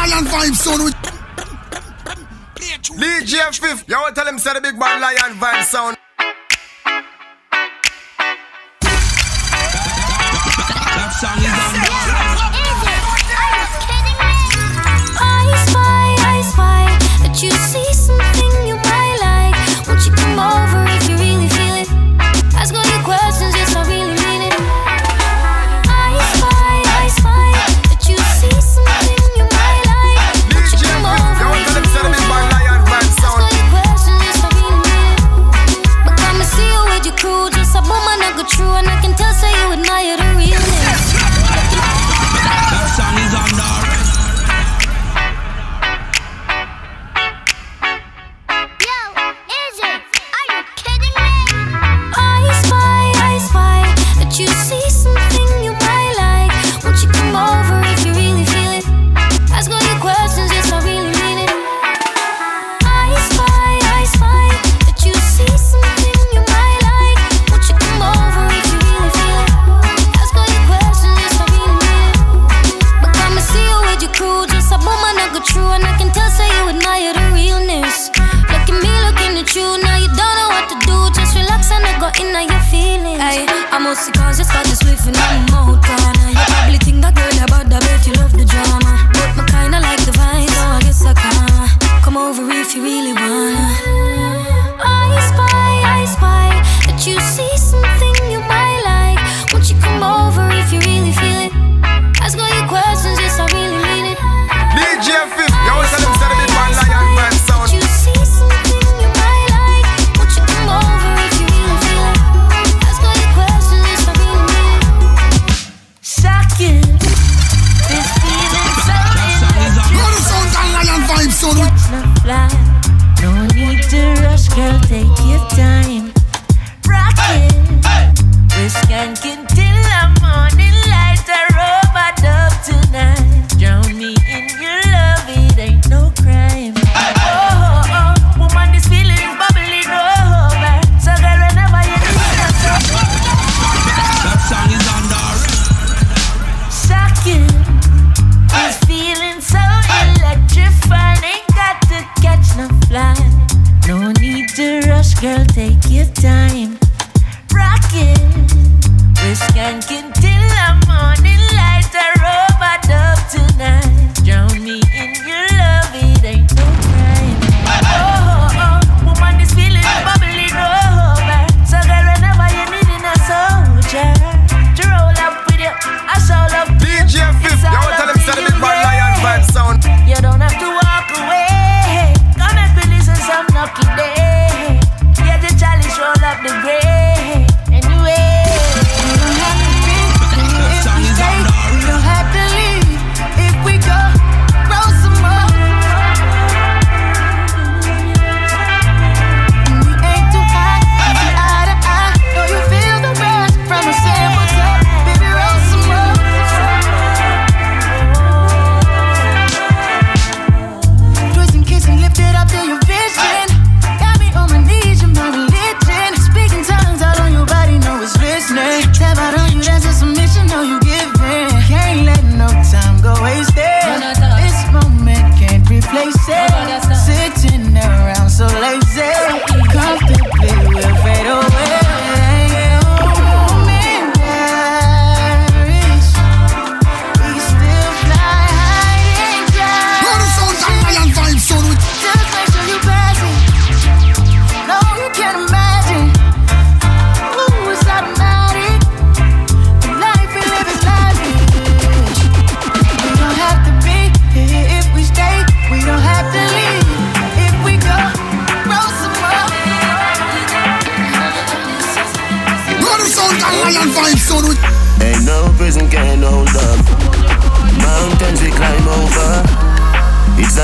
lion vibe sound with DJ Fif, want tell him say the big bad lion vibe sound.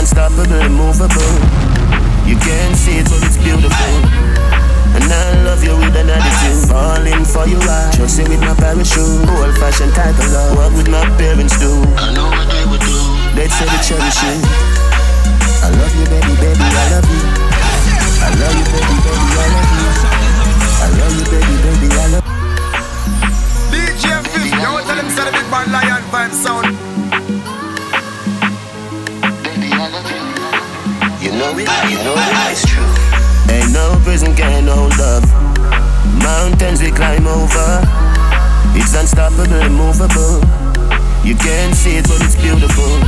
unstoppable, immovable. You can't see it, but it's beautiful. And I love you with an attitude. Falling for you, I trust you with my parachute. Old fashioned type of love. What would my parents do? I know what they would do. They'd say they cherish you. I love you, baby, baby, I love you. I love you, baby, baby, I love you. I love you, baby, baby, I love you. DJ Fif, you want to tell them, say the big man, lion, vibe sound know it, you know it, it's true. Ain't no prison can hold up. Mountains we climb over. It's unstoppable, immovable. You can't see it, but it's beautiful.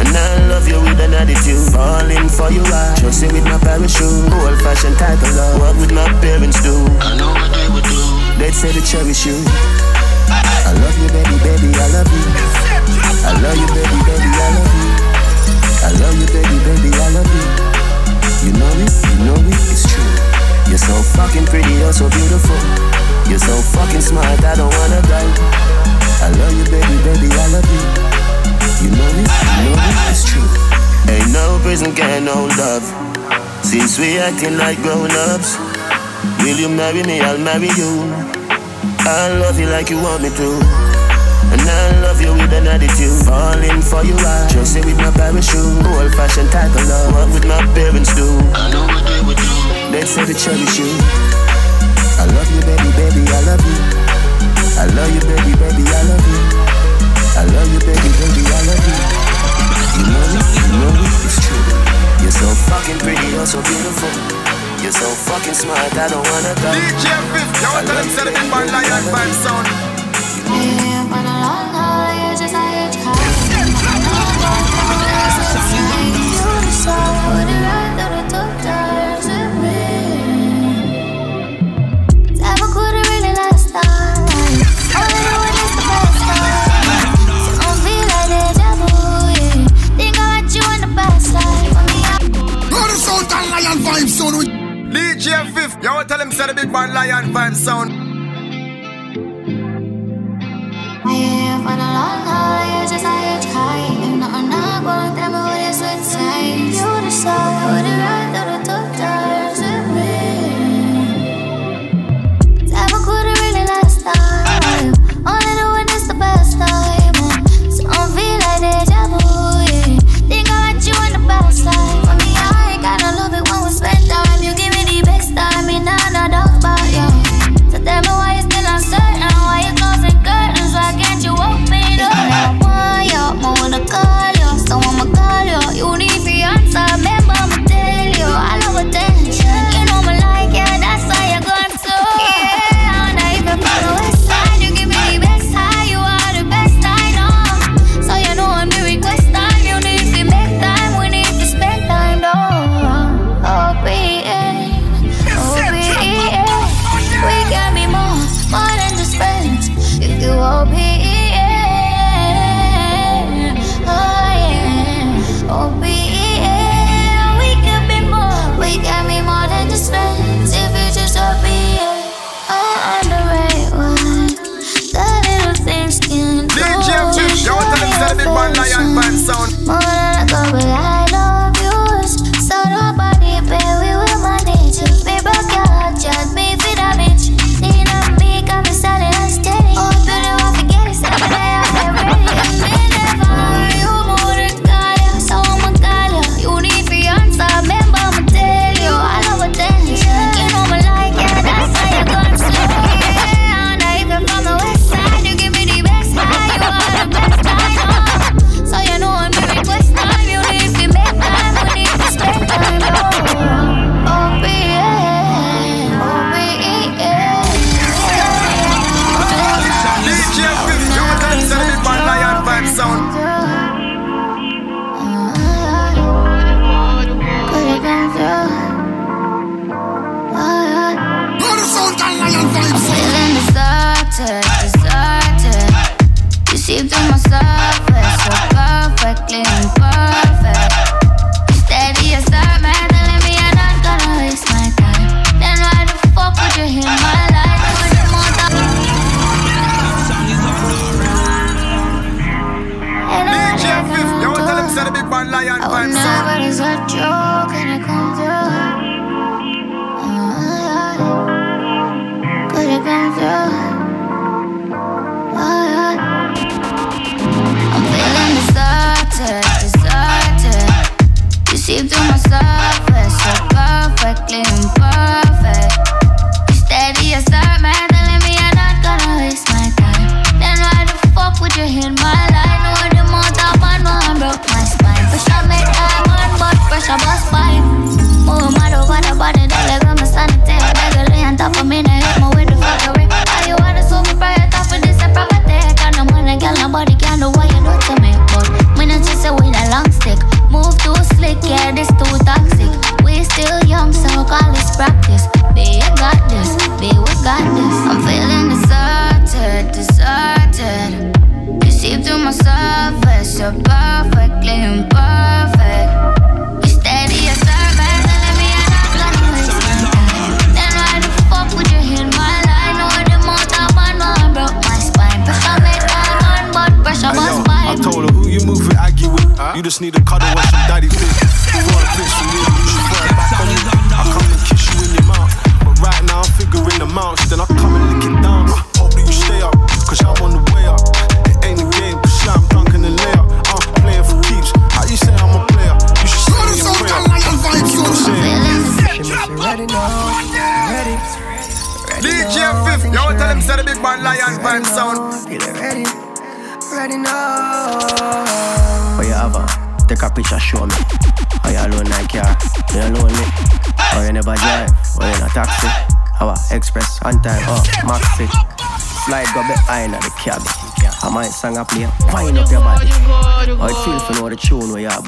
And I love you with an attitude. Falling for you, I trust you with my parachute. Old fashioned type of love. What would my parents do? I know what they would do. They'd say to cherish you. I love you, baby, baby, I love you. I love you, baby, baby, I love you. Love you, baby, baby, I love you. You know it, you know it, it's true. You're so fucking pretty, you're so beautiful. You're so fucking smart, I don't wanna die. I love you, baby, baby, I love you. You know it, you know it, it's true. Ain't no prison can hold love. Since we acting like grown-ups, will you marry me? I'll marry you. I love you like you want me to. And I love you with an attitude. Falling for you, I just say with my parachute. Old fashioned type of love. What would my parents do? I know what they would do. They'd say to cherish you. I love you, baby, baby, I love you. I love you, baby, baby, I love you. I love you, baby, baby, I love you. You know it, you know it, it's true. You're so fucking pretty, you're so beautiful. You're so fucking smart, I don't wanna go. DJ Fif, you want to tell them say the big band lion band sound. Yeah, been a long haul, you just a hitchhike. You decide what it right through the tough times with me. Never could have really last time. All I know is the best time. So don't feel like deja vu, yeah. Think I met you in the life. I Go Sound and Lion Vibe Sound with DJ Fif, a bad y'all tell them say the big band lion band sound. Tell me what you should say. You decide what it right through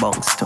bounce to.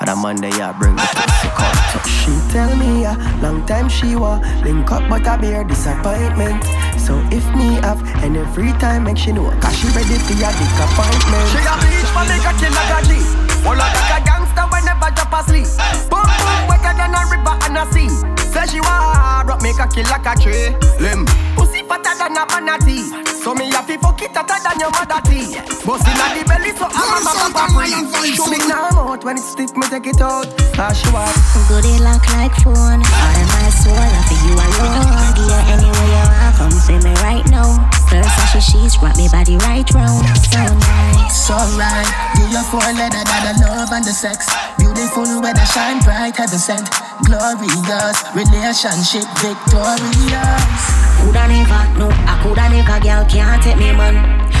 And a man there you bring the pussy come to. She tell me a long time she wa link up, but I bear disappointment. So if me have any free time, make she know, cause she ready for your dick appointment. She a bitch, but make a killer gadget. All of like a gangster whenever drop asleep. Boom boom, wetter than a river and a sea. Say she want rock, make a kill like a tree. Limb, pussy fatter than a banana So me have to fuck it hotter than your mother tea. Bust inna the belly, so I'm a mama free. Show me now out when it's stiff, me take it out. Ah, she want. Goody lock like phone. All my soul, I for you alone. Yeah, anywhere you are, come see me right now. First fashion sheets, wrap me body right round. So nice. So right, give your four letter that the love and the sex. Beautiful weather shine bright, heaven sent. Glorious, relationship victorious. Coulda never, no, I coulda never, girl can't take me man.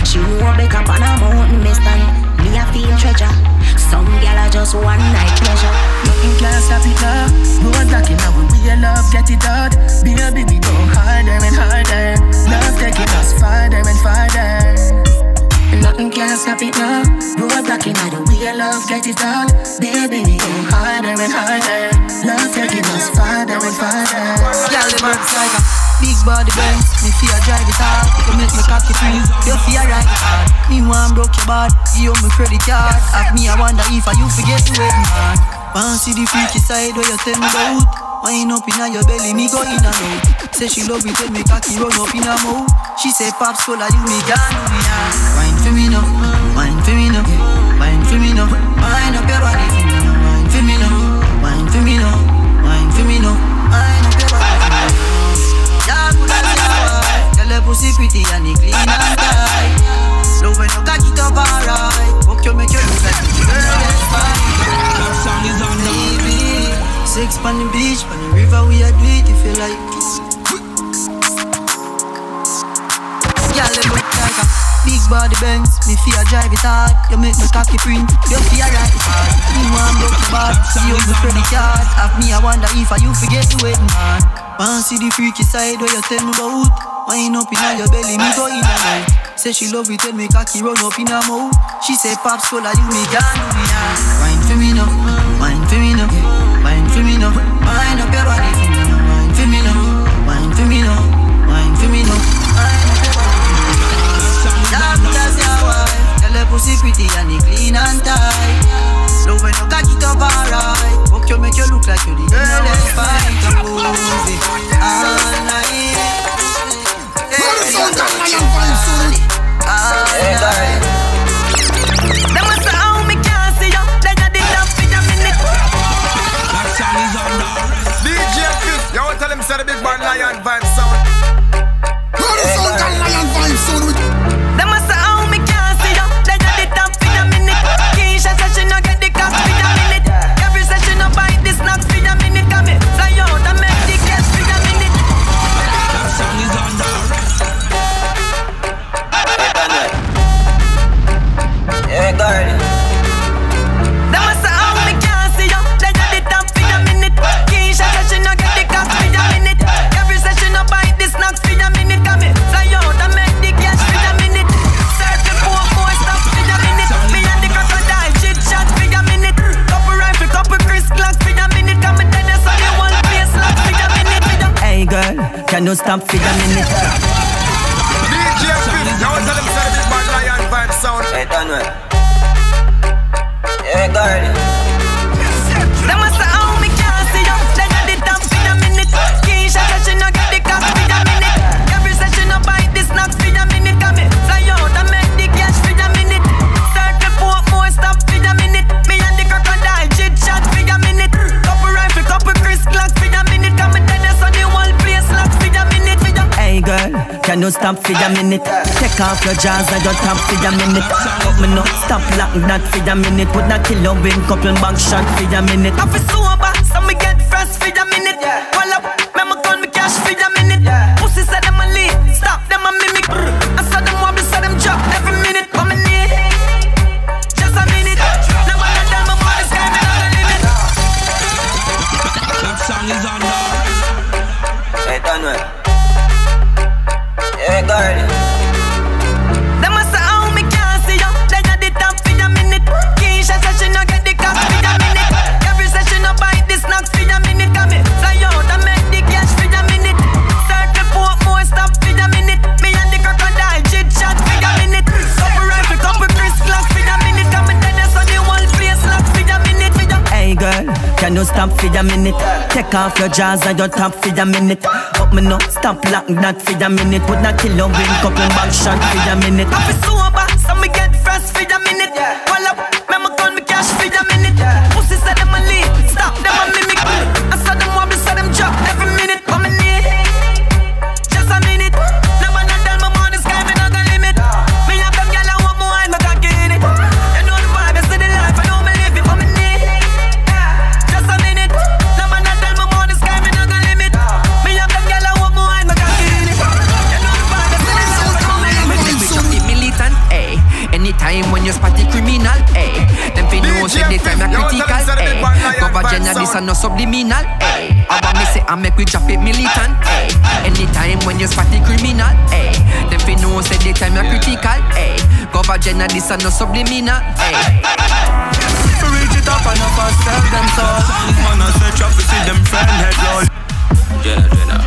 She know back up on a mountain, me stand. Me a feel treasure. Some gal are just one night pleasure. Nothing can stop it now. Road blocking now, we real love, get it out. Be a baby, we go harder and harder. Love taking us farther and farther. Nothing can stop it now. Road blocking now, the real love, get it out. Be a baby, we go harder and harder. Love taking us farther and farther. Girl, the man like a big body Benz. Me fear drive it hard. You make me cocky freeze. You fear ride hard. Me want broke your bad. You owe me credit card. Have me, I wonder if I you forget to wait man. Want see the freaky side where you tell me about. Wine up inna your belly, me go in and out. Say she love it when me cocky run up in her mouth. She say pops full of you, me can do me. Wine for me now, wine for me now, wine for me now. Wine up your body pussy pretty and it clean and tight. Love when you cock it up alright. Fuck you make you look like a girl that's fine. That song is on the Baby, Sex on the beach, on the river, we a do it if you like. Girl, you look like a big body Benz. Me fear drive it hard. You make me cocky print. You fear ride it hard. Me want broke your bad. See you me credit card. Have me, I wonder if I you forget to wait, man. Want see the freaky side where you tell me about. Wine up inna your belly, me go in and. Say she love it when me cocky run up in her mouth. She say pops full of you, me can do me now. Wine for me now, wine for me now, wine for me now. Wine up your body for me now, wine for me now, wine for me now, wine for me now. Your that's wife. Tell her pussy pretty and it clean and tight. Love when you cock it up alright. Fuck you make you look like you the illest fight a movie all night. It on that lion vibe, son. Hey, Them say how me can't see you. They got it up in a minute. That song is on the DJ Fif, you want tell him say the big band lion vibe sound. That can you stop for a minute? DJ Fif, you want tell him say the big band lion vibe sound. Them no stop for a minute. Take off your jaws and your top for a minute. But me no stop like that for a minute. Would not kill a win couple back shot for a minute. I feel so you stop for a minute? Take off your jaws and your top for a minute. Up me no stop lock that for a minute. Would not kill a win couple back shot for a minute. I feel sober, so me get fresh for a minute. While up, me call me cash for a minute. A sound. no subliminal, eh. I want me say I make we drop it militant, eh. Anytime when you spot the criminal, eh. Them fi know say the time a critical, eh. Cover gender, this a no subliminal, eh. To reach it up and up and sell them so Man, I say trap to see them friend head roll Jenna, Jenna.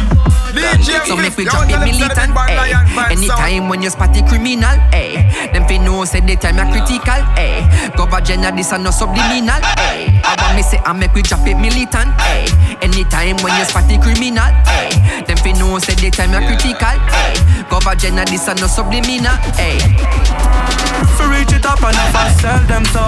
So make we drop it militant, eh. lion vibes sound. Anytime when you spot the criminal, eh. Them fi know say the time a critical, eh. Cover gender, this a no subliminal, eh. I want me say I make we drop it militant, eh. Anytime when you spot the criminal, eh. Them fi know say the time a critical, eh. Cover gender, this a no subliminal, eh. To reach it up and up and sell them so.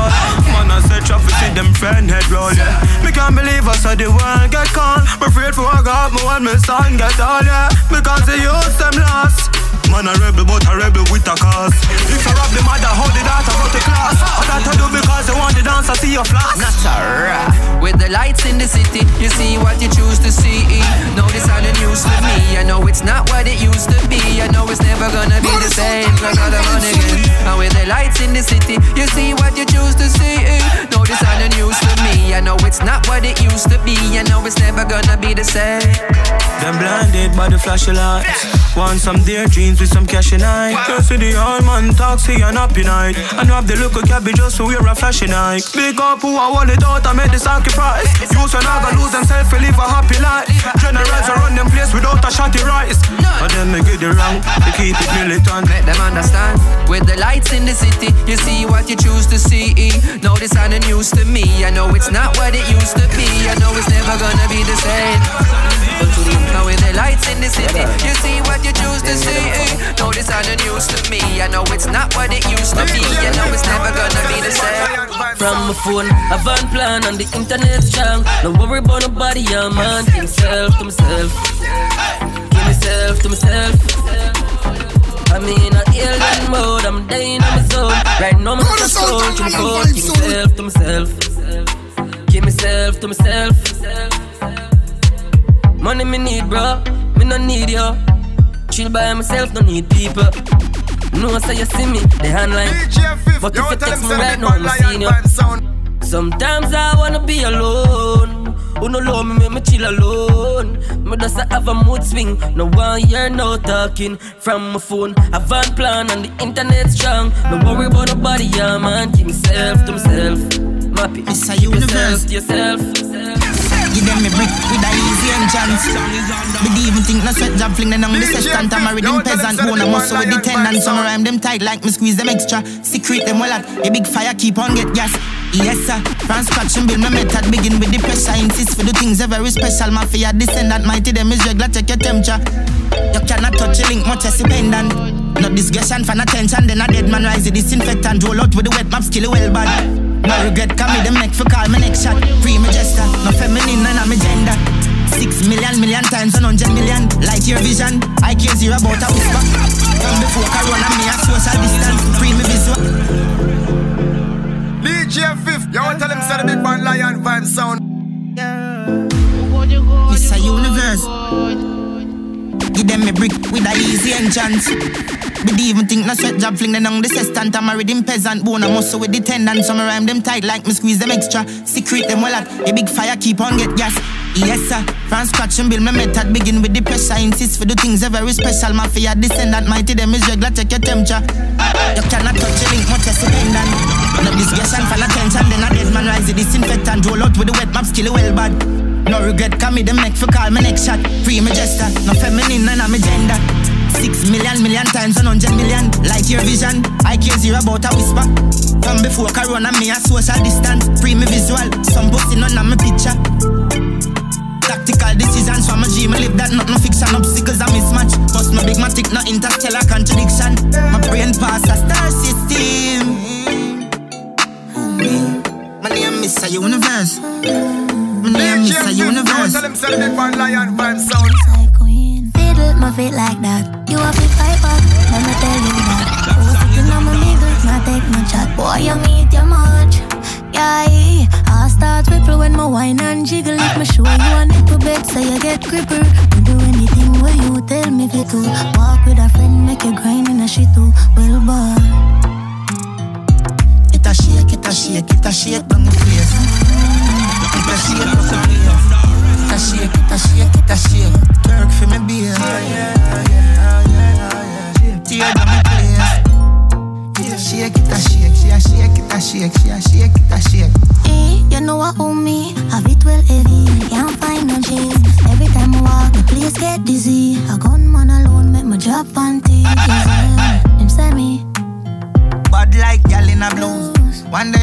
Man, I say to see them friend head roll yeah. Me can't believe I saw the world get cold Me afraid for I got me when my son get all yeah. Because the youth them lost Man a rebel but a rebel with a cause If I rob the mother, how the daughter go to class All that I do because they want the dance, I see your flash Natara. With the lights in the city, you see what you choose to see. No, this ain't the news to me. I know it's not what it used to be. I know it's never gonna be the same. Cause all I'm on again. And with the lights in the city, you see what you choose to see. No, this ain't the news to me. I know it's not what it used to be. I know it's never gonna be the same. Them blinded by the flashy lights. Want some dear jeans with some cash in eye. Cause to the old man taxi and happy night. And have the look of cabbage just so to wear a flashy night. Big up who I want it out and make the sacrifice. Use when I go lose themselves to live a happy life. Generals are run them place without a shotty rice. And then me get it wrong, they keep it militant. Let them understand. With the lights in the city, you see what you choose to see. No, this ain't the news to me. I know it's not what it used to be. I know it's never gonna be the same. Now with the lights in the city, you see what you choose to see. No, this the news to me. I know it's not what it used to be. I know it's never gonna be the same. From my phone, I van plan on the internet strong. No worry about nobody, I'm on to myself, to myself. Give myself to myself. I'm in a alien mode, I'm dying on my zone. Right now, I'm just soul to my phone. Give myself to myself. Give myself to myself. Money me need, bro. Me no need you. Chill by myself, no need people. No, say you see me, the handline. But if you text me right now, I'm seeing you. Sometimes I wanna be alone. Who no love me, make me chill alone. Me just a have a mood swing. No one hear no talking from my phone. I van plan on the internet strong. No worry about nobody, yeah man. Keep myself to myself. Mappy, It's a keep universe. yourself to yourself. Give them me brick with a easy entrance. But even think no sweat job fling them on the session. I'm married them peasant bone. I'm also with the tenant. Some rhyme them tight like me squeeze them extra. Secret them well at a big fire keep on get gas. Yes sir, and build my method. Begin with the pressure, insist for the things are very special. Mafia descendant, mighty them is regular, check your temperature. You cannot touch a link, much as a pendant No discussion, fan attention, then a dead man rise the disinfectant. Roll out with the wet map, skill well bad. No regret, come me them neck for call my next shot. Free my gesture, no feminine, none of my gender. Six million, million times hundred million. Light your vision. I care zero about a whisper. From before Corona, me a social distance. Free me visual. DJ Fif, to tell him say the big band lion vibe sound. Mr. Universe. Give them a brick with a easy entrance. But even think no sweat job fling them on the sestant. I'm married in peasant bone. I muscle with the tendon. Some rhyme them tight like me squeeze them extra. Secret them well at a big fire keep on get gas. Yes sir, from scratch and build my method. Begin with the pressure. Insist for the things are very special. Mafia descendant mighty them is regular. Check your temperature. You cannot touch a link much as a pendant. No discussion for attention. Then a dead man rise the disinfectant. Roll out with the wet map skill well bad. No regret, come me them make for call my next shot. Free my gesture, no feminine, none of my gender. Six million, million times and hundred million. Light your vision, I care zero about a whisper. From before Corona, me a social distance. Free me visual, some pussy none of my picture. Tactical decisions from a dream, live that not no fiction. Obstacles a mismatch. Bust my big matic, no interstellar contradiction. My brain pass a star system. My name is a universe. My name is a universe. Tell him say the big band lion vibe sound. Fiddle my feet like that. You have to fight back, let me tell you that. Sitting on my middle, not take no chat. Boy, you meet your much. Yeah, I start ripple when my wine and jiggle. If me show you a nipple bed, say you get gripper. Me do anything where you tell me to. Walk with a friend, make you grind in a shit too. Well, boy. Shake, it a shake, it a shake down the place. It a shake up the place. It a shake, it a shake, it a shake. Work for me beer. Tear down the place. It a shake, it a shake, she a shake, it a shake, she a shake, it a shake. Eh, you know what owe me? Have it well heavy, can't find no cheese. Every time I walk, the place get dizzy. A gunman alone make my job panty. Yeah. Them say me, Bad like gal in a blues. Wonder if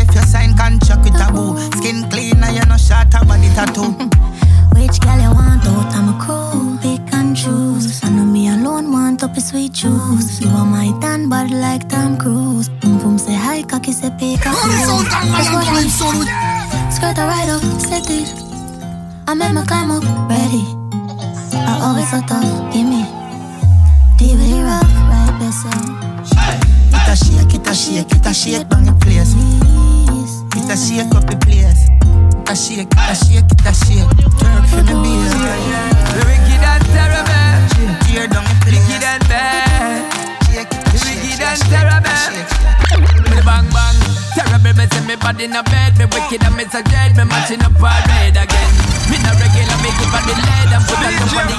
Skin clean and you no short a body tattoo. which girl you want out? I'm a crew, pick and choose. I know me alone want up a sweet juice. You are my tan bad like Tom Cruise. Boom boom say hi, cocky say pick up. That's what I Skirt a ride up, set it. I make my climb up, ready. I always so tough, give me. DVD rough, right beside. It a shake, it a shake, it a shake down the place. It a shake up the place. It a shake, it a shake, it a shake. Work for me beer. The wicked and terrible. Tear down the place. Wicked and bad. The wicked and terrible. Terrible, me see me body in a bed. Me wicked and me so dead. Me matching up all red again. Me no regular, me her the lead and put her up on the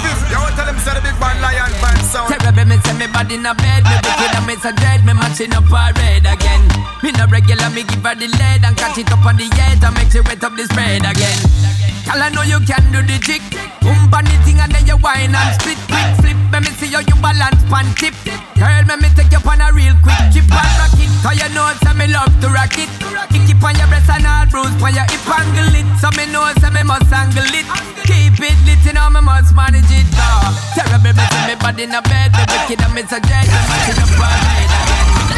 tell him say the big band lion vibe sound. Terrible, me see me body in a bed. Me wicked and me so dead. Me matching up all red again. Me no regular, me give her the lead and catch it up on the head and make she wet up the spread again. Girl, I know you can do the trick. Boom thing and then you whine and split, quick flip. Let me see how you balance pan tip. Girl, let me take you on a real quick chip and rock it. Cause you know say me love to rock it. Kick it on your breast and all bruise on your hip angle it. So me know say me must angle it. Keep it lit, you know me must manage it. Uh. Terrible, me see me body in a bed. Me wicked and me dead. Me matching up again.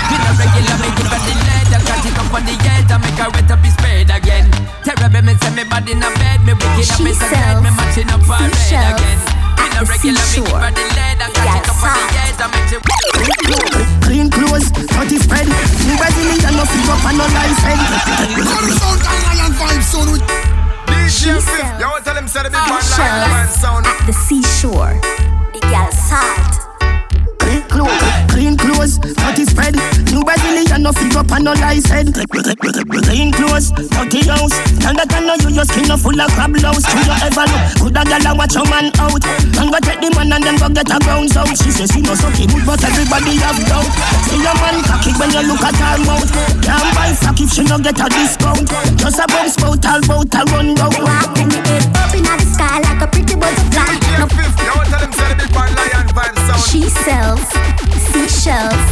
Me no regular, me give her the lead and catch it up on the edge and make her wet up his spade again. Terrible, me say me body in a bed. Me wicked and me so. Me matching up all red again. Me no regular, me give her the lead and catch it up on the edge and make she Clean clothes, dirty spread. New Brazilian, no flip up and no life head. Horizontal lion vibe sound with DJ Fif, you tell him say the big band lion vibe sound. at the seashore. The girl salt. Clothes, clean clothes, dirty spread. New Brazilian, no flip up and no life head. Clean clothes, dirty house. And that I know you, your skin no full of crab louse. Should you ever look, could a gal a watch your man out? And go take the man and then go get a bounce out. She says she no so good, but everybody have doubt. See your man cocky when you look at her mouth. Can't buy fuck if she no get a discount. Just a bounce bout, all bout a run down. Walk in the sky like a pretty butterfly. DJ Fif, you want tell him say the big band lion vibe sound. She sells seashells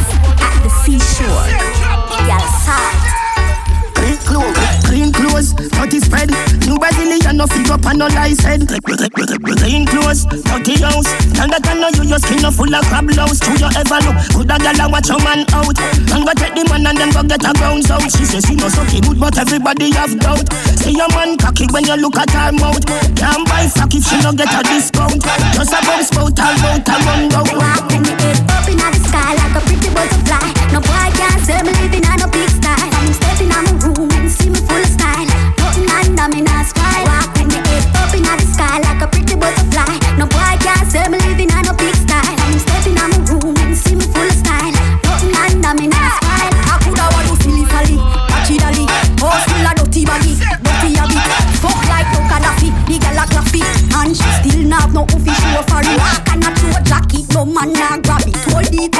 at the seashore. The girl salt. Clean clothes, clean clothes, dirty spread. New Brazilian no flip up and no license. Clean clothes, dirty house. Tell that I know you, your skin no full of crab louse. True you ever look, could a gal watch your man out? And go take the man and then go get a ground out. She says she knows okay good, but everybody have doubt. See your man cocky when you look at her mouth. Can't buy fuck if she no get a discount. Just a bum spout, all out, and run down. Up in the sky like a pretty butterfly. No boy can't say me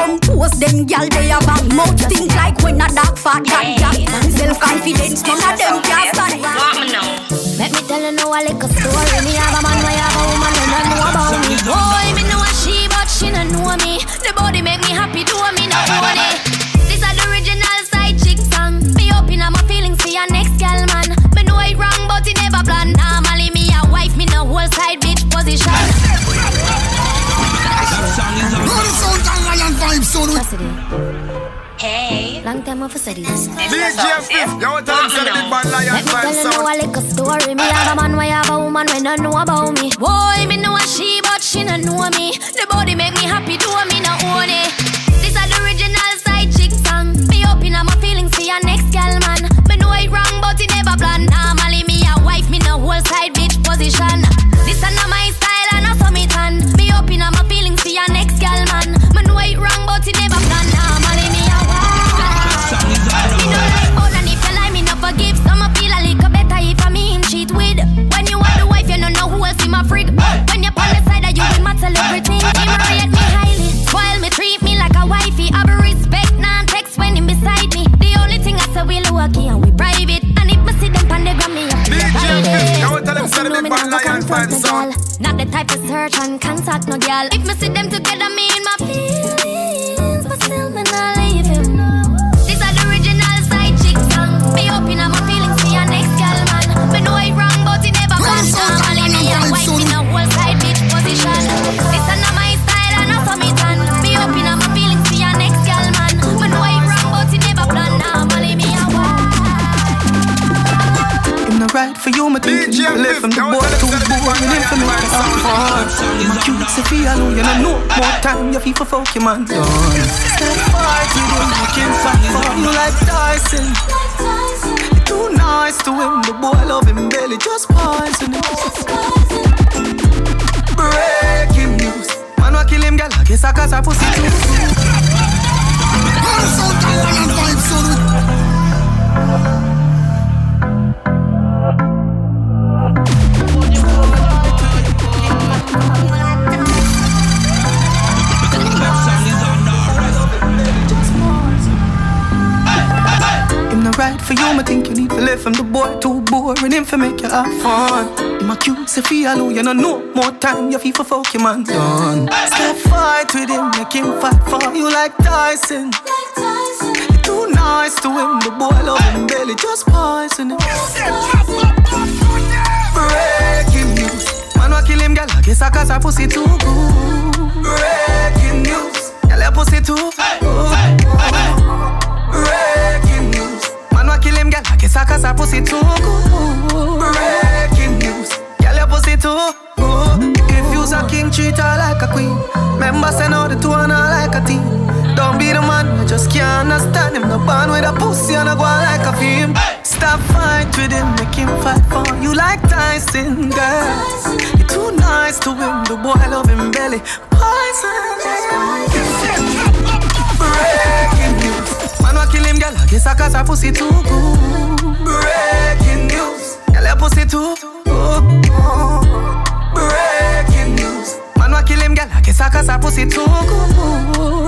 Hold the compose, them gal they a bang mouth think like when a dog fat got got. Self confidence, none of them can stand. Let me tell you now a little story. Long time off for study. DJ Fif, you want to tell them say the big bad lion Let me tell you sound. now a little story. Me have a man, we have a woman, we don't know about me. Boy, me know a she, but she don't know me. The bad not go lion confront vibe no sound. Not the type to search and contact no gal. If me see them together, me in my feelings, but still me not leave him. This is the original side chick song. Me open up my feelings for your next gal man. Me know it wrong, but it never gone Normally me a wife in a whole side bitch position. This is not my style and not for me tan. Me open up my feelings for your next gal man. Me know it wrong, but it never plan. Normally me a wife. Him no right for you, my think you live from the boy to boy, you live for me to fun. My cute feel you know no more time, you feel for fuck your man done. Step with him, looking fat you like Tyson. Too nice to him, the boy love him belly, just poison him. Breaking news, man wa kill him, girl, I guess I cause I pussy too. Him no right for you, me think you need to live from the boy too boring him for make you have fun. Him a cute, say feel alone, you know no more time, you feel for fuck your man done. Step fight with him, make him fight for you like Tyson. Like You too nice to him, the boy love him belly, just poison him. Breaking news, man wa kill him, girl, I guess I cause her pussy too good. Breaking news, girl, your pussy too good. Breaking. Man wa kill him, girl. I guess I cause her pussy too good. Breaking news. Girl, your pussy too good. If you's a king, treat her like a queen. Members say no, the two are not like a team. Don't be the man, I just can't understand him. No band with a pussy and a go on like a film. Stop fight with him, make him fight for you like Tyson, girl. You're too nice to him, the boy love him belly. Poison. Breaking news. Man wa kill him, girl. I guess I cause her pussy too good. Breaking news. Girl, your pussy too good. Breaking news. Man wa kill him, girl. I guess I cause her pussy too good.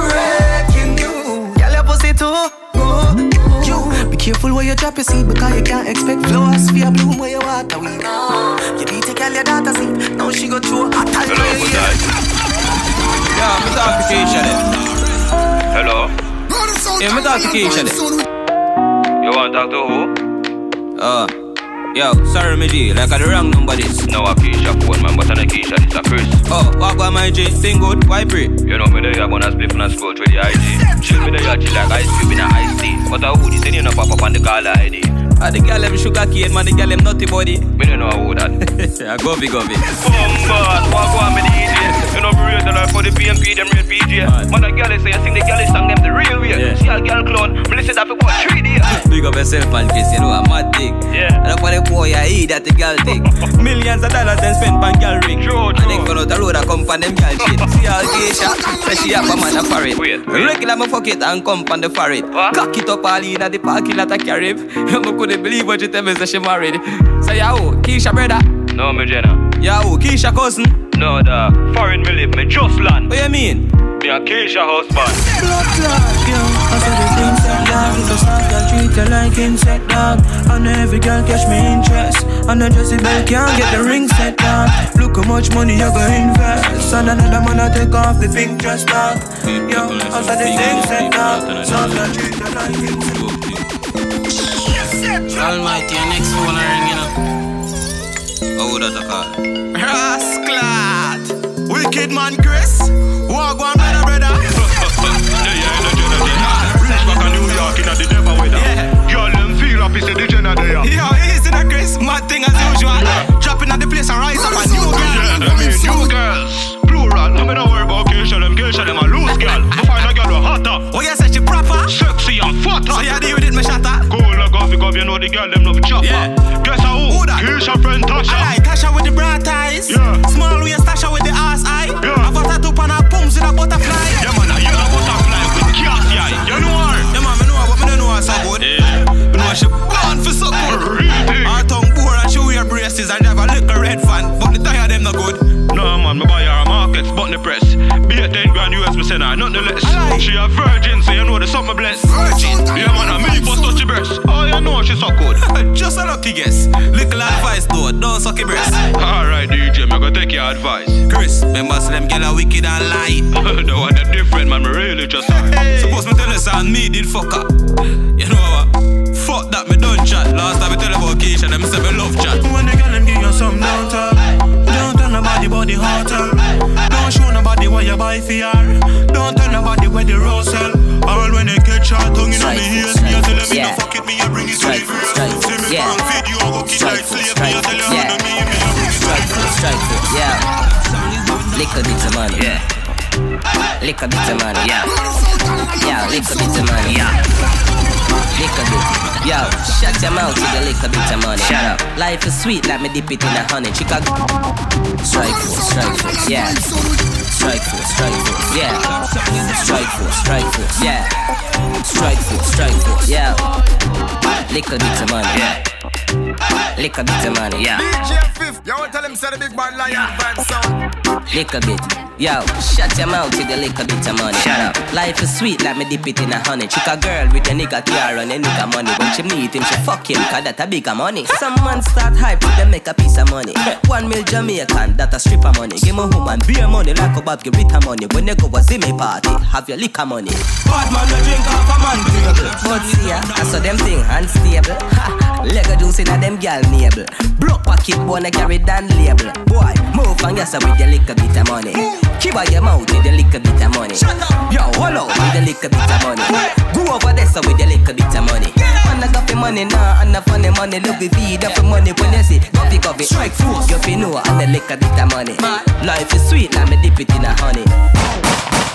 Breaking news. Girl, your pussy too good. You be careful where you drop your seed because you can't expect flowers for your bloom where you water weed. You need to call your daughter see. Now she go through a hot Hello, good night. Yeah, me talk to Hello. Yeah, me talk to Keisha then. You want to talk to who? Uh, Yo, sorry, me G, like I the wrong number this. No, a Keisha phone, man, but I Keisha, this a Chris. Oh, what about my G? Thing good, why pray? You know me there, I'm gonna split from a school with the IG. Chill me there, chill like ice cube in a ice tea. But I would, you know, pop up on the caller ID. Ah, the girl them sugar cane, man, the girl them nutty body. Me don't know who that. I go big, go big. Bombard, walk on me the DJ. You know, real the life for the PMP, them real PJ. Man, a girl say, I sing the girl song, them the real way. Yeah. See a girl clown, me listen that for what, three days. Big up yourself and kiss, you know, a mad thing. Yeah. And up on the boy, I eat that the girl thing. Millions of dollars then spent on girl ring. True, And then go out the road and come from them girl shit. See how Keisha, say she have a man a for it. Wait, wait. Regular me fuck it and come from the for it. What? Cock it up all in at the parking lot of Carib. You couldn't believe what you tell me, say she married. Say, yo, Keisha brother. No, me Jenna. Yo, Keisha cousin. No, the foreign me live, me just land. What you mean? Me a Keisha husband. Blood clot, yo. I saw the things set dog. If a smart girl treat her like insect dog. And every girl catch me interest. And a Jessie Bell can't get the ring set dog. Look how much money you go invest. And another man I take off the pink dress dog. Yo, I saw the things set dog. Smart girl treat her like insect Almighty, your next phone a ring, you know. Oh, that's a call. Rasclat! Wicked man, Chris. Walk one, brother, brother. Yeah, yeah, the Jenna there. Reach back a New York in the devil weather. Yeah. Girl, them feel say the there. Yo, now, Chris. Mad thing as usual. Dropping at the place and rise up a new girl. Yeah, I mean, new girls. Plural, I mean, don't worry about Keisha, them Keisha, them a loose girl. I find a girl who hotter, Oh, you said she proper? sexy and fatter. So you deal with it, me shatter? Cool, like off, because you know the girl, them love chopper. Yeah. Guess who? Who that? Keisha friend Tasha. I like Tasha with the bright eyes. Yeah. Small waist Tasha with the ass eye. Yeah. Have got a tattoo on her palms with a butterfly. Yeah, man, you're a butterfly with casty eye. You know her? Yeah, man, me know her, but don't know her so good. Yeah. Me know she born for so good. Her tongue poor and she wear braces and have a little red fan, but the tire them no good. No, man, me buy her a markets, button the press. Be a 10 grand US, me send her, nothing less. Like. She a virgin, so you know the something blessed. Virgin. Yeah, man, a me for touch your breast. Oh, you know she so good. Just a lucky guess. Little advice though, don't suck your breast. Alright, DJ, me go take your advice. Chris, remember Slim girl are wicked and lie. the one that different, man, me really just sorry. Suppose me tell you son, me did fuck up. You know what? Fuck that, me don't chat. Last time me tell you about Keisha, them say me love chat. When the girl them give you some don't talk. Don't tell nobody about the hotel. Don't show nobody what you buy for her. Don't tell nobody where the rose sell. All when they catch her tongue in on me ears, me I tell them me no yeah. fuck it, me I bring it to the Strike, girl. strike, See me yeah. from video, I go kick like Strike, slave. Me I strike, tell you yeah. how to me, me I bring it to the Strike girl. foot, strike foot, yeah. Little bit of money, yeah. Little bit of money, yeah. Yeah, lick a bit of money, yeah. lick a bit. Yo, shut your mouth with a little bit of money. Shut up. Life is sweet, let me dip it in a honey. Chicago. Strike force, strike force, yeah. Strike force, strike force, yeah. Strike force, strike foot, yeah. Strike force, strike force, yeah. Lick a bit of money, yeah. Little bit of money, yeah. DJ Fif, you want tell him say the big bad lion vibe sound. Little bit. Yo, shut your mouth with a little bit of money. Shut up. Life is sweet, let me dip it in a honey. Chick a girl with a nigga car and a nigga money. When she meet him, she fuck him, cause that a bigger money. Some man start hype to them make a piece of money. One mil Jamaican, that a stripper money. Give me woman beer money like a Bob, give it money. When they go a Zimmy party, have your liquor money. Bad man, no drink off a man table. But see ya, I saw them thing unstable. Ha, Lego juice in a them gal navel. Broke pocket wanna carry down label. Boy, move and yes with your little bit of money. Keep out your mouth with your little bit of money. Yo, hold out with your little bit of money. Go over there so with your little bit of money. And I got the money now, and the funny money. Look the feed up the money when you see. Coffee, coffee, strike force. You feel know, and the little bit of money. Life is sweet, let me dip it in a honey.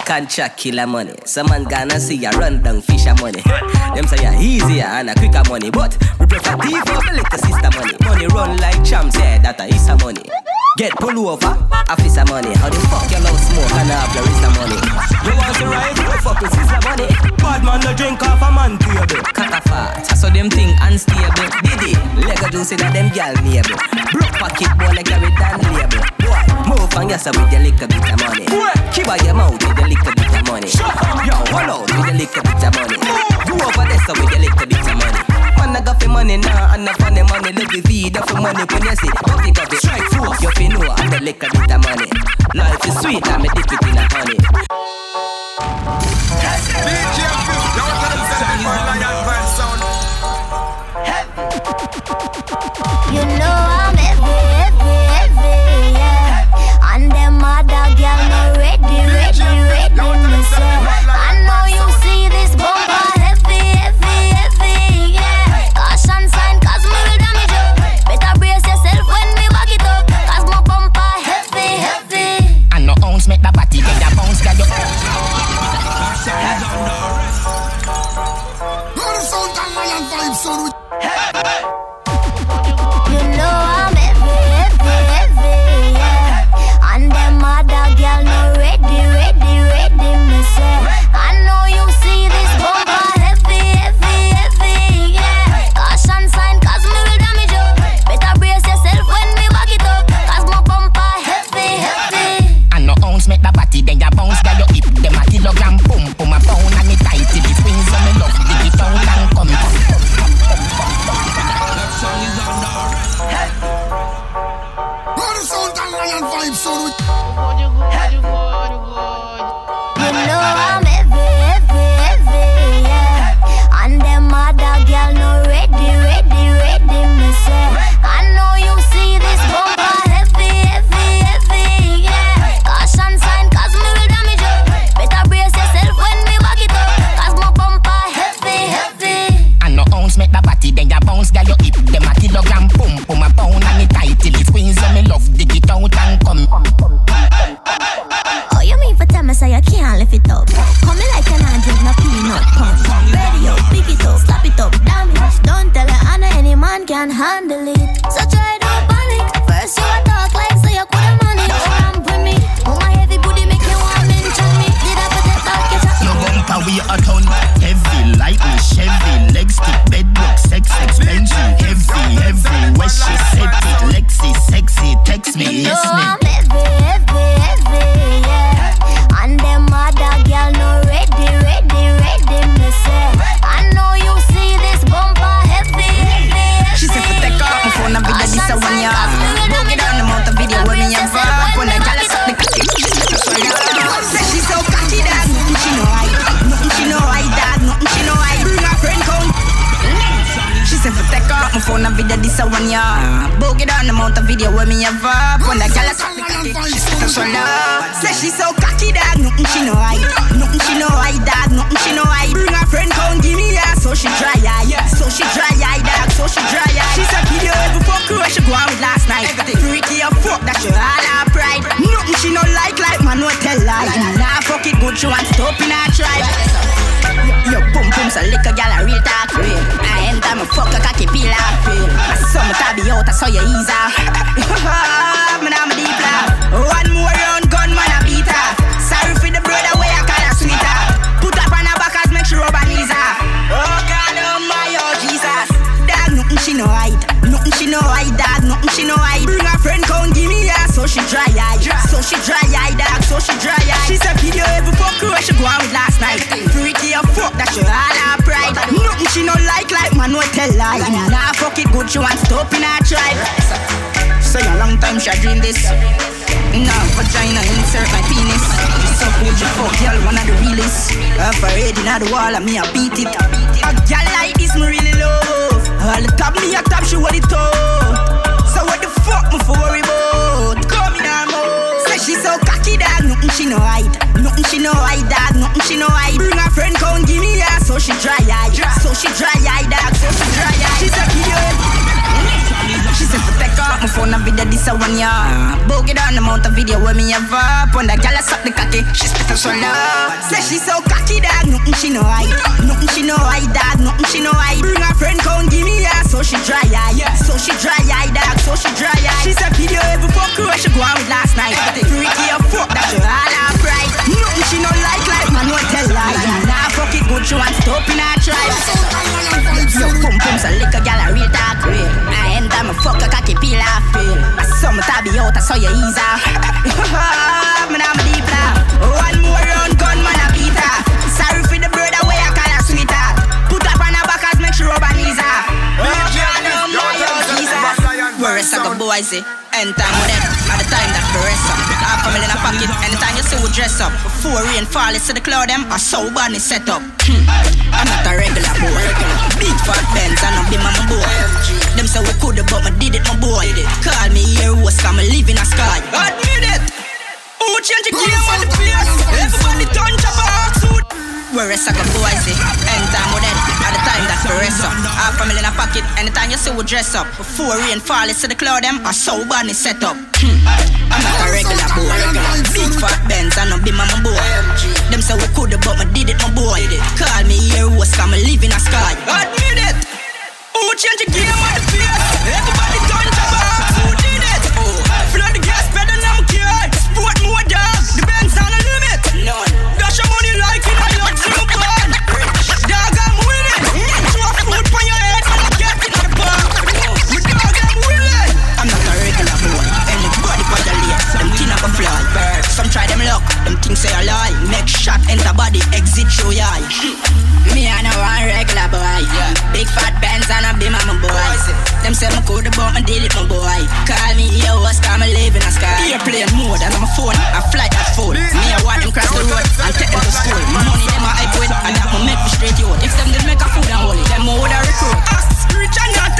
Contract killer money. Some man gonna see ya run down fisher money. Them say ya easier and a quicker money, but we prefer deep for the little sister money. Money run like champs, yeah, that a is a money. Get pull over, officer money. How the fuck you love smoke and have your is money? You want to ride? You fuck with sister money. Bad man, no drink off a man table. Cut a fat, saw them thing unstable. Diddy, Lego juice in a them gal neighbor. Broke pocket boy like carry down label. Boy, move and yes with your little bit of money. Keep out your mouth with your little bit of money. Yo, hold out with your little bit of money. Go over there so with your little bit of money. Man, I got the money now, and the funny money. Look the feed up the money when you see. Coffee, coffee, strike force. You feel know I'm the little bit of money. Life is sweet, I'm a dip it in a honey. DJ Fif, you want tell him say the big bad lion vibe sound. bunny change the game on the place. Everybody turn chop off suit. Where rest of boys anytime we dead, at the time that we rest up. Half a million a pocket, anytime you see we dress up. Before rain fall, it's to the cloud them, I so bad set up. Hmm. I'm not a regular boy. Big fat Benz and a be my boy. Them say we coulda, but me did it, my boy. Call me here, was I'm living a sky. Admit it. Who change the game on the place? Everybody shot enter body, exit show your eye. Me I know one regular boy. Big fat bands and a be my boy. Them say me could but me did it my boy. Call me yo, what's come I live in a sky. Airplane mode and on my phone. I fly that phone. Me I want them cross the road and take them to school. My money them I hype with and that me make me straight yo. If them did make a food and holy, them more would I recruit. Ask rich and not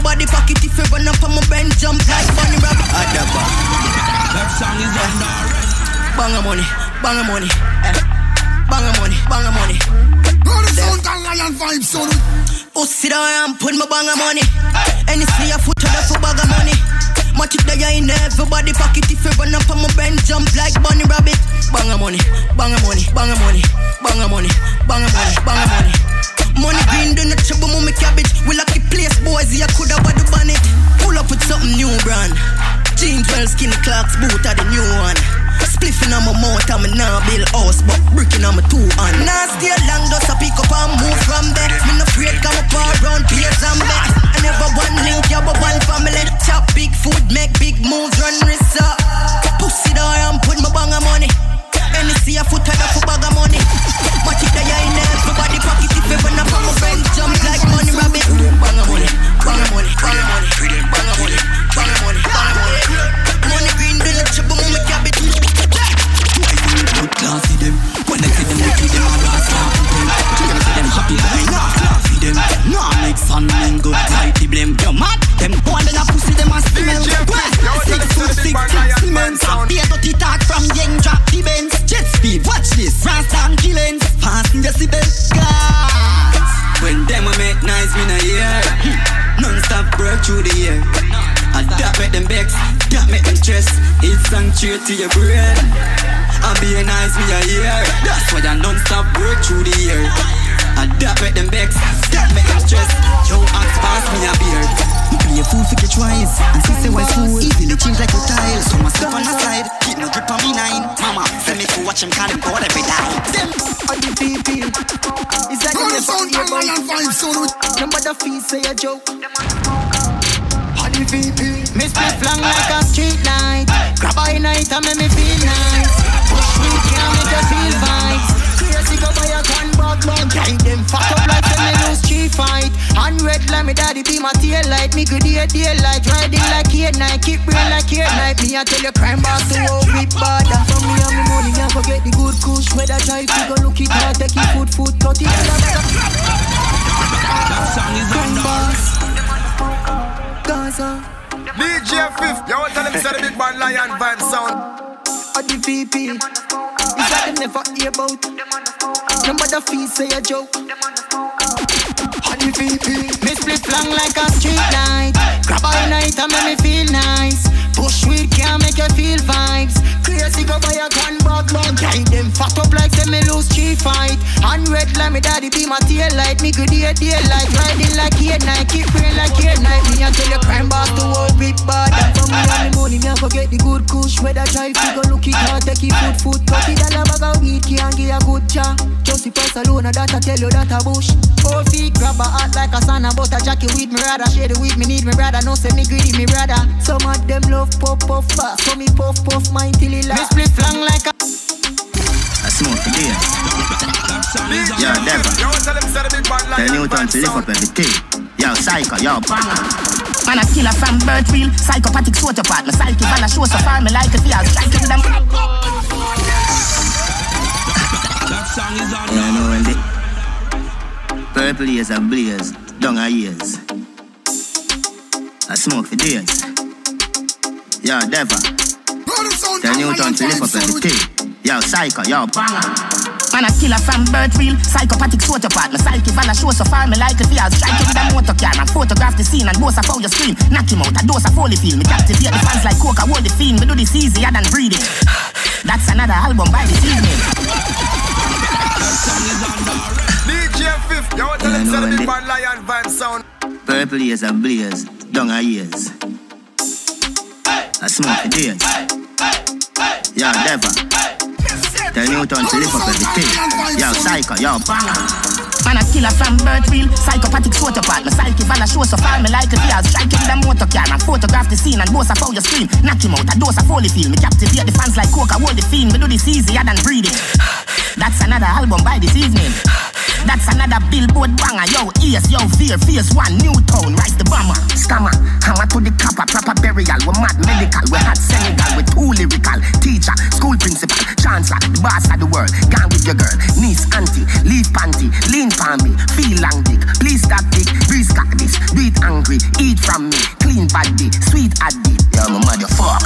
in everybody pocket if you run up on my bench, jump like bunny rabbit. Adaba. That song is on the Bang of money, bang of money. Eh. Bang of money, bang of money. All the sound and lion vibe sound. Pussy down and put my bang of money. And you see a foot of a bag of money. Much it there in everybody pocket if you run up on my bench, jump like bunny rabbit. Bang money, bang of money, bang of money, bang of money, bang of money, bang of money. Money green, do not trouble mommy cabbage. We lucky place, boys, you coulda bought ban it. Pull up with something new brand. Jeans, well, skinny clocks, boot are the new one. Spliffing on my mouth, I'm a now build house, but bricking on my two hand. Now stay long, just a pick up and move from there. Me no afraid, come up all round, peers and back. I never one link, yeah, but one family. Chop big food, make big moves, run wrists up. Pussy door and put my bang of money. You see a foot of a bag of money. Much it there in everybody pocket if you run up on my friend, jump like money rabbit. Bang of money, bang of money, bang of money, bang of money, bang of money, bang of money. Money green, do not trouble, mommy cabbage. Good class see them. When I see them, they them a last laugh with them. To see them happy, but I laugh them. Nah make fun men go tight the blame. You mad? Them boy them a pussy them a smell. Six foot six cement. Be a dirty talk from young drop the bends. Jet speed, watch this. Rasta and killings. Passing decibel. Guys, when them a make nice, me nah hear. Non-stop break through the air. And that make them vex, that make them stress. It's sanctuary to your brain. And being nice, me a hear. That's why I non-stop break through the air. And that make them vex, that make them stress. Yo, ask pass me a beer. Me play a fool for your twice, and see say what's cool. Easily change like a tile. So myself on the side, keep no grip on me nine. Mama, send me to watch him call him board every time. Them on the. Is that All the sound and lion vibe sound. Remember the feet say a joke. On the VP. Me split flang like a street light. Grab by night and make me feel nice. Push me can't make you feel vibes. A gun bag man. Guide them fuck up like them me lose street fight. And red like me daddy be my tail light. Me good day daylight. Riding like eight night. Keep brain like eight night. Me I tell you crime boss to walk with bad. And from me and me money and forget the good kush. Whether try to go look it hard. Take it food food. Cut it. That song is on Gaza. DJ Fif, you want tell them say the big bad lion vibe sound. Or the VP. Is that them never hear about? Remember the fee say a joke. On the VP. Me split flang like a street light. Grab all night and make me feel nice. Push weed can't make you feel vibes. Crazy go by a gun bag man. Guide them fat up like them me lose street fight. And red like me daddy be my tail light. Me good day daylight. Riding like eight night. Keep praying like eight night. Me and tell you crime boss look it hard. Take it food food. Thirty dollar bag of weed can't give a good cha. Just the price alone and that I tell you that a bush. Four feet grab a heart like a son about a jacket with me rather. Share the weed me need me brother. No say me greedy me brother. Some of them love puff puff fast. So me puff puff mine till he laugh. Me split flang like a I smoke for days. Yo, Deborah. You want tell them say the big bad Tell lion Newton to lift up everything. Yo, psycho, yo, banger. Man a killer from birth real Psychopathic sociopath My psyche man a show so far Me like it fear Strike it with them song is on. Yeah, I know the purple years are blaze, down our years. I smoke for days. Yo, Deva. Tell Newton to lift up everything. Yo, Psycho, yo, banger. Man a killer from birth real Psychopathic sort of My psyche val a show so far Me like the fears Strike it with a motor car And photograph the scene And boast of how you scream Knock him out A dose of holy feel. Me captivate the fans like coca Hold the fiend. Me do this easier than breathing. That's another album by this evening. DJ Fif, you want to tell them say the big bad lion vibe sound. Purple years are blaze, down our years. I smoke for days. Yo, Deva. Tell Newton to lift up everything. Yo, Psycho, yo, banger. Man a killer from birth real Psychopathic sort part My psyche val a show so far Me like the fears Strike it with a motor car And photograph the scene And boast of how you scream Knock him out A dose of holy feel. Me captivate the fans like coca Hold the fiend. Me do this easier than breathing. That's another album by this evening. That's another billboard banger. Yo, ears, yo, fear, fierce one, new tone, rise the bomber. Scammer, hammer to the copper, proper burial. We mad medical, we hot Senegal, we too lyrical. Teacher, school principal, chancellor, the boss of the world. Gang with your girl, niece, auntie, leave panty, lean pan me, feel long dick. Please stop dick, breeze got this, do it angry, eat from me, clean body, sweet addy. Yo, my motherfuck.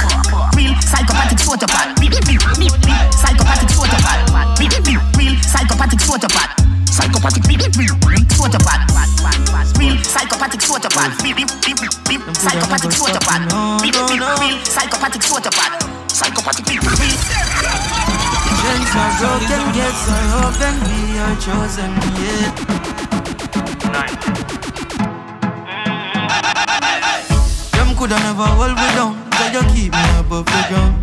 Real psychopathic sociopath. Psychopathic sociopath. Real psychopathic sociopath. Psychopathic sociopath. Real psychopathic sociopath. Psychopathic sociopath. Real psychopathic sociopath. Psychopathic real. Chains are broken, gates are open, we are chosen, yeah. Coulda never hold me down, so you keep me above the ground.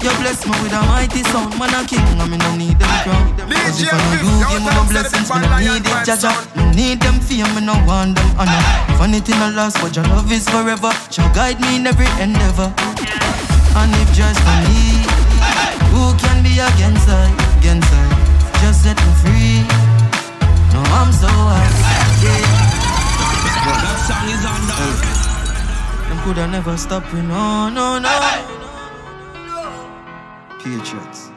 You bless me with a mighty sound, man a king, and me no need them crown. Cause if I know you give me the blessings, me no need it, Jaja. Me need them fear, me no want them honor. Vanity no loss, but your love is forever. Shall guide me in every endeavor. And if just for me, who can be against I, against I? Just set me free. No, I'm so happy. Yeah. That song is on the. Them coulda never stop me, no, no, no. Patriots.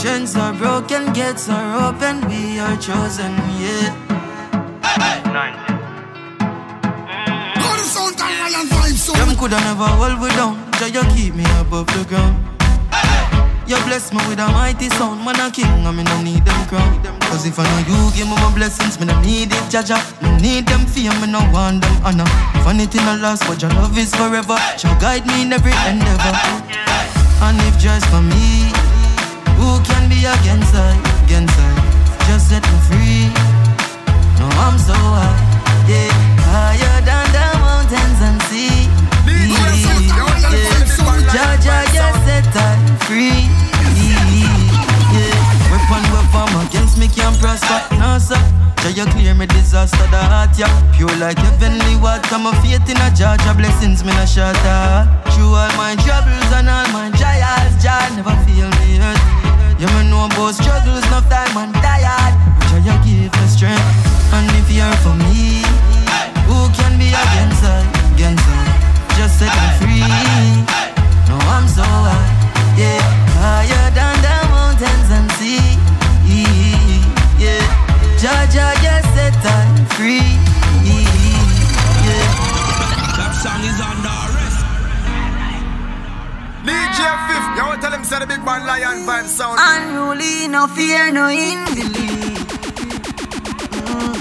Chains are broken, gates are open, we are chosen, yeah. Them coulda never hold me down, Jah you keep me above the ground. You bless me with a mighty sound, man a king, and me no need them crown. Cause if I know you give me my blessings, me no need it, Jaja. Me need them fear, me no want them honor. Vanity no loss, but your love is forever. Shall guide me in every endeavor. And if just for me, who can be against I, against I? Just set me free. No, I'm so high, yeah, higher than the mountains and sea. Jaja, you set I free. Yeah, weapon we form against me can't prosper. No sir, Jah you clear me disaster the heart yeah. Pure like heavenly water, my faith in a Jaja blessings me no shatter. Through all my troubles and all my trials, Jah never feel me hurt. You me know about struggles, enough time and tired. Jah you give me strength, and if you're for me, who can be against I, against I? Just set me free. No, I'm so high, yeah, higher than the mountains and sea. Yeah, Jaja, you set I free. Yeah. That song is on the arrest. DJ Fif, you want tell him say the big bad lion vibe sound. Unruly, no fear, no unbelief. Mm.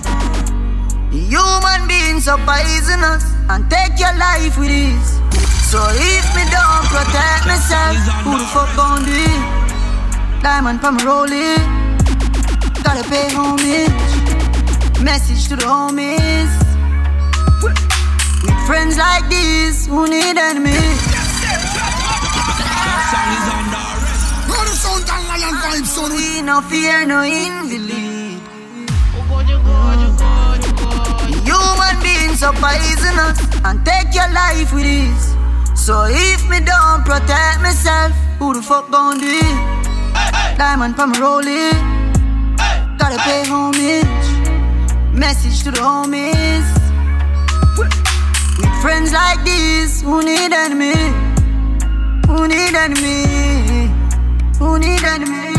Human beings are poisonous and take your life with ease. So if me don't protect myself, who the fuck gon' do it? Diamond from rolling, gotta pay homage. Message to the homies. With friends like these, who need enemies? That song is on the arrest. Now the sound and lion vibe sound. We no fear, no invalid. Human beings are poisonous and take your life with ease. So if me don't protect myself, who the fuck gon' do it? Diamond from rolling, gotta pay homage. Message to the homies. With friends like these, who need enemy? Who need enemy? Who need enemy?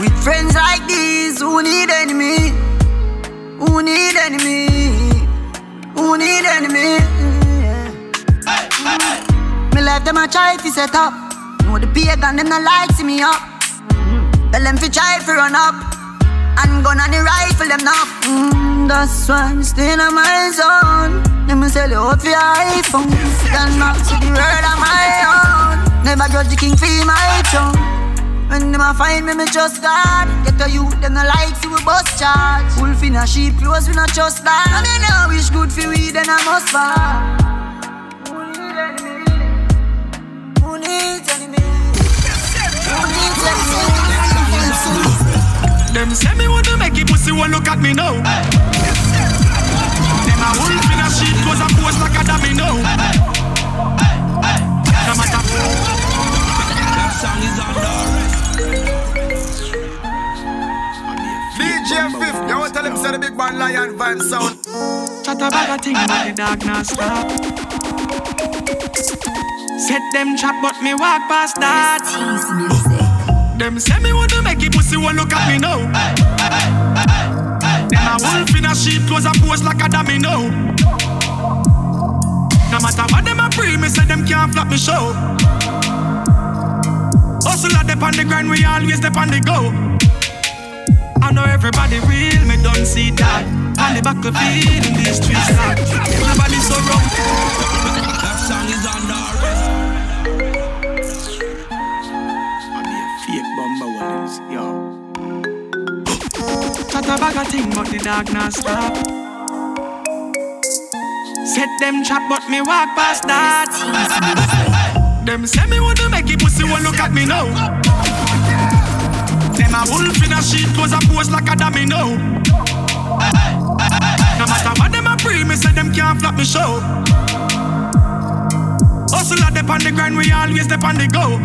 With friends like these, who need enemy? Who need enemy? Who need enemy? Me life them a try to set up. Know the pagan them not like see me up. Tell them fi try fi run up. And gun on the rifle them now. Mm, that's why I'm staying on my zone. Let me sell you for your iPhone. Then not to the world on my own. Never judge the king for my throne. When them a find me, me trust God. Get a youth, them no like see we bust charge. Wolf in a sheep clothes, we not trust that. I mean, I wish good for we, then I must fall. Them say me wanna make it pussy won't look at me now. Them a wolf in a sheep clothes and pose like a dummy now. No matter. That song is on DJ Fif, you want to tell him say the big man lion vibe sound. Chat a bag of thing, but the dog not stop. Set them trap, but me walk past that. Them say me wanna make it pussy won't look at me now. Them a wolf in a sheep clothes and pose like a dummy now. No matter what them a pre, me say them can't flop me show. Hustle a dep on the grind, we always dep on the go. I know everybody real, me don't see that. On the battlefield in these streets, that everybody so wrong. That song is on a bag of thing, but the dog not stop. Set them trap, but me walk past that. Them say me wanna make it pussy won't look at me now. Them a wolf in a sheep clothes and pose like a dummy now. No matter what them a pre, me say them can't flop me show. Hustle a dep on the grind, we always dep on the go.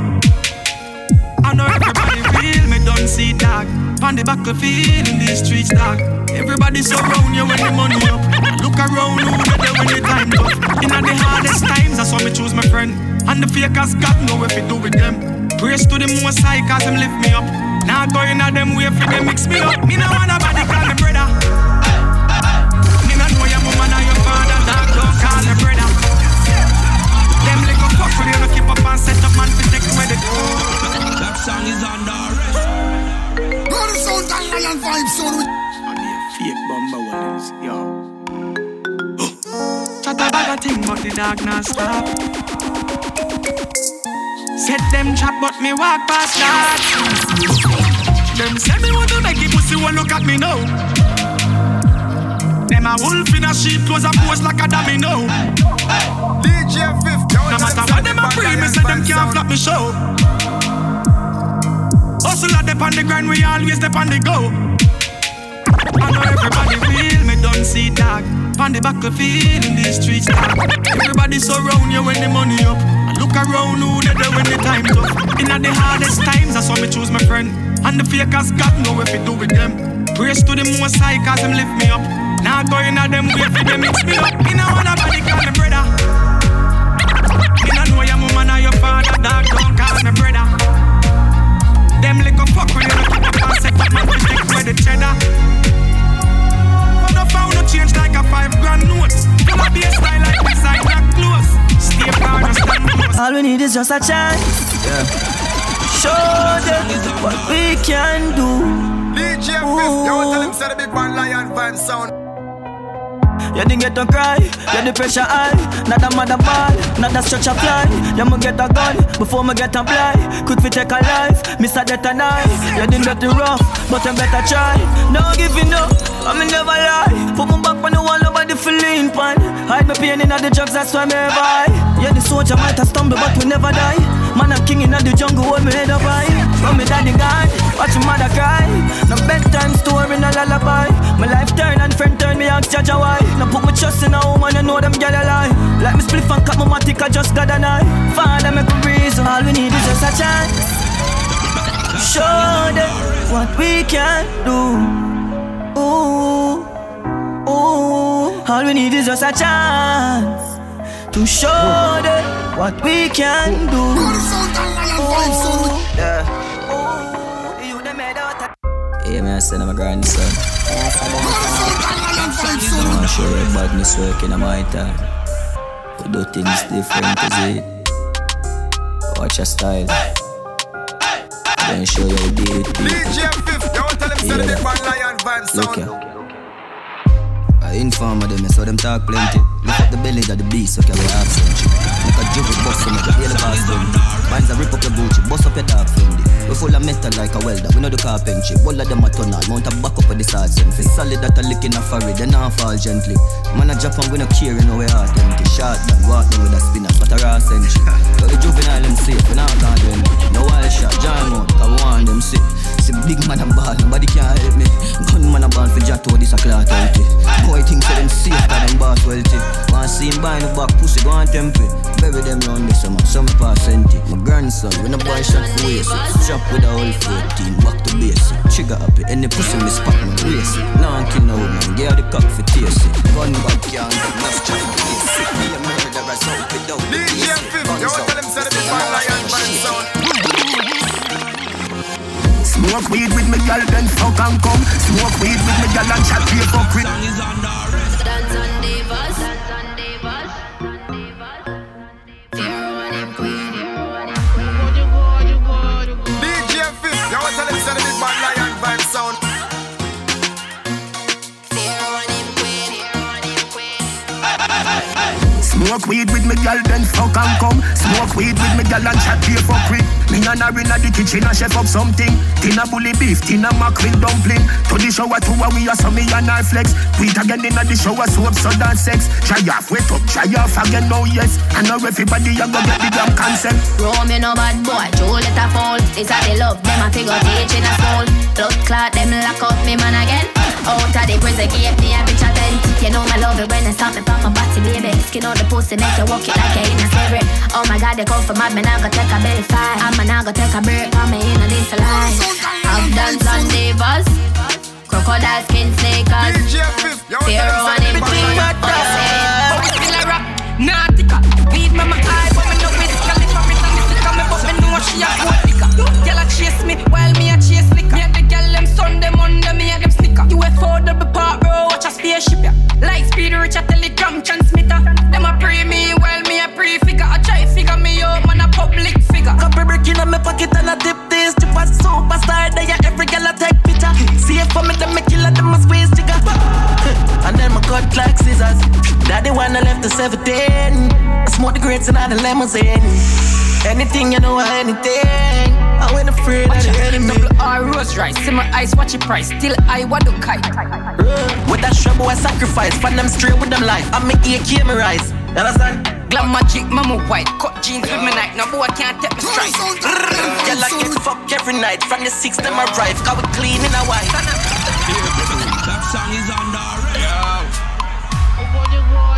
Know everybody real, me don't see dog. On the battlefield in these streets, dog. Everybody surround you when the money up. Look around who they there when the time tough. In the hardest times, that's why me choose my friend. And the fakers got know if it do with them. Praise to the most high, cause them lift me up. Now going at them way for them mix me up. Me no want nobody call me brother. Me no know your mama nor your father, dog. Don't call me brother. Them little fuck with you, no keep up and set up man to take credit. That song is on the rest. Go to sound and lion vibe sound with Fake bomber ones, yo. Chat a bag of thing, but the dog not stop. Set them trap, but me walk past that. Them say me wanna make it pussy won't look at me now. Them a wolf in a sheep clothes and pose like a dummy now. DJ Fif, No matter what him them a say pre, me say them can't vibe flop me show. Hustle a dep on the grind, we always step on the go. I know everybody feel me don't see dog. On the back battlefield in these streets, dog. Everybody surround you when the money up. And look around who they there when the time tough. In the hardest times, that's why me choose my friend. And the fakers got know if it do with them. Praise to the most high, cause them lift me up. Now going at them way for them mix me up. Me no want nobody call me brother. Me no know your mama nor your father, dog. Don't call me brother. Them little fuck when you look up and set up man to take away the cheddar. But the found no change like a five grand note. Full of baseline like this side black close. Stay far and stand close. All we need is just a chance. Show them what we can do. DJ Fif, you want tell him say the big man lion vibe sound. Didn't get to cry, you the pressure high. Not a mother ball, not a stretch a fly. You me get a gun before me get a blind. Quick we take a life, miss a death a knife. You didn't get it rough, but I better try. No giving up, I me never lie. Put my back on the wall, nobody feeling pan. Hide my pain in the drugs, that's why me high. Yeah, the soldier might have stumbled, but we never die. Man, I'm king in the jungle, hold me head up high. When me daddy gone, watch your mother cry. No bedtime story, no lullaby. My life turn and friend turn me ask Jaja why. Now put my trust in a woman, you know them gyal a lie. Like me spliff and cut my matic, I just got an eye. Father make a reason, all we need is just a chance. Show them what we can do. Ooh, ooh. All we need is just a chance to show them what we can do. Go to sound and lion vibe sound with Yeah. Ooh, you the made. Yeah, man, I send him a grandson. I wanna show you badness working on my time. We do things different, is it? Watch your style. Then show you how to deal. DJ Fif, you want to tell him say the big bad lion vibe Look sound. here. I inform of them, so them talk plenty. Lift up the belly of the beast, so can we have some. Make a juggle bust them, make a daily pass them. Vines a rip up your Gucci, bust up your dark Fendi. We full of metal like a welder, we know the carpentry. All of them a tunnel, mount a back up of the side sentry. Solid that a lick in a furry, then I fall gently. Man a Japan, we no care, you know we are empty. Shot down, walk down with a spinner, but a raw century. Got the juvenile them safe, we not gone them. No wild shot, jam out, cause we want them sick. See big man a ball, nobody can help me. Gun man a ball for Jato, this a cloth empty. Boy think say them safe, cause them boss wealthy. Want see him buy no back, pussy go on tempe. Bury them round this summer, summer pass 70 grandson, when a boy shot for waist, strap with a whole 14, back to basic. Trigger happy, any pussy miss pack my race. Now I'm kill no woman, get out the cock for taste it. Gun back, can't get enough chop for taste it. Me a murderer, so without the DJ Fif, you want to tell him say the big bad lion vibe sound. Smoke weed with me girl, then fuck and come. Smoke weed with me girl and chat pay for quick. Dance Smoke weed with me girl, then fuck and come. Smoke weed with me girl and chat pay for quick. Me and her inna the kitchen and chef up something. Tina bully beef, tina mackerel dumpling. To the shower two and we are some me and our flex. Tweet again inna the shower soap, so dance sex. Try off, wait up, try off again, no yes. I know everybody a go get the damn concept. Rome, you know bad boy, Joe let a fall. This a the love, them a figure teach in a school. Blood clot, them lock up me man again. Out of the prison, give me a bitch a tent. You know my love it when they stop me from my body, baby. Skin out the pussy, make you walk it like you in a slavery. Oh my God, they come for mad, man, I go take a belly fight. I'm man, I go take a break, for me in a this life. I've done some divas. Crocodile skin sneakers. Pharaoh and him queen. Feel a rock, nautica. A spaceship ya. Light speed reach a telegram transmitter. Them a pre me while me a pre figure. I try figure me out, man a public figure. Couple brick in my pocket and I dip this to a superstar. They a every girl I take picture. See it for me, them me killer, them a squeeze jigger. And then my cut like scissors. Daddy wanna left the 17. I smoke the grapes and I the limousine. Anything you know, anything. I ain't afraid of the enemy. Double R rose rice, see my eyes, watch it price. Still I want to kite. With that shrub, I sacrifice. Find them straight with them life. I make AK me rise. You understand? Glam magic, mama white. Cut jeans with me night. No boy can't take me strike. Girl, I get fucked every night. From the six, them arrive. Cause we clean in a white. That song is on the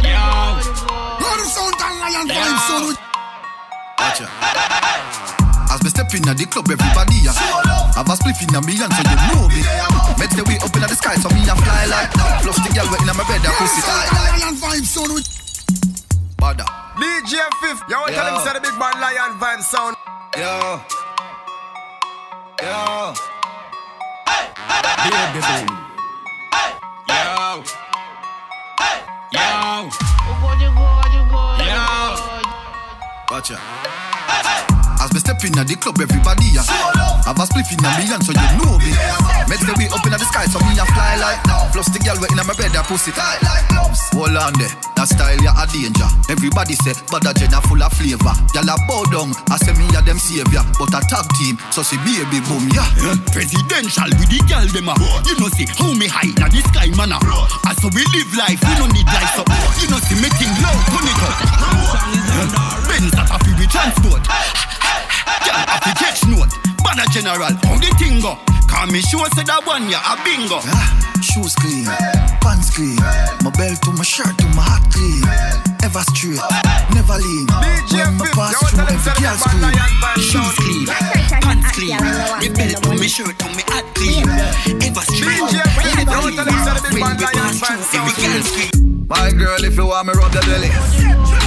Yo. Now the sound and lion vibe sound with Watch ya. As me step in at the club, everybody ya. Have a spliff in a me and so you know me. Met the way up in the sky, so me a fly like. Flush the girl in my bed, I pussy tight. Lion vibe sound with Bada. DJ Fif, you want to tell him say the big bad lion vibe sound. Yo. Yo. Baby boom. Yo. Yo. Yo. Watch ya. As me step in at the club, everybody ya. Have a spliff in a and so you know me. Met the way up in the sky, so me a fly like. Flush the girl in my bed, I pussy tight like gloves. Hold on there, that style ya a danger. Everybody say, but a Jenna full of flavor. Y'all a bow down, I say me a them savior. But a tag team, so see baby boom ya. Presidential with the girl dem a You know see how me high na the sky man a so we live life, we no need life up You know see me king low, turn it up Benz that a fi we transport Girl a fi catch note Banner general, how the thing go? Call me sure say that one ya a bingo Shoes clean, pants clean. My belt to my shirt to my hat clean. Ever straight, never lean. When my pass through every girl scream. Shoes clean, pants clean Me belt to me shirt to me hat clean Ever straight, never lean When we pass through every girl scream My girl, if you want me rub the belly,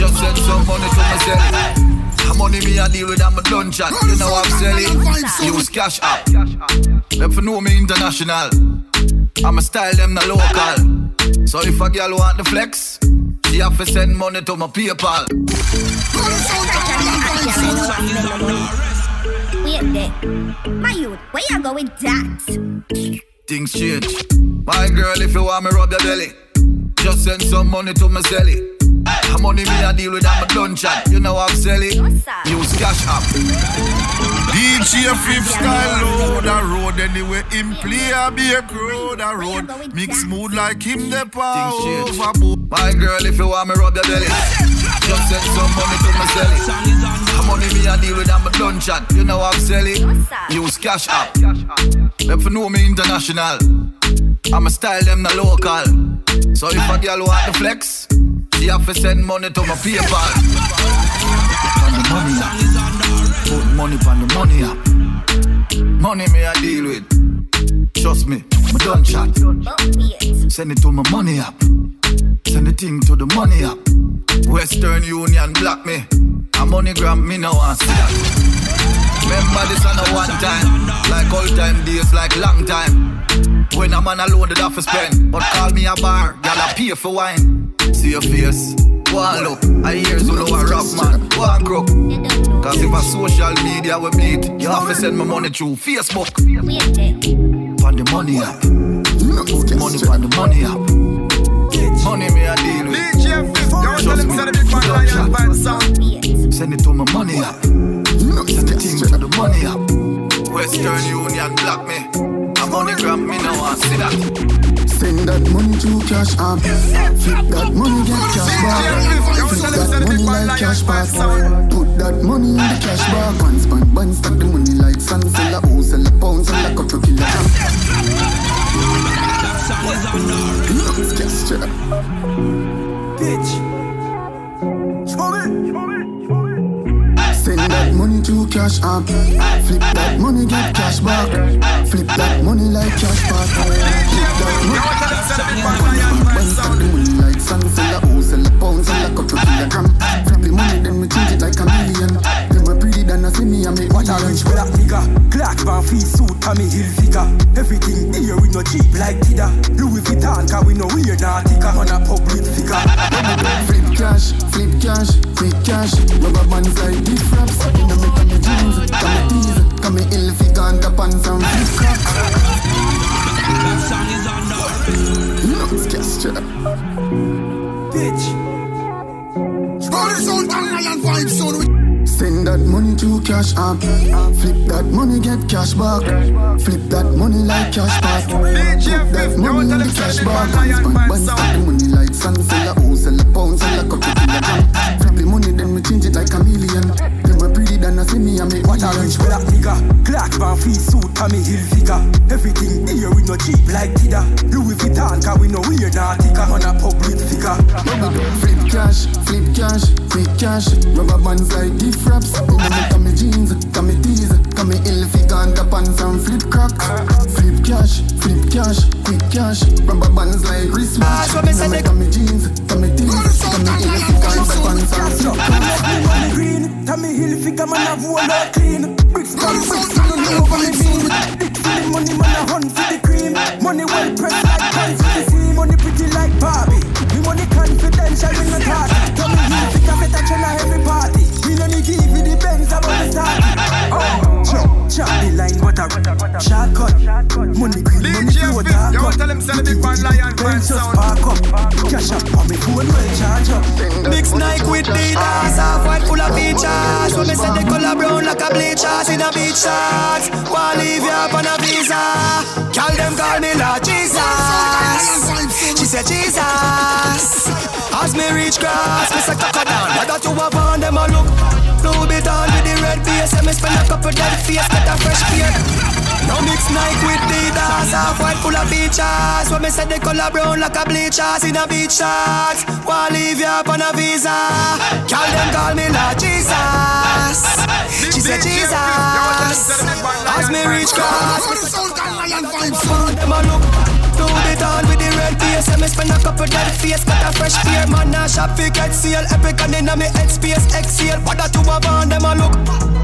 just send some money to my celly. Money me I deal with, I'm a done chat. You know I'm selling. Use cash up. Them for know me international. I'm a style them the local. So if a girl want the flex, she have to send money to my PayPal. Wait there. My youth, where you go with that? Things change. My girl, if you want me rub your belly, just send some money to my celly. Money me I deal with, I'm a done chat. You know I'm selling. Use cash up. DJ Fif style load the road anyway. Him play a be a crow the road. Mix mood like him the power. My girl, if you want me rub your belly, just send some money to my celly. Money me I deal with, I'm a done chat. You know I'm selling. Use cash up. Them for know me international. I'm a style them the local. So if a girl want the flex, she have to send money to my PayPal. On the money up. Put money on the money app. Money me I deal with. Trust me, my done chat. Send it to my money app. Send the thing to the money app. Western Union block me. A MoneyGram me no that. Remember this on a one time, like old time days, like long time. When a man alone did have to spend, but call me a bar, y'all a pay for wine. See your face, one look, I hear you know a rock man, one crook. Cause if a social media we meet, you have to send my money through Facebook. On the money app, put money on the money app. Money me a deal with. DJ Fif, yo, tell him say the big man lion vibe sound. Send it to my money app. Send the thing to the money app. Western Union block me. A MoneyGram me no want see that. Send that money to cash app. Flip that money, get cash back. Flip that money like cash back. Put that money in the cash bag. Buns, bun, bun, stack the money like sun. Sell a house, sell a pound, sell a cup for killer. Nuts, gesture. Bitch. Send that money to cash app. Flip that money, get cash back. Flip that money like cash back. Flip that money. Stack the money like sun. Sell a house, sell a pound, sell a for kilogram. Flip the money, then we change it like a million. Then we pretty than a see me and make What a lunch with that nigga Clark van free suit, Tommy Hilfiger Everything here we no cheap like Tida Louis Vuitton, cause we no weird article On a public figure cash, flip cash, quick cash. Rubber bands like gift wraps. Inna me come me jeans, come me tees, come me ill figure and the pants and flip crap. Nuts, gesture. Bitch. Send that money to cash app. Flip that money, get cash back. Flip that money like cash back. Put that money in the cash bag. Spend bun, stack money like sun. Me and a lunch with that nigga Clark van free suit, Tommy Hilfiger Everything here we no cheap like Tida Louis Vuitton, cause we no weird article On a public figure Flip cash, flip cash, quick cash. Rubber bands like gift wraps. Inna me come me jeans, come me tees, come me ill figure and the pants and flip crack. Flip cash, flip cash, quick cash. Rubber bands like wristwatch. Ah, Inna me come me jeans, come me tees, come me ill figure and the pants and flip crack. Money green, Tommy Hilfiger man roll out clean Bricks from bricks, you don't know me money, man a hunt for the cream Money well pressed like pants for the sea Money pretty like Barbie Me money confidential, we not talk Tommy Hilfiger better than a chop, chop the line, what a shortcut Money green, money flow, dark Yo, tell him say the big man lion vibe Benz just sound. park up Cash up on me phone, well charge up Mix Nike with Adidas, half white full of features. When me say the color brown like a bleachers in a beach shorts. Wanna leave you up on a visa? Call them call me Lord Jesus. She said Jesus. As me reach grass, me say cock down. Why that you have on them a look? Louis Vuitton with the red base, and me spend a couple dead face, get a fresh beard. Now mix Nike with Adidas, half white full of features. When me say the color brown like a bleachers in a beach shorts. Wanna leave you up on a visa? Call them call me Lord Jesus. She said Jesus. As me reach class, me say them a look. Louis Vuitton with the red base, and me spend a couple dead face, got a fresh pair, man. Now shop fi get seal, epic and inna me head space, exhale. What a two of on them a look.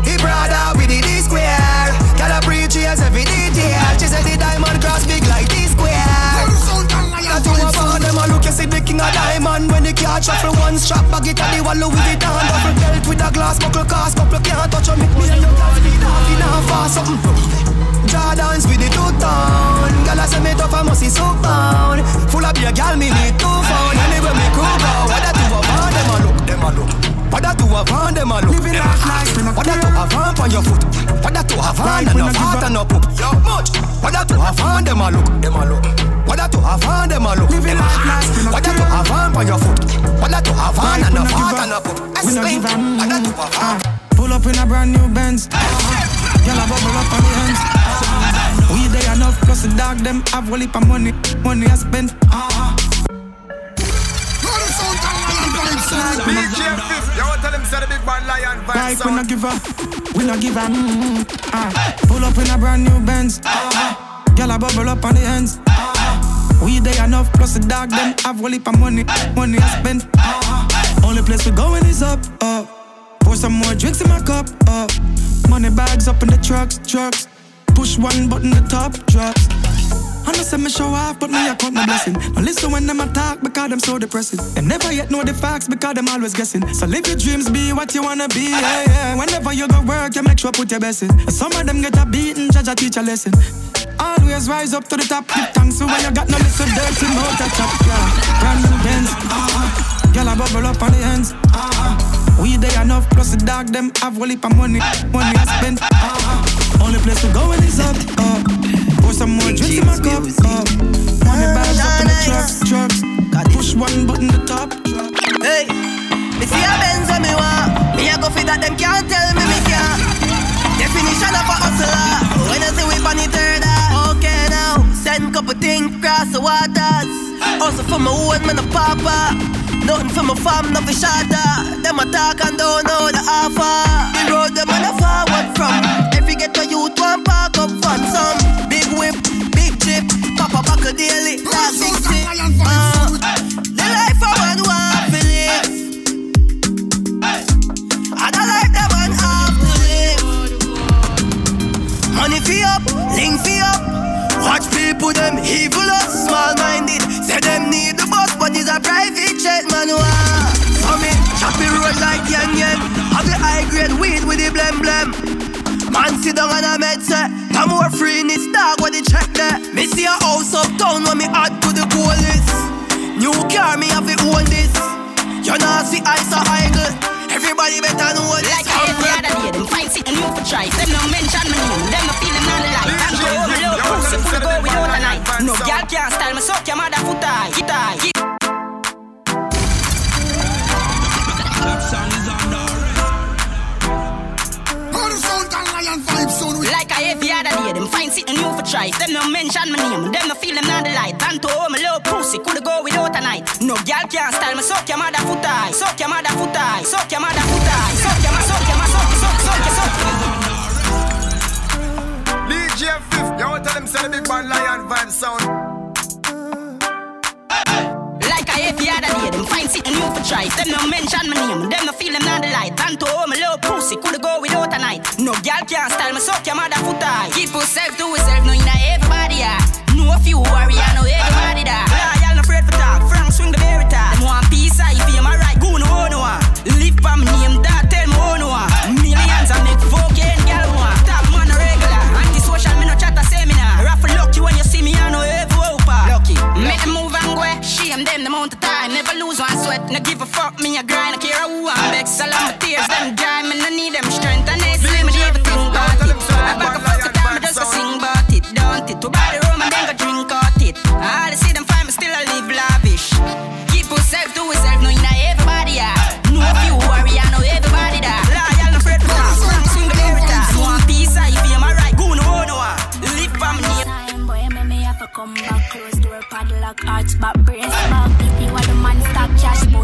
He brother with the D square. Got a preach every detail. She said the diamond cross big like D square. Got two of all them a look, you see the king of diamond When the car shuffle one strap, bag it at the wall Louis Vuitton Double belt with a glass buckle cast Couple can't touch on me, me and your speed off in fast something Jordans with the two-tone Girl I say me tough, I must see so bound Full of beer, girl, me need two phone. Anyway, me crew go What that two of all them a look, them a look. What that to have on them a look. Living life like What that to have on on your foot. What that to have on and no fat and no poop. Yo, much. What that to have on them a look Them a look. What that to have on them a look Living life like What that to have on on your foot. What that to have on and no fat and no poop. We a What that to have on Pull up in a brand new Benz Girl a bubble up on the ends We there enough plus the dog them have a heap of money Money I spent DJ Fif, you want tell him say the big bad lion vibe Like we not give up, we not give up. Mm, ah. Pull up in a brand new Benz. Ah. Girl a bubble up on the ends. Ah. We there enough plus the dog them have a heap of money, money I spent. Ah. Only place we going is up, up. Some more drinks in my cup, up. Money bags up in the trucks, trucks. Push one button, the top drops. I know say me show off, but me I count my blessing. Now listen when them attack because them so depressing. Them never yet know the facts because them always guessing. So live your dreams, be what you wanna be. Yeah, yeah. Whenever you go work, you make sure put your best in. Some of them get a beating, judge a teach a lesson. Always rise up to the top, give thanks to when you got no little dirty mouth to chop. Yeah, brand new Benz. Uh-huh. Girl, I bubble up on the ends. Uh-huh. We there enough, plus the dog them have a heap of money, money I spend. Uh-huh. Only place we going is up, up. Pour some more drinks in my cup, uh. up. Money bags up in the trucks, trucks. Push one button, the top. Hey, me see a Benz when me want. Me a go fit that them can't tell me me can't. Definition of a hustler. When I say we on the third. Okay now, send couple things across the waters. Also for my own man a papa. Nothing for my fam, nothing shada. Them a talk and don't know the offer. The road them on a forward from. Every get a youth one park up fun some. Big whip, big chip, pop a buckle daily. That big stick. Uh, the life I want want to live. I don't like that man have to live. Money fee up, link fee up. Watch people them evil up, small minded. Say them need private jet man. Wah. So me choppy road like yang yang. Have the high grade weed with the blem blem. Man sit down and I met say I'm more free in this dog what they check there. Me see a house uptown when me add to the goal list. New car me have to own this. You know see ice or idle. Everybody better know this. Like I every other day, them find sitting you for try. Them no mention my name, them no feeling on the light. And go over low pussy, could go without a night. No girl can't style me, suck your mother foot high. Hit high. Try. Them no mention my name, them no feel them on the light. And to home, a little pussy, could go without a night. No girl can't style me, suck your mother foot high. Suck your mother foot high. Suck your mother foot high. Suck your mother, suck your mother, suck, suck, suck, suck. DJ Fif, you want tell him say the big bad lion vibe sound. Find sitting you for try. Them no mention my name, them no feel them on the light. And to home, a little pussy, could go without a night. No girl can't style me, suck your mother foot high. Keep yourself to yourself, no inna everybody yeah. No a few warrior, no everybody that. Loyal, no afraid for talk. Frank swing the berry top. Them want peace, I feel my right. Go no one one. Live by my No give a fuck. Me a grind. I care who I'm vex. All of my tears them dry. Me no need them strength. And they say me everything about it. I back a fuck time. Me just go sing about it. Don't it. To buy the room and then go drink out it. All they see them find me still I live lavish. Keep yourself to yourself. No inna everybody yeah. No worry, I know everybody that. Loyal no afraid for talk. Frank swing the top. Want peace. I feel my right. Go no one one. Live my name. Time boy, me me have to come back close door, padlock, arch back, brace back.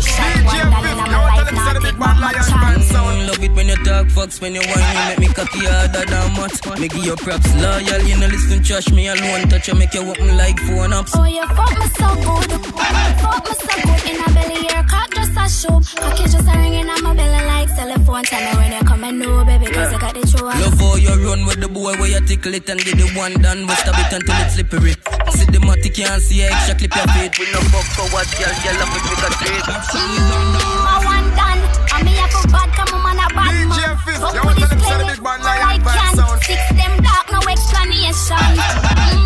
Cash, bush shot, one dollar in my life, now take back my chance. Love it when you talk fucks, when you whine, you make me cocky harder than much. Me give you props, loyal, you know listen trash me alone, touch you make you open like phone ups. Oh, you fuck me so good, fuck me so good, right shoe. Cocky just a ringing on my belly like telephone. Tell me when you coming, no, baby, cause yeah. got the true. Love how you run with the boy where you tickle it and get the one done. Bust stop it until it's slippery. See the matic, can't see extra clip your feet. We no fuck for what, girl, girl, love it, we a it. My one done. I'm here for bad, come on, man, a bad man. DJ Fif, you want to tell them, say the big man, like, sound. Six them dark, no explanation.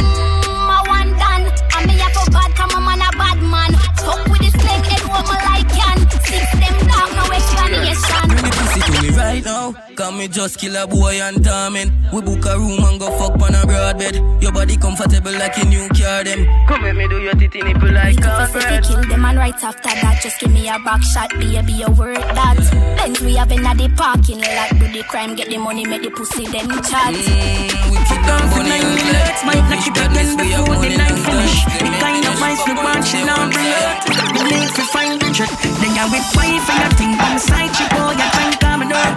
now. Come me just kill a boy and torment. We book a room and go fuck on a broad bed. Your body comfortable like a new car them. Come with me do your titty nipple like carpet. kill them and right after that, just give me a back shot, baby, a word that. Benz we have in the parking lot, do the crime, get the money, make the pussy then chat. Mm, we keep down for nine minutes, might not keep it before the night finish. The kind of ice we want, she now relate. We need to find the trick, then I fight for nothing. I'm side chick, boy, I think I'm an old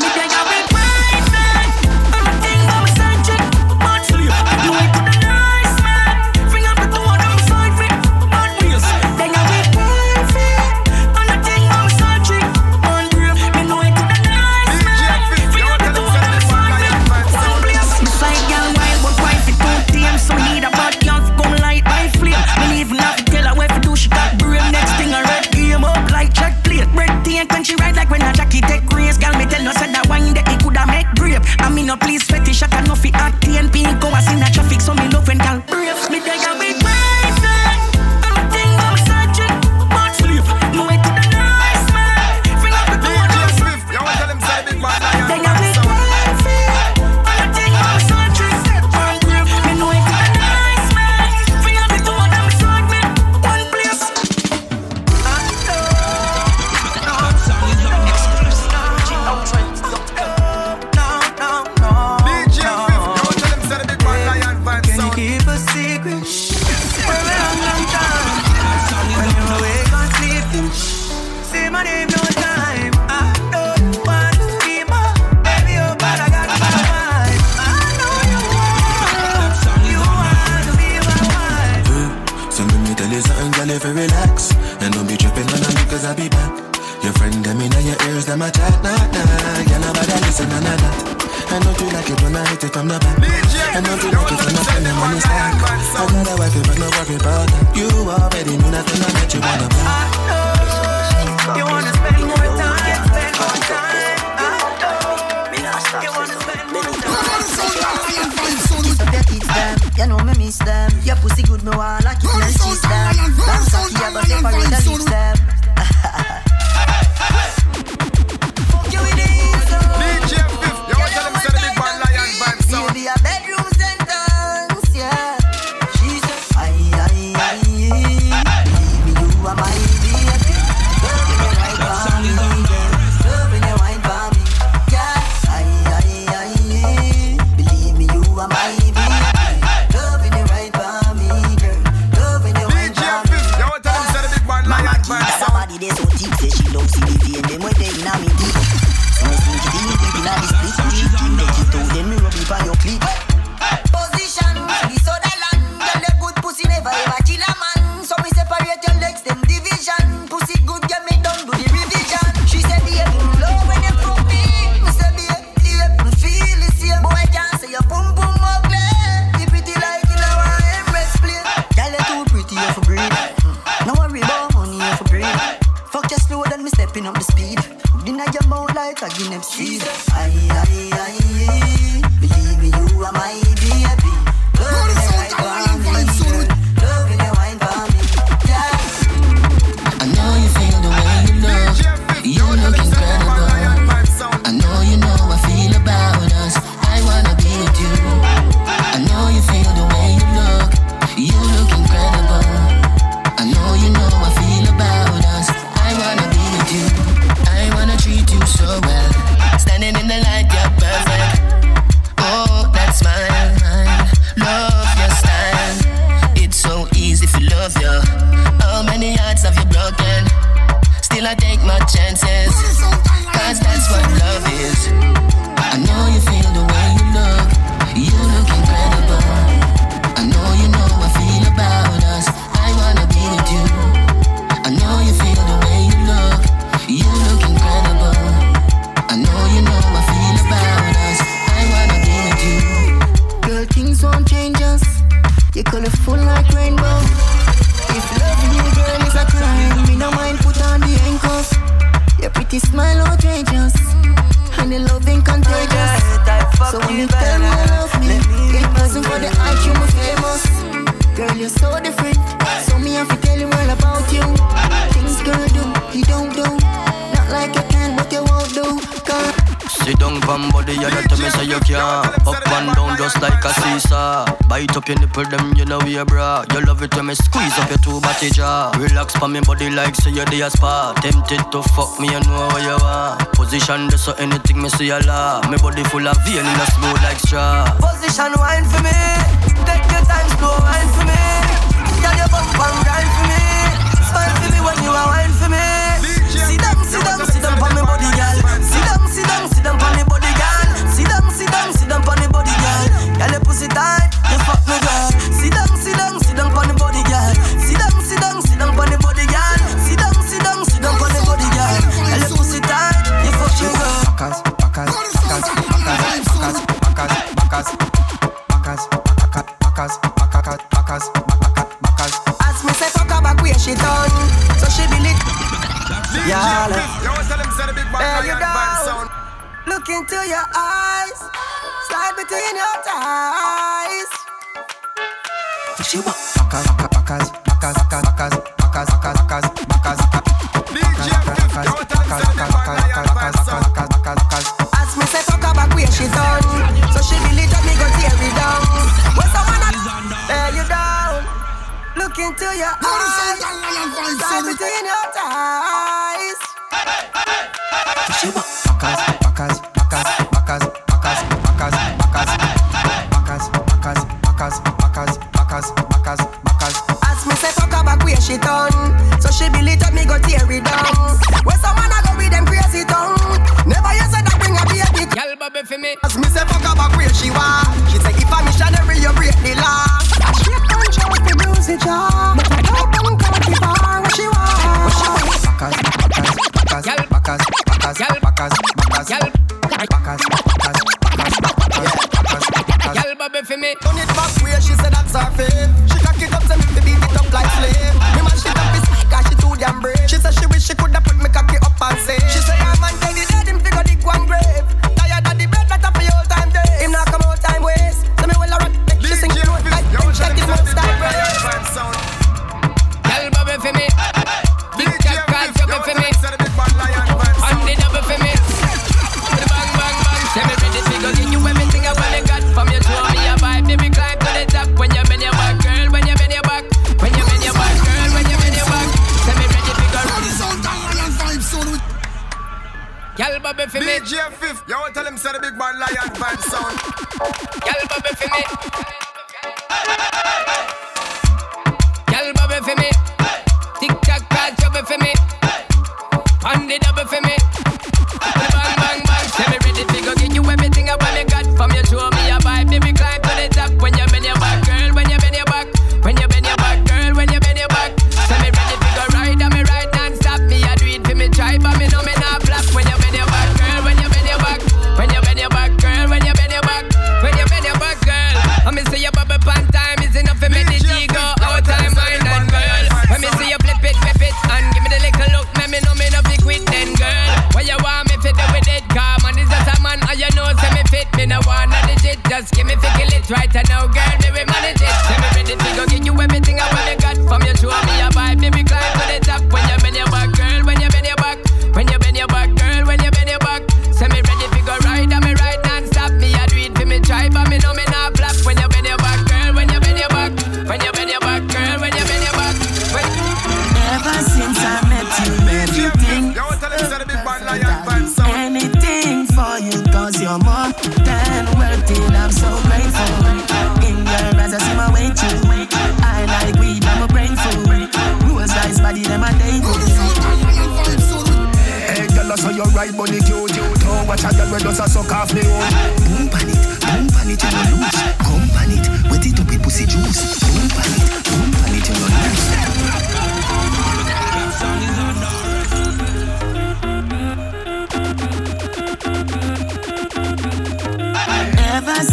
nah. Up and down just like a seesaw. Bite up your nipple, them you know we bra. You love it when me squeeze up your two body jaw. Relax pa me body like say you're the spa. Tempted to fuck me, you know where you are. Position this so anything me see a lot. Me body full of vein and a smooth like straw. Position wine for me. Take your time, slow wine for me. Girl, your butt bang grind for me. Smile for me when you are wine for me. pussy tight. You fuck me, girl. Sit down, sit down, sit down on the body, girl. Sit down, sit down, sit down on the body, girl. Sit down, sit down, sit down on the body, girl. Tell your pussy tight. You fuck me, girl. Backers, backers, backers, backers, backers, backers, backers, backers, backers, backers, backers, As me say, fuck her back where she done, so she be lit. Yeah, look into your eyes, slide between your thighs. She want backers, backers, backers, backers, backers, backers, backers, backers, backers. As me say fuck her back where she done, so she really got me go tear it down. What's up, man? Tear you down. Look into your eyes, slide between your thighs. She want backers.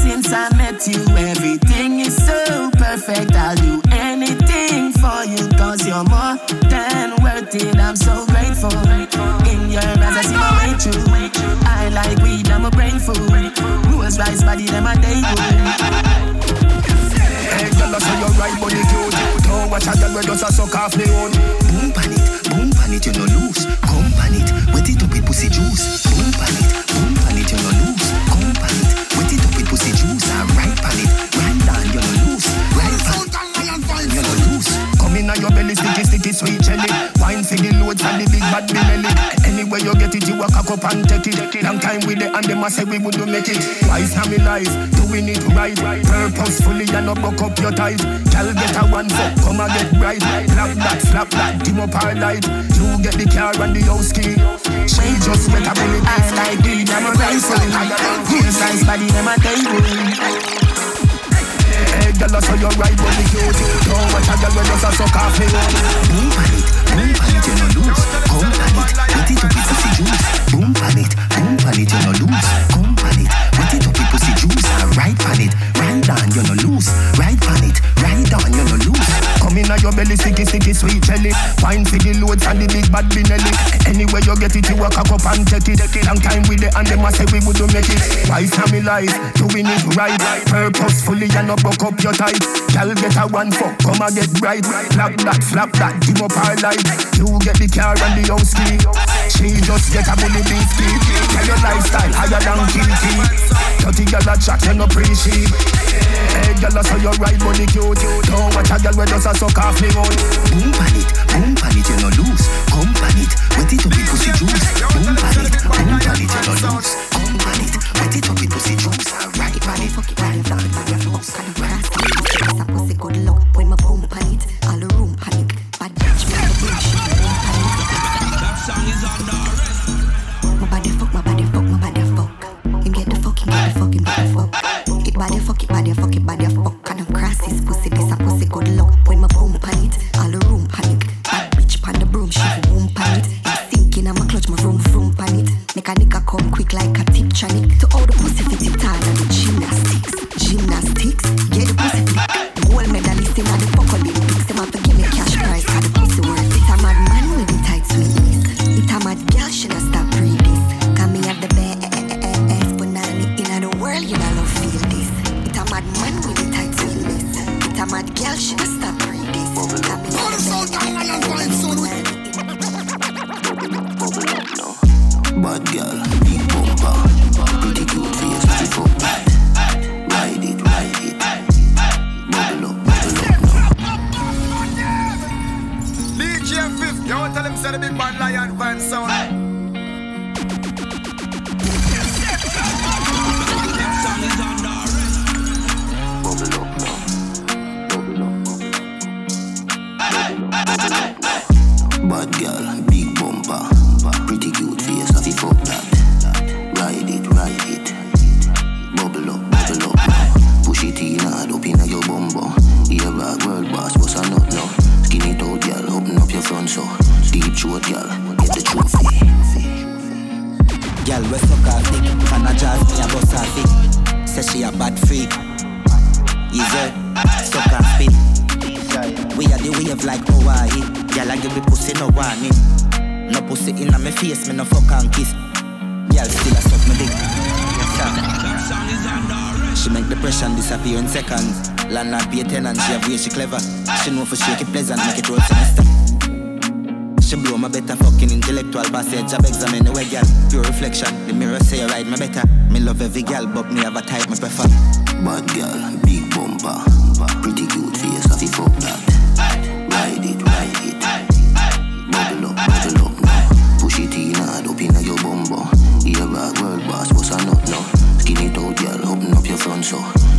Since I met you, everything is so perfect. I'll do anything for you, cause you're more than worth it. I'm so grateful. In your eyes, I see my way through. I like weed, I'm a brain food. Rose rice body, them a day Hey, girl, I say you're right, money cute. Don't watch a girl when does a suck off me own. Boom pan it, boom pan it, you no lose. Come pan it, wet it up with pussy juice. Sticky, sweet jelly. Wine for the loads and the big bad belly. Anywhere you get it, you walk up and take it. Long time with it, and them a say we would do make it. Wise now me life, doing it right. Purposefully, and not buck up your ties. Girl get a one foot, come and get bright. Slap that, slap that, dim up our light. You get the car and the house key. She just get a bullet. I like weed, I'm a rifle. Rose rice body, them a day Girl, I saw you right money cute. Don't watch a girl when does a suck off own. Boom pan it, boom pan it, you no lose. Come pan it, wet it up with pussy juice. Boom pan it, boom pan it, you no lose. Come pan it, wet it up with pussy juice. Right pan it, right down, you no lose. Right pan it, right down, you no lose. Come in on your belly, sticky, sticky, sweet jelly. For the loads and the big bad binelli. Anywhere you get it, you walk up and take it. Long time with it, and them a say we would do make it. Wise now me life, doing it right. Purposefully and not buck up your tight. Girl get a one fuck, come and get bright. Flap that, flap that, dim up our light. You get the car and the house key. She just get a bully beef key. Tell your lifestyle higher than kinky. Dirty girl a chat, you no appreciate. Hey girl, I saw your right money cute. Don't watch a girl when does a suck off me own. Boom pan it, boom pan it, you no lose. Come pan it, wet it up with pussy juice. Boom pan it, boom pan it, you no lose. Come pan it, wet it up with pussy juice. Alright, pan it, fuck it, pan it, fuck it, pan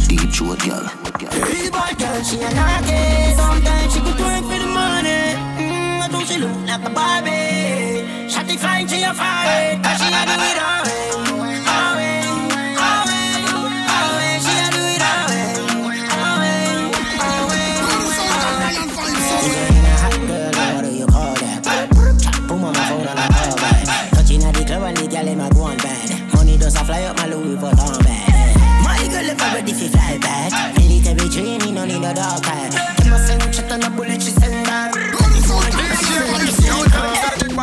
Deep throat, girl. Real bad girl, she a naughty. Sometimes she could work for the money. Mm, I don't she look like a Barbie. Fine, she me a fight, cause she a do it her way, her way. She a do it do that? Boom on my phone I. Touching at the the go on bad. Money does a fly up training, no need a dog tag. Give my send shot on a bullet, she send back.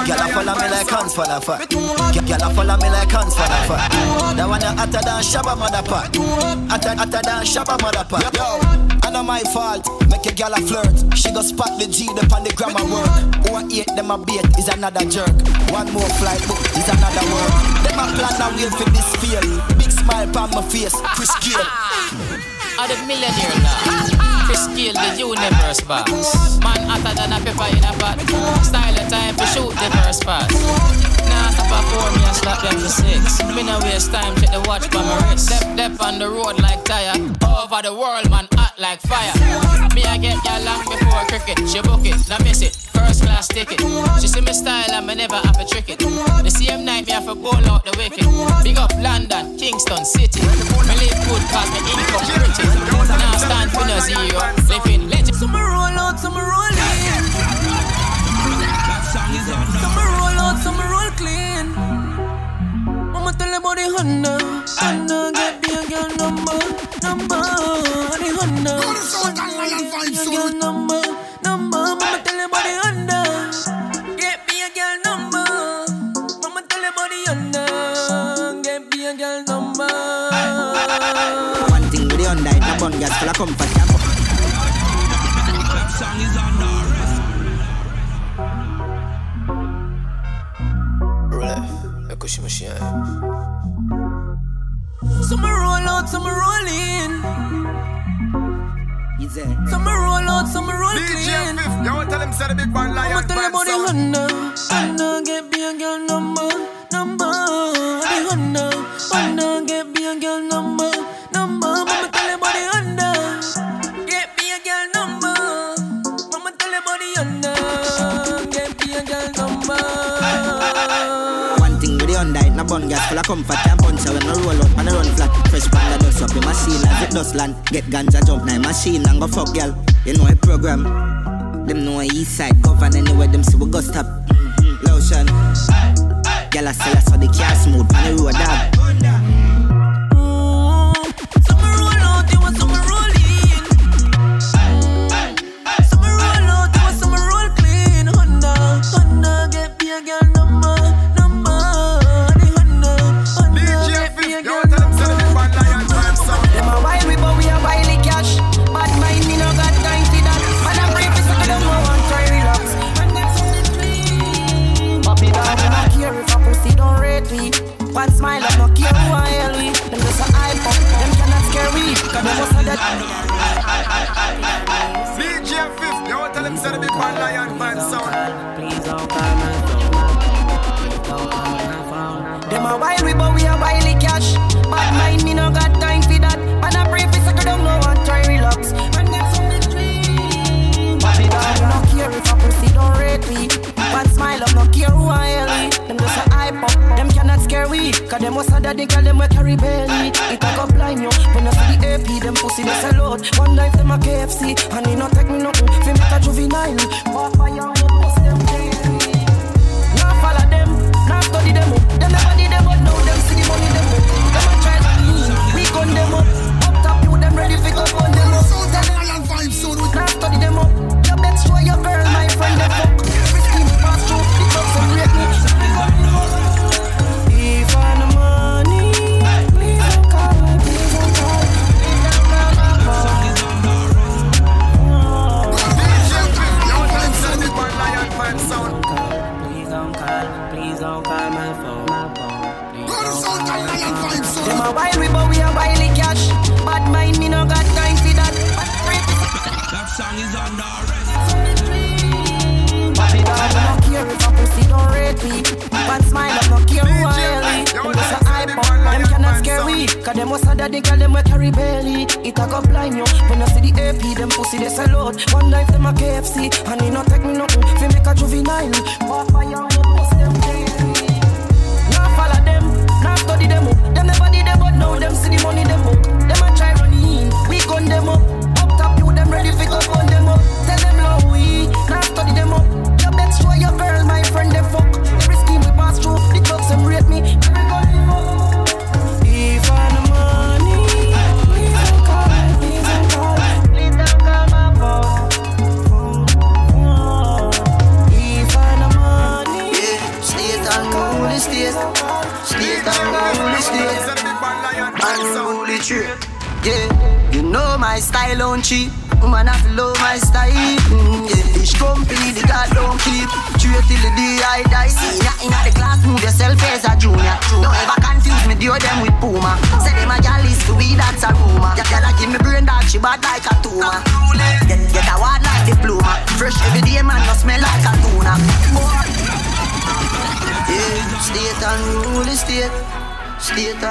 Girl a follow me like hands the fuck. Girl a follow me like hands the fuck. That one a hotter than Shabba motherfucker. Hotter hotter than Shabba motherfucker. Yo, I know my fault. Make a girl a flirt. She go spot the G up on the grammar work. Who a eight them a bait is another jerk. One more flight book is another work. Them a plan a wait for this feel. Big smile on my face. Chris Gayle. Are the millionaire now? Chris Gayle, the universe boss. Man hotter than a pepper in a pot. Style of time to shoot the first pass. Nah, stop a four, me and slap them for six. Me no waste time, check the watch by my wrist. Step, step on the road like tire. Over the world, man, like fire. Me, I get ya long before cricket. She book it, now miss it. First class ticket. She see me style and me never have a trick it. The same night, me have to bowl out the wicket. Big up London, Kingston City. Me live good cause me income rich. Now stand for no zero. Living legend. Some roll out, some roll in. Mama tell about the Honda. Honda get me a girl number, number. The Honda. Get me a girl number, number. Mama tell about the Honda. Get me a girl number. Mama tell about the Honda. Get me a girl number. One thing with the Hyundai, na bun gas full of comfort. yeah. That song is under Roulette, écoute mon chien. Some roll out, some roll in. Some roll out, some roll clean. You want tell him say the big man lion I'ma tell vibe him about the. Honda. Honda get me a girl number, number. The Honda, Honda get me a girl number, number. Mama with the Hyundai, na bun gas full of comfort and punch when I roll out and I run flat. Fresh panda dust up the machine as it dust land. Get ganja jump na machine and go fuck girl. You know a program. Them know a east side govern anywhere them see we go stop. Mm-hmm. Lotion. Girl I say I saw the car smooth on the road dog. Some me. One smile up, no care who I hell we. Them just a hype up, them cannot scare we. Cause them must have that. DJ Fif, you want tell him say the big man lion vibe sound. Please don't call my phone. Them a wild we but we a wily cash. Bad mind me no got time for that. Man a pray for second don't no one try relax. Man get from the dream. Bobby down, we no care if a pussy don't rate me. Bad smile up, no care who I hell cannot scare we. Cause them was other the girl them we carry belly. It a go blind you when you see the AP, them pussy they sell out. One life them a KFC, and it no take me nothing. Fi make a juvenile. Walk by your bust them daily. Now follow them, now study them up. Them never did them but now them see the money them up. Them a try to me, we gun them up. Up top you them ready fi go gun them up. Now study them up. You bet show your girl my friend them fuck. One life them a KFC, and it no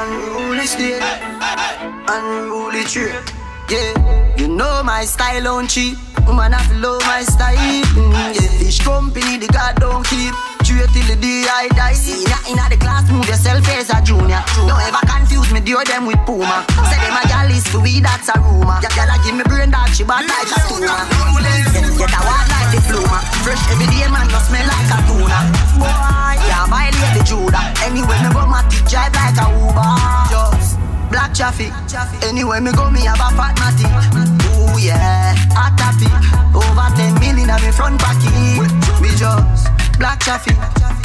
unruly state. Unruly tree. Yeah, you know my style on cheap. Woman, I feel my style. Mm, yeah, fish company, the God don't keep. Straight till the day I die. Ya in the class, move yourself as a junior. Don't ever confuse me, deal them with Puma. Say them a gal is to we, that's a rumor. Ya gal give me brain dog, she bad like a tuna. Get, a word like diploma. Fresh every day, man, no smell like a tuna. Boy, yeah, violate the Judah. Anyway, me go my drive like a Uber. Just black traffic. Anyway, me go, me have a fat matic. Ooh yeah, hot topic. Over 10 million on me front pocket. Me just black traffic.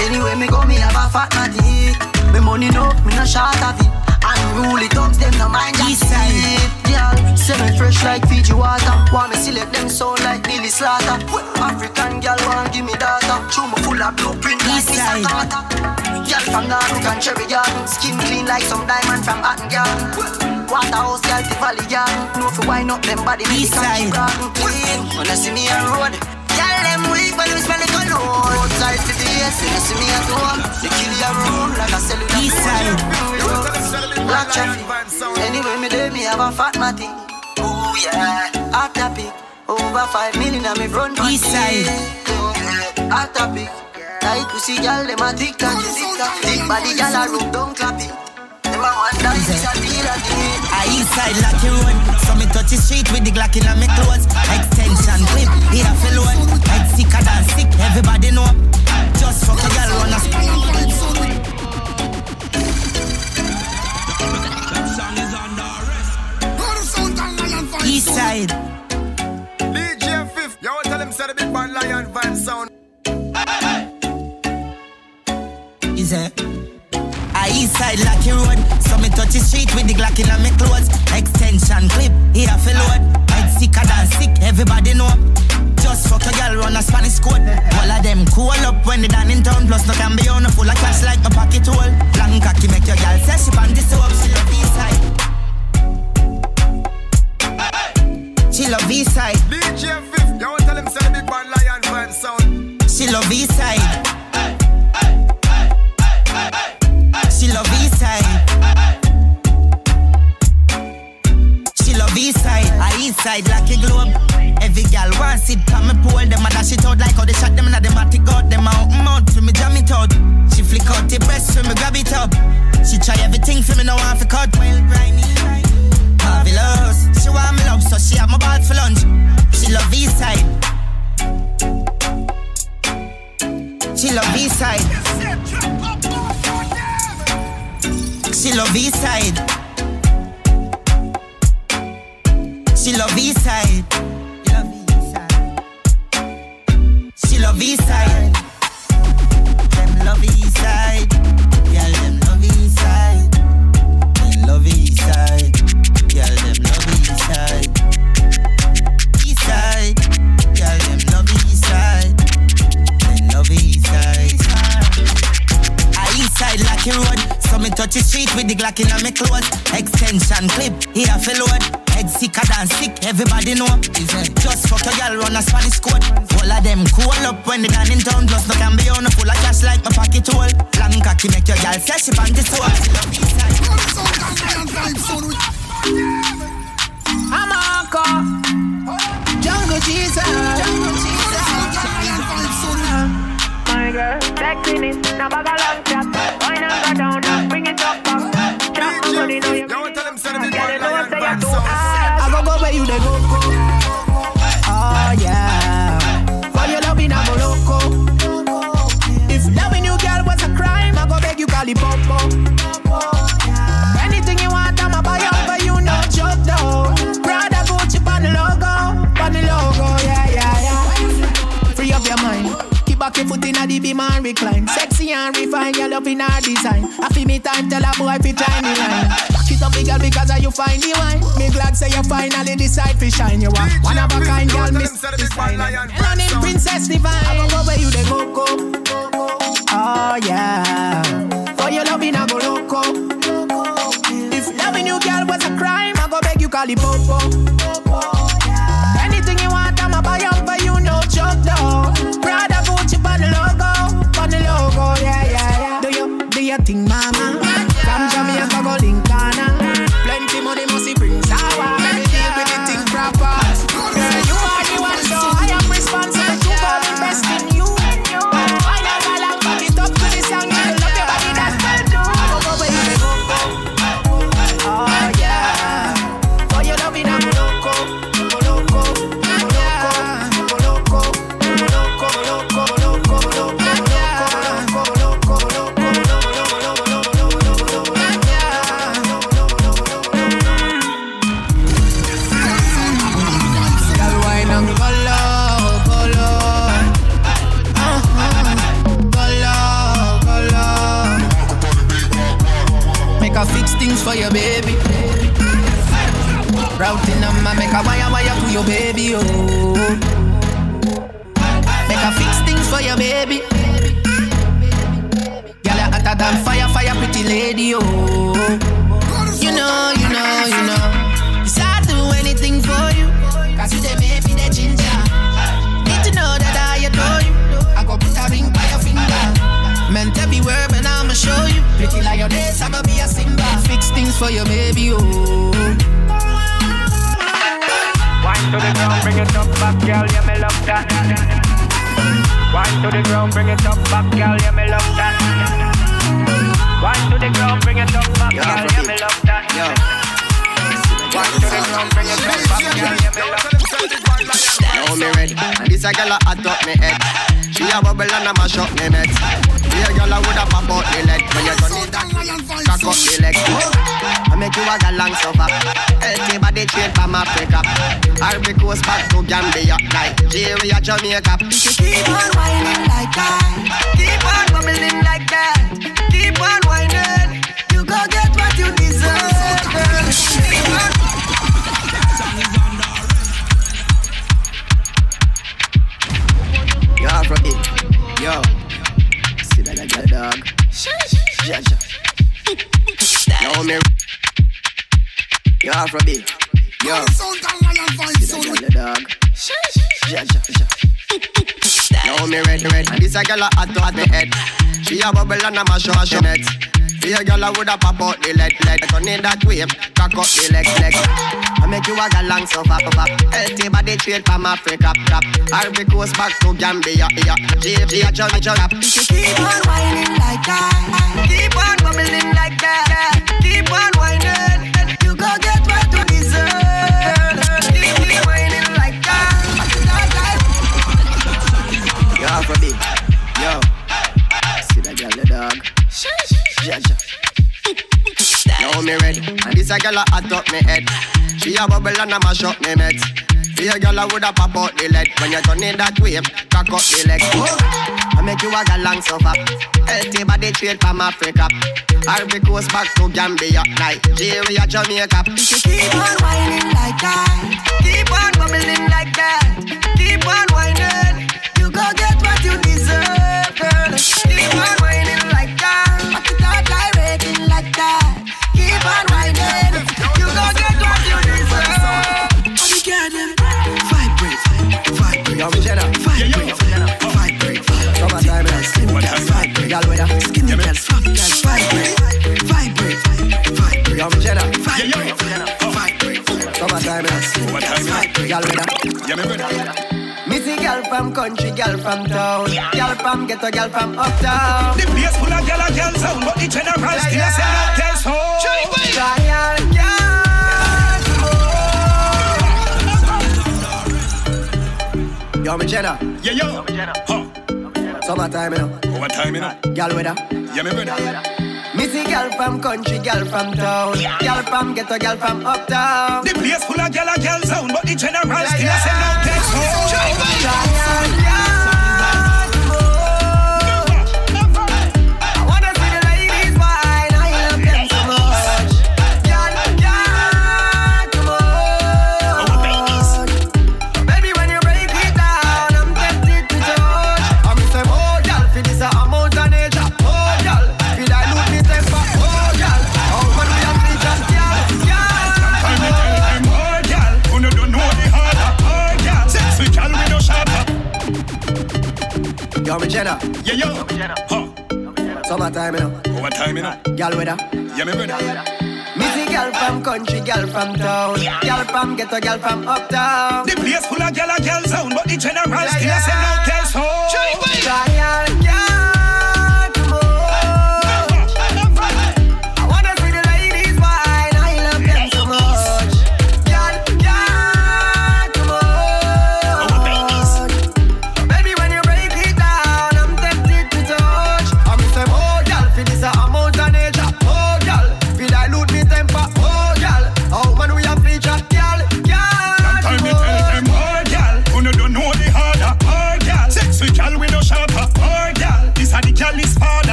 Anyway, me go, me have a fat matic. Me money no, me no short of it. Unruly thugs, them no mind that shit. Yeah, say me fresh like Fiji water. Want me select them sound like Billy Slaughter. African girl want give me data. True me full of blueprint like Miss Agata. Girl from Garden and Cherry Garden. Skin clean like some diamond from Hatton Garden. Waterhouse girl to Valley Garden. No fi wind up them body, me can keep clean. When I see me on road. Girl, them weak when we spend the cologne. Outside for the yes, you see me at home. They kill your room like a cellular East side Black traffic Anyway, me day, me have a fat matty Ooh, yeah. Hot topic. Over five million on me front East side Hot topic. Tight pussy, girl, them a and thick Thick body, girl, a room, don't clap it I inside Lucky Road So me touch the street with the Glock in my clothes. Extension clip, here I feel one. Head sicker than sick, everybody know. Just fuck a girl wanna East side DJ Fif, you want tell him say the big band lion vibe sound. Is it? I east side Lucky Road. So me touch the street with the Glock in my clothes. Extension clip, here I feel load Head sicker than sick, everybody know. Just fuck a girl run a Spanish code All of them cool up when they done in town. Plus no can be on a full of cash like my pocket hole. Long cocky make your girl say she pan this up. She love east side. She love east side. DJ Fif, want tell him say the big band lion vibe sound? She love east side She love east side. I east side like a globe. Every gal want sit on me pole. Them a dash it out like how they shot them in the matic out. Them out mouth for me jam it out. She flick out the breast for me grab it up. She try everything for me no want to cut. Well. Marvelous. She want me love so love east side. She love east side. She love east side. Glock in my clothes. Extension clip, here I feel load. Head sicker than sick, everybody know. Just fuck a girl run a Spanish code. All of them cool up when they done in town. Plus no can be on a full of cash like my pocket hole. Long cocky make your girl say she pan this up. I'm Uncle Jungle Jesus. Jungle Jesus. My girl, sexiness, now bag a long chat. Money, know you bring it up back. Girl, you know say you're too hard. I go go where you dey go go. Oh yeah. For your loving I'm a loco. If loving you girl was a crime, I go beg you call it popo. Up your mind. Keep back Walk your foot in a the beam and recline. Sexy and refine, your love in our design. I feel me time, tell a boy fi try me line. Back it up, big girl, because of you find the wine. Me glad say you finally decide to shine. You are one of a kind, girl, miss design. Running princess divine. I go where you dey go go. Oh yeah. For your loving, I go loco. If loving you, girl, was a crime, I go beg you call it popo. Baby. Girl, you hotter than fire, fire, pretty lady, oh. You know, you know, you know. Yes, I'll do anything for you. Cause you the baby, the ginger. Need to know that I adore you. I go put a ring by your finger. Meant everywhere, but I'ma show you. Pretty like your days, I'ma be a Simba. Fix things for your baby, oh. Wine to the ground, bring it up back, girl, yeah, me love that. Wine to the ground, bring it up back, girl, yeah, me love that. Wine to the ground, bring it up back, girl, yeah, me love that. Wine to the ground, bring it up back, girl, yeah, me love that. Now me and this a girl a hot up me head. She a bubble and a mash up me net. A girl a woulda pop out the leg when you it that, cock up the leg. I make you a galang suffer. Healthy body train from Africa. Ivory Coast back to Gambia, Nigeria, Jamaica. Keep on whining like that. Keep on bubbling like that. Keep on whining. You go get what you deserve, girl. Keep on. Yo, Afrobeat. Yo. That dog. Yeah, yeah. Now me. Yo, Afrobeat. Yo. See that dog. Yeah, yeah, yeah. Now me red, red. And this a girl a hot to hot me head. She a bubble and a mash up she net. Be a a woulda pop out the leg, leg. Turn in that way, cock up the leg, leg. I make you a galang so fat, fat. Healthy body straight from Africa, rap. Ivory Coast back to Gambia, yeah. G, G, a jump, jump, rap. Keep on whining like that. Keep on bubbling like that. Keep on whining. Yeah. Now me ready, and this a girl a hot up me head. She a bubble and a mash up me net. Be a girl a woulda pop out the leg when you turn in that way, cock up the leg. I make you a galang suffer. Healthy body straight from Africa. Ivory Coast back to Gambia, Nigeria, Jamaica. Keep on whining like that. Keep on bubbling like that. Keep on whining. You go get what you deserve, girl. Keep on whining like that. Keep on whining. You go get what you deserve. Girl them vibrate, vibrate, Yo, Jenna. vibrate, vibrate. Summertime, eh? Slim girls vibrate, Girl with a skinny girls, fat girls vibrate, vibrate, vibrate. Yo, Jenna. Vibrate, vibrate. Summertime, eh? Vibrate. Girl with a. girl from country, girl from town, girl from ghetto, girl from uptown. The place full of gal and girl sound, but the general still a sell out girls home. Trial, girl. Yo, me Jenna. Yeah, yo. yo. Huh. Summertime, you know. One time, you know. Girl a. Yeah, me brother. Missy girl from country, girl from town, girl from ghetto, girl from uptown. The place full of gal and girl sound, but the general still a sell out girls Jenna. Yeah, yo. Huh. Summertime, you know. Overtime, you know. Girl with her. Yeah, me brother. Me see girl from country, girl from town. Girl from ghetto, girl from uptown. The place full of girl and girl sound, but the general still a say no girl sound. Trial,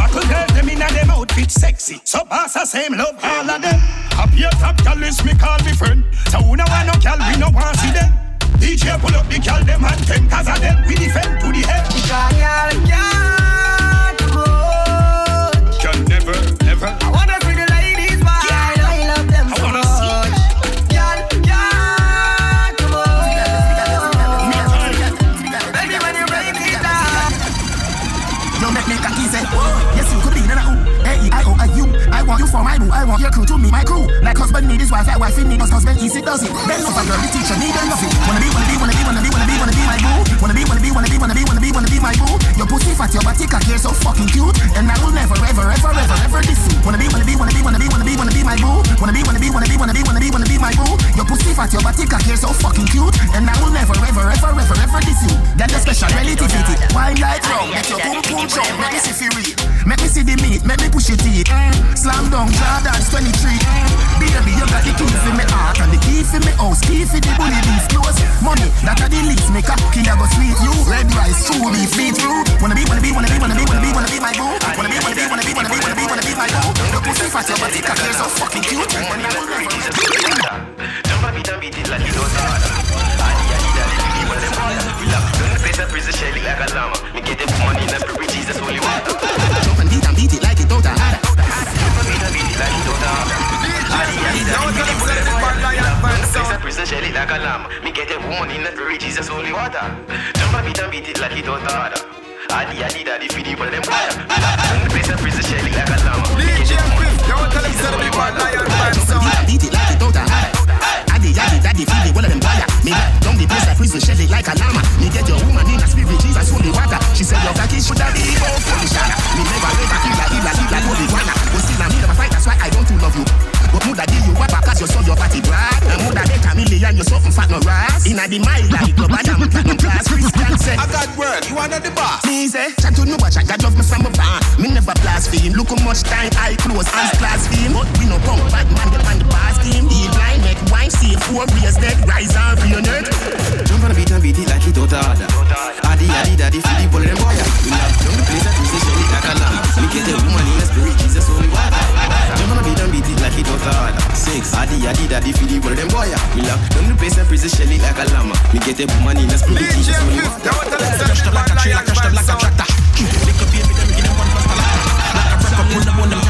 buckle girls, them inna them outfit sexy. So pass the same love all of them. Happy a top girl is me call me friend. So who no want no girl, we no want see them. DJ pull up the girl them and them cause of them we defend to the head. Trial, girl, for my boo. I want your crew to me, my crew. Like husband need his wife, like wife need his husband. Easy does it. Then no girl, the teacher need nothing. Wanna be, wanna be, wanna be, wanna be, wanna be, wanna be my boo. Wanna be, wanna be, wanna be, wanna be, wanna be, wanna be my boo. Your pussy fat, your body cocky, so fucking cute. And I will never, ever, ever, ever, ever diss you. Wanna be, wanna be, wanna be, wanna be, wanna be, wanna be my boo. Wanna be, wanna be, wanna be, wanna be, wanna be, wanna be my boo. Your pussy fat, your body cocky, so fucking cute. And I will never, ever, ever, ever, ever diss you. That the special relativity. Wine like rum, make your boom boom jump, make me see real. Make me see the meat, make me push it in. Slam down, Jordan's 23. Baby, you got the key for me heart and the key for me house, key for the bully beef close. Money, that are the least, make a kid go sweet you. Red rice, true beef, beetroot. Wanna be, wanna be, wanna be, wanna be, wanna be, wanna be my boo. Wanna be, wanna be, wanna be, wanna be, wanna be, wanna be my boo. Your pussy fat, your body cock, you're so fucking cute. Jump a beat and beat it like you don't know. Adi, adi, daddy, baby, when them boys are full up. Don't face a prison shelly like a llama. Me get them money in a spirit, Jesus, holy water. Jump and beat and beat it like like a don't know. Adi, adi. Don't the beat it like it don't. Addy, addy, daddy, one them fire. The like a. Me get your woman in Jesus, water. She said your shot. Me never that's why I don't love you. But mood give you what cause you saw your party brad. And mood make a million, you something fat no ras. In a the mile, like club, I am platinum class. Christian say, I got word, you wanna the boss. me say, chat to no watch, I got love me from a barn. Me never blaspheme. Look how much time I close, hands blaspheme. But we no punk, bad man, get on the bar scheme. Eat blind, make wine, see four raise dead, rise and reunite. Jump on the beat and beat it like it don't harder. Adi, adi, daddy, feed the bullet and boy. We love down the place and twist the shelly like a lamb. We get a woman in a spirit, Jesus, holy water. Jump on the beat and beat it like it don't harder. Six, adi, adi, daddy, feed the bullet and boy. We love down the place and twist the shelly like a lamb. We get a woman in a spirit, Jesus, holy water. Crushed up like a trailer, crushed up like a tractor. Lick up baby, them give them one pasta like Like a wreck up, pull them on them, can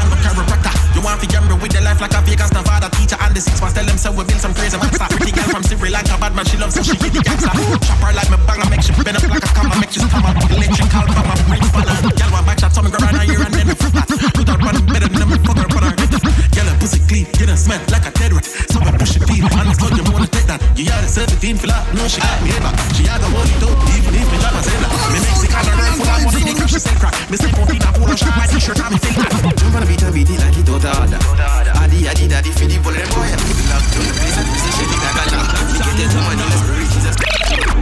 go chiropractor. You want to gamble with the life like a Vegas Nevada teacher and the six ones tell them so we build some crazy monster. Pretty girl from Sri Lanka, bad man, she loves so she hit the gangster. Chop her like me bang, I make she bend up like a camera, make she stammer. Electrical bomber, bring fire. Girl want back shot, so me round her ear and then me flip pussy clean, get her smell like a dead rat. So me push it deep, and it's not you wanna take that. You had a 17 feel like, no, she got me ever. She had a money too, even if me job a sailor. Me Mexican, her run full of money, they crash, she sell crack. Me step out in a pool, shot my t-shirt, me fake that. Jump on the beat and beat it like it don't harder. Adi, adi, daddy, the bullet boy. We love down the place the shelly like a lamb. We get a woman in a spirit, Jesus.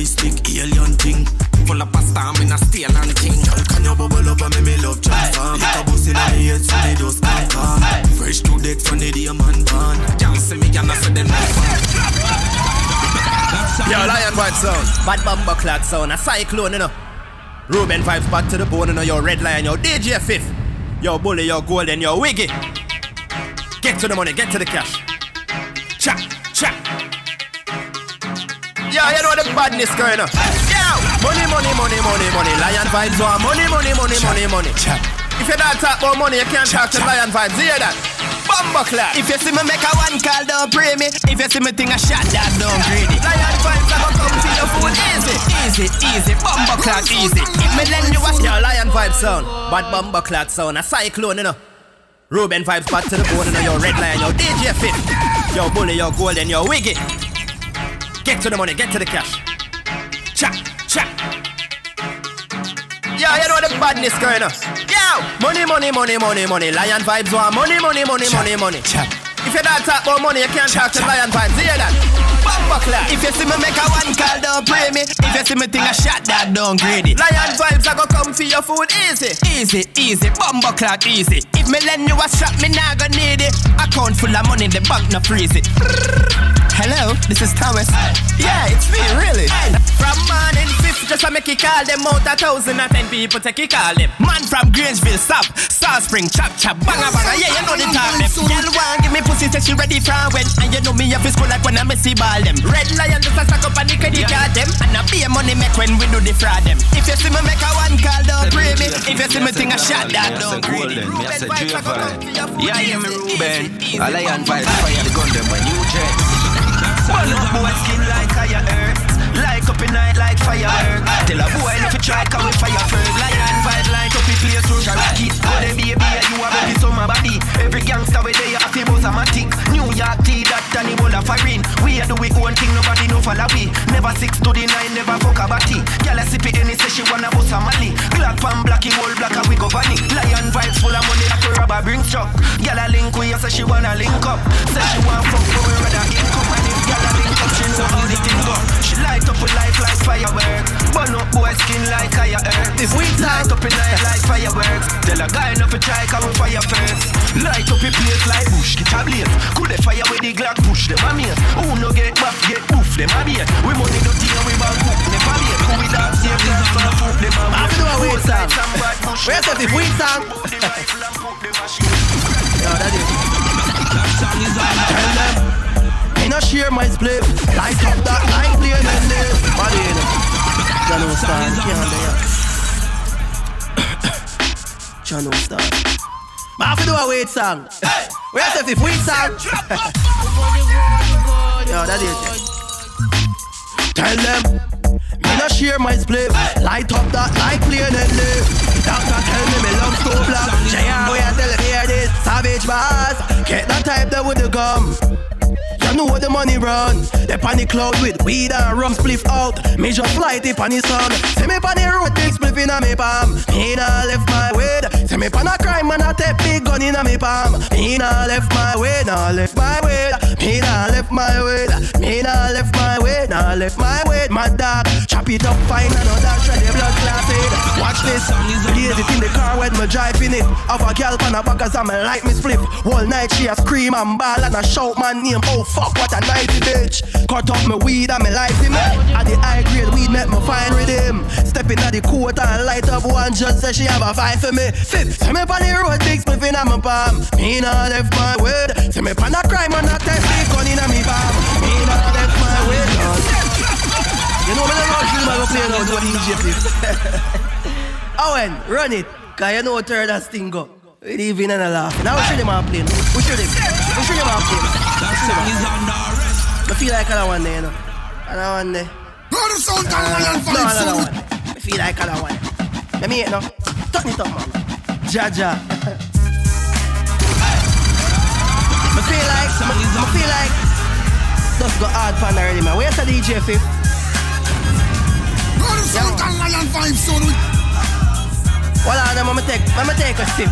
Futuristic alien thing. Full of pasta me na steel and thing Girl can you bubble up and me me love transform Lick a bus in a me head so they just can't come Fresh to death from the day man born. Can't see me can I say them like Yo, Lion White sound. Bad bumper clad sound. A cyclone, you know. Ruben Vibes back to the bone, and your red lion, your DJ Fif, your bully, your golden, your wiggy. Get to the money, get to the cash. Cha, cha. Yeah, you know the badness going on. Yeah, money, money, money, money, money. Lion Vibes want money, money, money, money, money. If you don't talk about money, you can't talk to Lion Vibes. You hear that? Bumbo clap. If you see me make a one call, don't pray me. If you see me think a shot, that don't greedy. Lion Vibes, gonna come to your food easy. Easy, easy, bumbo clap, easy. If me lend you a Yo, Lion Vibes sound, bad bumbo clap sound, a cyclone, you know. Ruben Vibes back to the bone, you know, your red lion, your DJ Fif, your bully, your golden, your wiggy. Get to the money, get to the cash. Cha, cha. Yeah, you know the badness going on. Yo, money, money, money, money, money. Lion Vibes want money, money, money, money, money. If you don't talk about money, you can't talk to Lion Vibes. Hear that? If you see me make a one call, don't pray me. If you see me think a shot, that don't greedy. Lion Vibes, I go come for your food easy. Easy, easy, bumbo clock easy. If me lend you a strap, me nah go need it. Account full of money, the bank no freeze it. Hello, this is Thomas. Yeah, it's me, really. From man morning fifth, just to make it call them out a thousand and ten people take it call them. Man from Grangeville, stop. Star Spring, chop chop, banga banga. Yeah, you know the time. Girl want give me pussy, say she ready for when. And you know me up is school like when I messy ball them. Red lion just a stack up and the credit card them. And I be a money make when we do the fraud them. If you see me make a one call, don't pray me. If you see me think a shot, that don't. Yes, a Yeah, I am Ruben. A lion fight fire the gun them when you jet. Burn up boy skin like fire earth. Like up in night like fire firework. Tell a boy if you try come with fire first. Lion fight light up in place so rocket. Go the baby you have of my body. Every gangster with they have a matic. New York tea that Danny Bola foreign. We are do we own thing nobody know follow we. Never six to the nine never fuck a body. Gyal a sip it any say she wanna bust a mali. Black pan blacky whole black and we go vanny. Lion vibes full of money like a rubber bring truck. Gyal a link we say she wanna link up. Say she want fuck but we rather income if gyal a link up she know how the thing go. She light up with life like fireworks. Burn up boy skin like fire earth. If we light up in night like fireworks. Tell a guy not to try come with fire first. Light up a place like bush, get a blaze. Could the fire with the Glock push them a maze. Who no get back, get poof them a bait. We money no tea and we bang cook them a bait. Who we dance here, dance for the food them a I do a weird song. Where's the weird song? Yo, that is. Tell them. Me share my split. Light up that light play and live. Body in it. Jano Star, can't Jano Star. I have to do a weird song. Where's the fifth weird song? Yo, that is. Tell them. Me no share my split. Light up that light play and live. Doctor tell me me love so black. We are telling me this. Savage boss. Get that type that with the You know where the money run. They panic cloud with weed and rum spliff out. Me just flight it on the sun. See me on the road, big spliff in me palm. Me nah left my way. See me a crime man, I take big gun in a me palm. Me nah left my way, nah left my way. Me nah left my way. Me nah left my way, nah left my way. My dog, chop it up fine and all that shred the blood clotted. Watch this, gaze it in the car when me driving it. Have a girl on the back as I'm like me split. All night she a scream and ball and a shout my name. Oh fuck, what a nighty bitch. Cut up my weed and me life in me. At the high grade weed make me fine with him. Step in at the court and light up one just say she have a fight for me. Fifth, see me on the road, big spliff in my palm. Me not left my word. See me on a crime and a test gun in me palm. Me not left my word. You know me no rush you, man, go play now to a DJ flip. Owen, run it. Cause you know what third that sting go. We leave in and a laugh. Now we show them how play. We show them. We show them how play. That song is under arrest. I feel like another one there, you know. Another one there. Brother sound down Uh, and no, fight another sound. one. I feel like another one. Let me hear it now. Turn it up, man. Jaja. I feel like, I feel like, just go hard pan already, man. Where's the DJ Fif? Well, on, I'm gonna take, I'm gonna take a sip.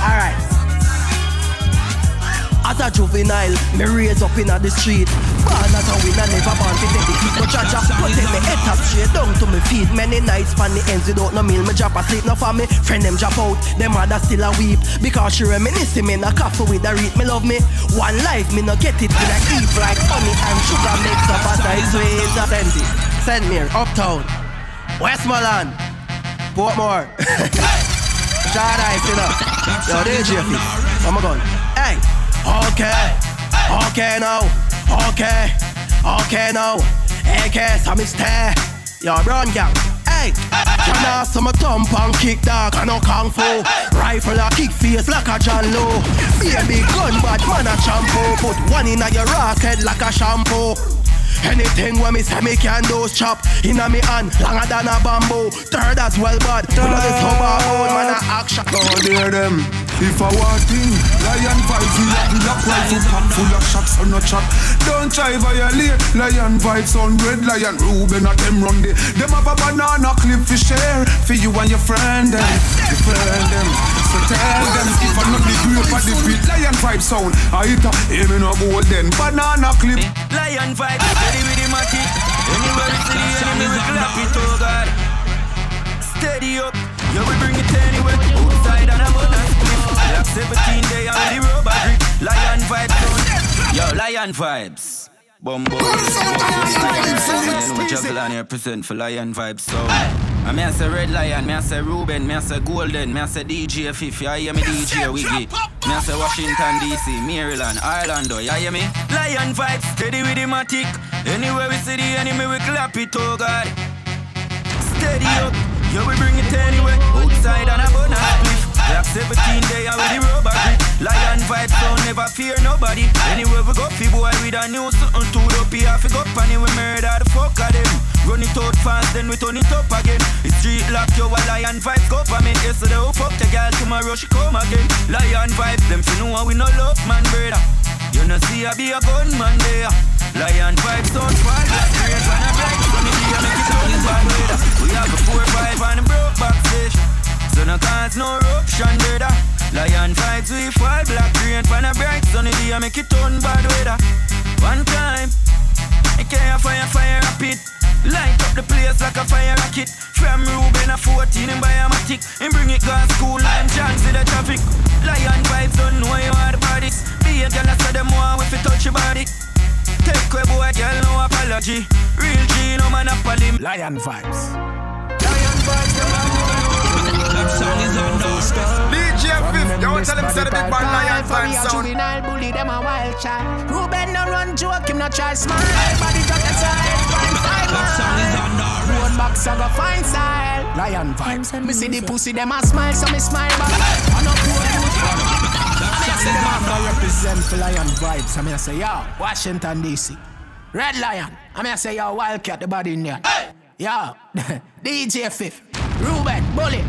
All right. As a juvenile, me raise up in the street. Born as a winner, never born to take the heat. But cha-cha, protect me head top straight down to me feet. Many nights pan the ends without no meal. Me drop asleep, no for me. Friend them drop out, them mother still a weep. Because she reminiscing me, a coffee with a read. Me love me. One life, me no get it. Me I eat like honey and sugar makes up as I sweet. Send it, send me uptown. Westmoreland, Portmore. Shard Ice, you know. Yo, DJ Fif. Where am I going? Hey, okay, okay now, okay, okay now. AK, me stay. Yo, run gang. Hey, can I some thump and kick dog and no kung fu. Rifle a kick face like a John Low. Baby gun bad man a shampoo. Put one in a your ass head like a shampoo. Anything when me say me can do chop. Inna me hand, longer than a bamboo. Third as well bad, full of this hubba old man a action God hear them. If I want thing Lion vibes, we have the lock rifle pack Full of shots on no chat. Don't try violate. Lion vibes on red lion. Ruben at them run the Them have a banana clip for share For you and your friend them. Your friend them. So tell them If I not the group of the beat Lion vibe sound. I hit a Hear me no golden Banana clip. Lion vibe, steady with the matic. Anywhere we see the enemy, we clap it, oh God. Steady up, yeah, we bring it anywhere. Outside and I'm on a split. Like 17 day on the rubber grip. Lion vibes, son. Yo, lion vibes. Bumbo, we juggle on here, present for lion vibes, so. I me I say red lion, me I say Ruben, me I say golden, me I say DJ Fifi, I hear me DJ Wiggy. Me I say Washington DC, Maryland, Orlando, you hear me? Lion vibes, steady with the matic. Anywhere we see the enemy, we clap it, oh God. Steady up, yeah we bring it anyway. Outside and a bun split. Like 17 day and with the rubber grip. Lion vibes, so never fear nobody. Anywhere we go, fi boy with a new something to up here. Fi go pan we murder the fuck of them. Run it out fast, then we turn it up again. The street lock, yo, a lion vibes government. Yesterday we fuck the girl, tomorrow she come again. Lion vibes, them fi know we no love man, brother. You know see I be a gunman there. Lion vibes on fire, like great when I break. So me here make it turn bad weather. We have a four five on the broke back station. So no cause no eruption brother. Lion vibes we fall black rain when I break. So me here make it turn bad weather. One time, I can't fire fire rapid. Light up the place like a fire rocket. From Ruben a 14 in biomatic. And bring it gas school and chance in the traffic. Lion vibes don't know you are the bodies. Be a girl saw them more if you touch your body. Take away boy, girl, no apology. Real G, no monopoly. Lion vibes. That song is on the DJ Fif, yo, tell him say the big bad lion For me a sound. juvenile bully, them a wild child Ruben no run joke, him no try smile Body drop the side, fine five man Road back so go fine style Lion vibes Me see the pussy, them a smile, so me smile back I no poor say them a represent for Lion vibes I mean I say yo, Washington DC Red Lion I mean I say yo, Wildcat the body in there Yo, DJ Fif Ruben, Bully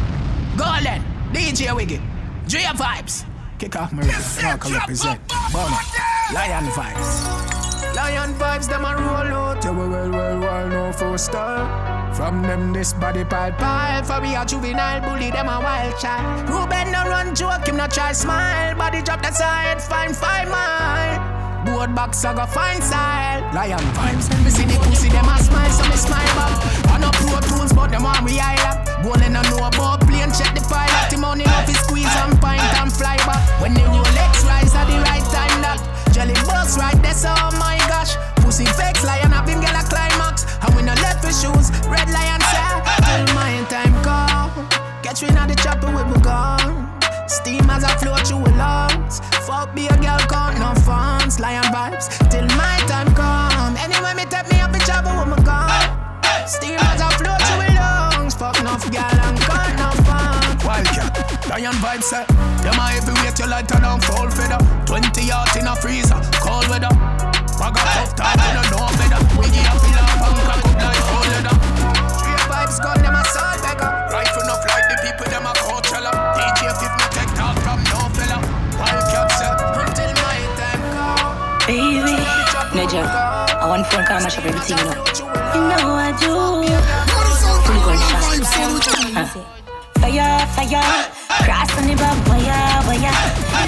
Golden, DJ Wiggy. Drea Vibes. Kick off my can represent. Bono, Lion Vibes. Lion Vibes, them a roll out. Yeah, we well, well, well, no four star From them this body pile pile For we a juvenile bully, them a wild child. Ruben no run joke, him no try smile. Body drop the side, fine five mile Board box I go fine style. Lion vibes. Me see the pussy them a smile So me smile back. I no pro tools but them want we higher. Bowling no know about plane Check the pilot. The money off his squeeze and pint and fly back. When the Rolex rise at the right time that Jelly box right there so oh my gosh. Pussy fakes lion have him get a climax. And we no left for shoes Red lion say Till my time come. Catch me in the chopper with my gun Steam as I flow through the lungs. Fuck be a girl, count no funds. Lion vibes till my time come. Anyway, me take me up in trouble with my gun. Steam as I flow through the lungs. Fuck no girl and count no funds. Wildcat, Lion vibes say Them a heavyweight, you lighter than full feather 20 yards in a freezer, cold weather Bag a tough talk, you don't know better Wiggy a up Major, I want phone call, mash up everything, you know. You know I do. Fully gunshot. Fire, fire, cross on the back, wire, wire.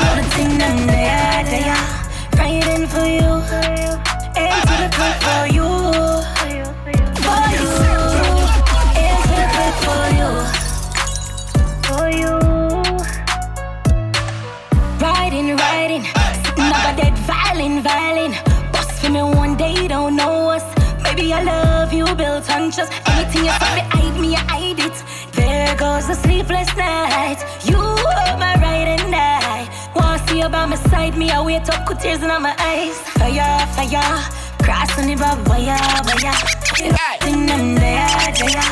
All the thing them there. Riding for you, for you, for you. To the for you, for you. Riding, riding, dead violin, violin. See me one day, don't know us. Maybe I love you, built on trust. Anything you fucking hide me, I hide it. There goes a sleepless night. You are my right and I. Wanna see you by my side, me, I wait up with tears in my eyes. Fire, fire, crossing the barbed wire, wire. Everything I'm there, there.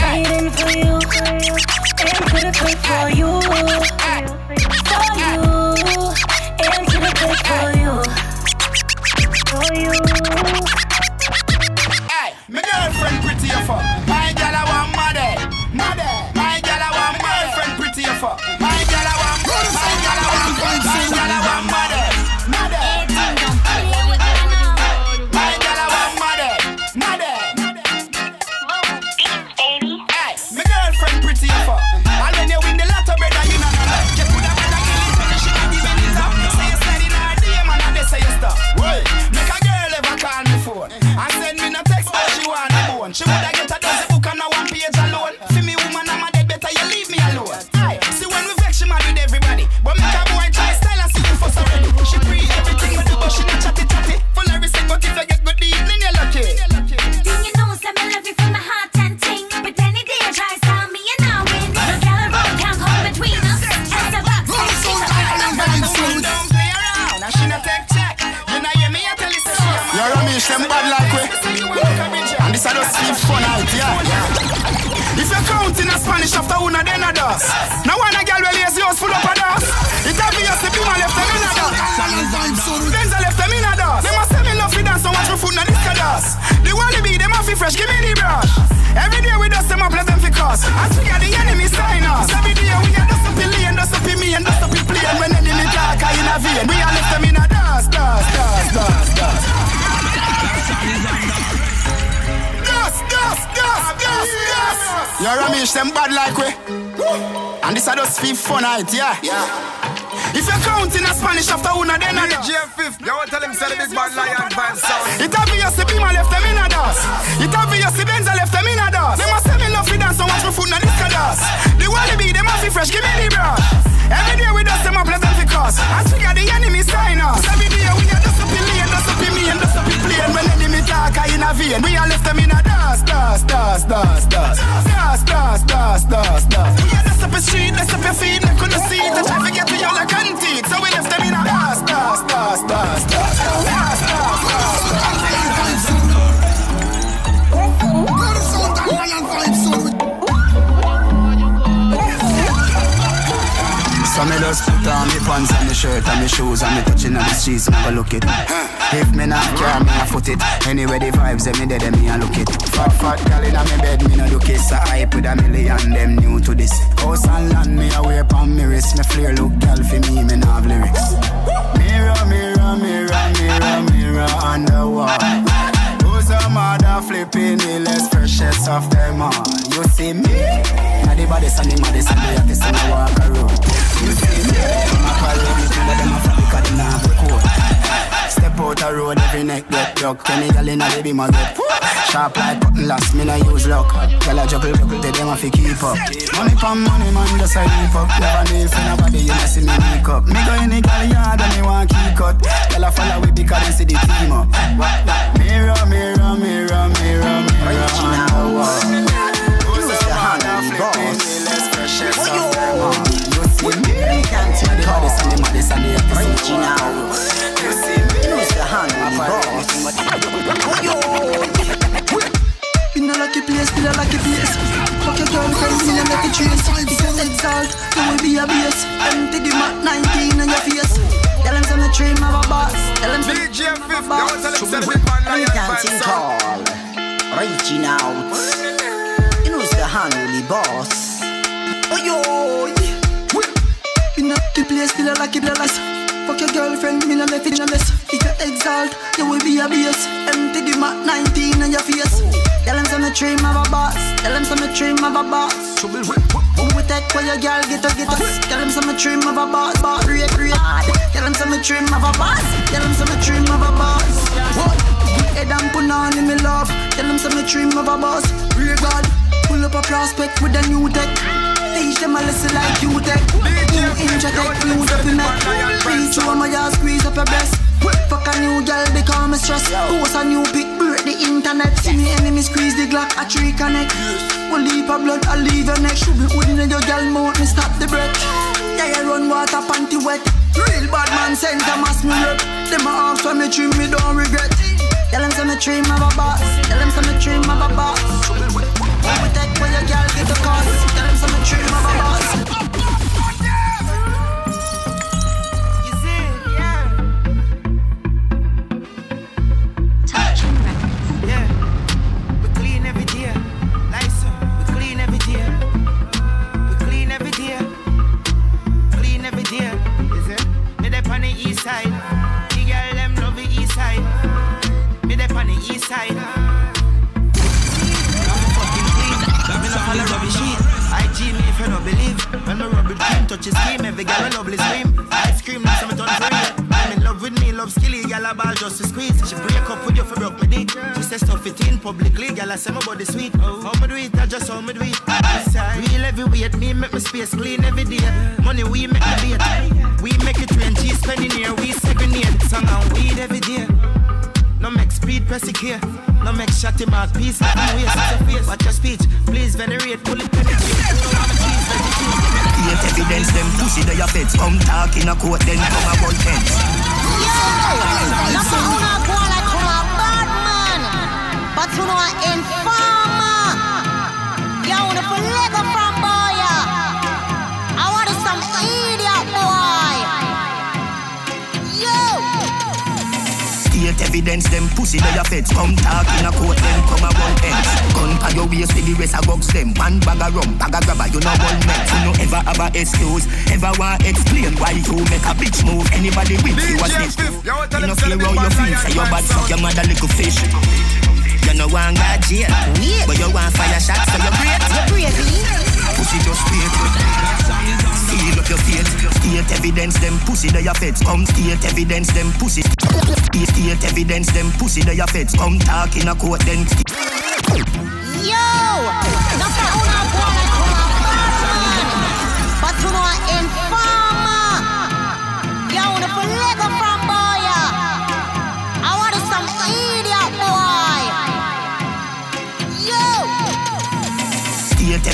Fighting for you, and for the for you. For you, and for the for you for you. Hey, my girlfriend pretty fuck. A tree connect. Will leap a blood, I leave your neck. Should be wooden in your gal mouth, me stop the breath. Yeah, you run water, panty wet. Real bad man send them mass me rep. Them a ask when me dream, me don't regret. Tell them some me dream of a boss. Tell them some me dream of a boss. When we take where your gal get the cost. Tell them some me dream of a boss. It clean, touch his scheme. Every girl a lovely scream. I scream, now some turn real. I'm in love with me, love skilly. Girl a ball just to squeeze. She break up with you for broke me dick. She say stuff it in publicly. Girl I say my body sweet. How me do it? I just how me do it. Real every weight. Me make my space clean every day. Money we make the bait. We make it rain. She spending here. We segregate. Song and weed every day. No make speed press it here. No make shotty mark peace. Face. Watch your speech. Please venerate. Pull it penetrate. You know A. Create evidence, them pussy they a feds Come talk in a court, then come a one tents That's how una go like una bad man, but you know a informer. You wanna for Lego Create evidence, them pussy they a feds. Come talk in a court, then come a one tents Gun pa your waist with the rest of bugs them. One bag of rum, bag of grabber, you know one met You no ever have a excuse Ever want to explain why you make a bitch move. Anybody with you a snitch You no care how you feel, say your bad suck your mother little fish. You no want God jail But you want fire shots, so you great Pussy just wait Seal up your fate State evidence, them pussy they a feds. Come state evidence, them pussy. State state evidence, them pussy they a feds. Come talk in a court, then Yo. That's una bad man, but you know a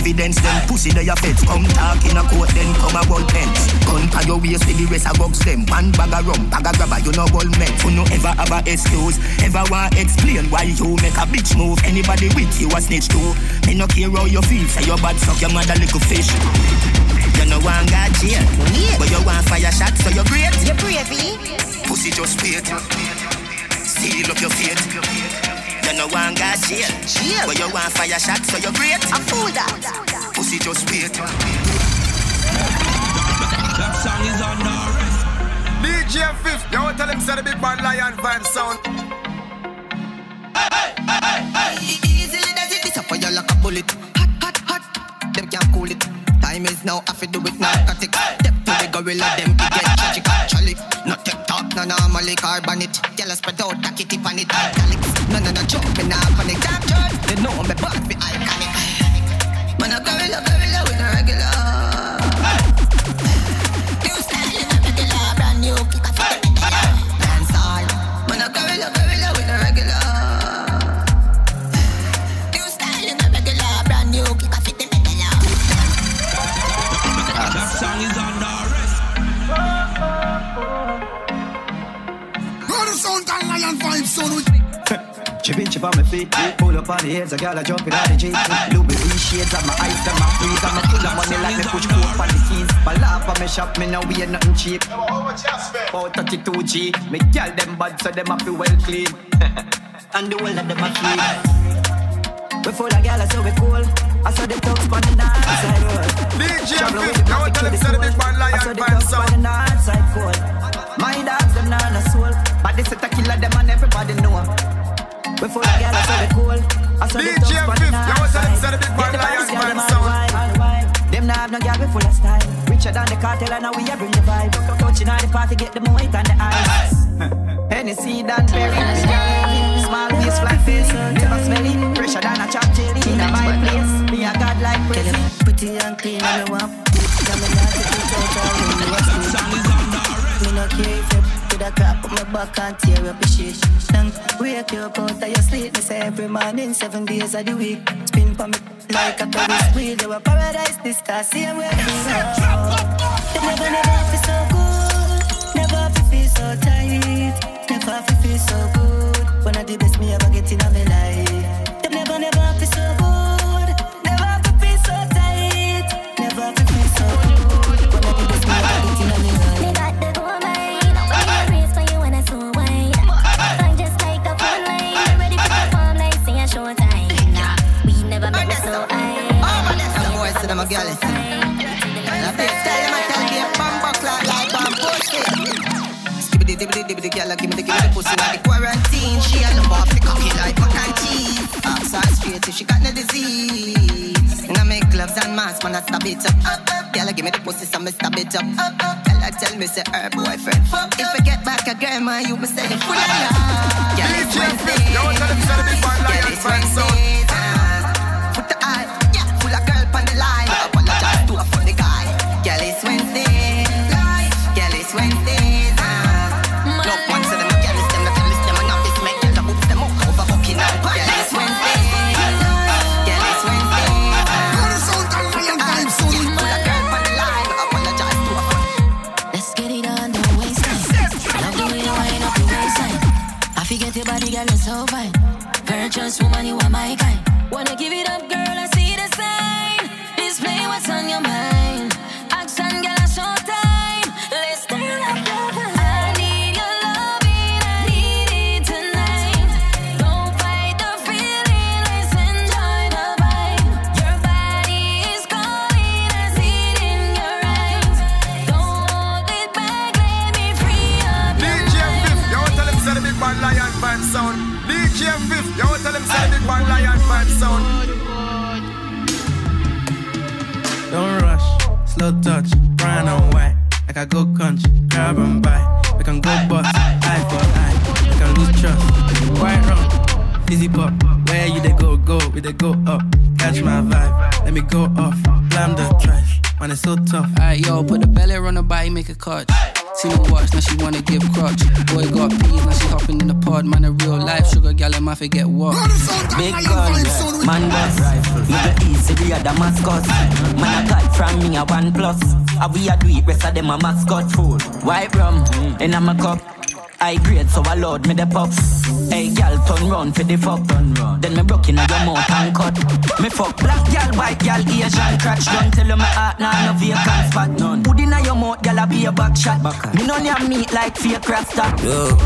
evidence, them pussy they a feds Come talk in a court, then come a ball pens Gun pa your waist with the rest of bugs them. One bag of rum, bag of grabber, you know ball men. You no ever have a excuse Ever want explain why you make a bitch move. Anybody with you a snitch too. Me no care how you feel, say your bad suck your mother little fish. You no want God jail But you want fire shots, so you're great. You bravey. Eh? Pussy just wait. Seal up your fate You no want God jail But you want fire shots, so you're great I fool that Pussy just wait That song is on now. DJ Fif, you want tell him say the big bad lion vibe sound. Hey, hey, hey, hey. Easily does it, this a fire like a bullet. Hot, hot, hot. Them can't cool it. Time is now, I fi do it narcotic. Step to the gorilla, them it get tragic. Actually, no TikTok, no normally carbon it. Tell us spread out, that kitty pan it. Italics, no, no, no, joke, me nah panic. Church, they know me, but be iconic. Man, a gorilla, gorilla with Chip on my feet, pull up on the heads, a gal a jump in on the jeep. Louis V shades on my eyes, them my freeze, I'm a full of money like me push coke on the keys. My laugh on me shop, me now we ain't nothing cheap. About 32G, me gal them bad, so them have to well clean. and the whole of them a clean. We full of gal, so we cool. I saw the thugs on the north side road. DJ Travel with Fif, the you want traffic tell him say the big bad cold. I lion saw the thugs on sound. the north side cold. My dogs, them not a soul. But this is a killer, them and everybody know. We full of gal, so we cool. I saw the DJ thugs on the Fif, you want north tell him side. say the big bad Yeah, the lion boys, yeah, vibe them sound. all wine. Them not have no gal, we full of style. Richer than the cartel, and now we a bring the vibe. Touching all the party, get them white and the eyes. Hennessy, Dan Perry, small waist like this. Never smelly, fresher than a chop jelly. In a my place, me a god like pretty. Pretty and clean and me want Got me not to eat out all in the west Me no care if you a crap Put my back and tear up the shit. Then wake you up out of your sleep. Me say every morning, seven days of the week. Spin for me like a tourist wheel. You a paradise, this star, same way. They never, never feel so good. Never feel so tight. Never feel so good. One of the best me ever get in my Dibbity dibbity gyal, give me the give me the pussy like the quarantine. She a love off the cocky like mac and cheese. Ask her straight if she got no disease. And I make gloves and masks, man I stab it up. Gyal, give me the pussy, so me stab it up. Gyal, tell me say her boyfriend. If I get back a girl, man, you be say it full of love. Gyal, it's Wednesday. Gyal, it's Wednesday. Ah. Slow touch, brown and white. Like I go country, grab and buy. We can go bust, eye for eye. We can lose trust, quite wrong. Fizzy pop, where you they go, go, we they go up. Catch my vibe, let me go off. Blam the trash, man, it's so tough. Alright, yo, put the belly on the body, make a cut. See my watch, now she wanna give crutch. Boy got peas, now she hopping in the pod. Man, a real life sugar gal, and my forget what. Big gun, man boss. Middle East, Syria, Damascus. Man, I got from me a one plus. How we a do it, rest of them a mascot. White rum, and I'm a my cup. I grade, so I load me the puff. Hey, gal, turn round for the fuck. Then me broke in your mouth and cut. Me fuck black gal, white gal, Asian crotch. Don't tell you my heart, nah, no vacant spot. None. Put in your mouth, gal, I be a back shot. Me none your meat like fake rasta. Yo,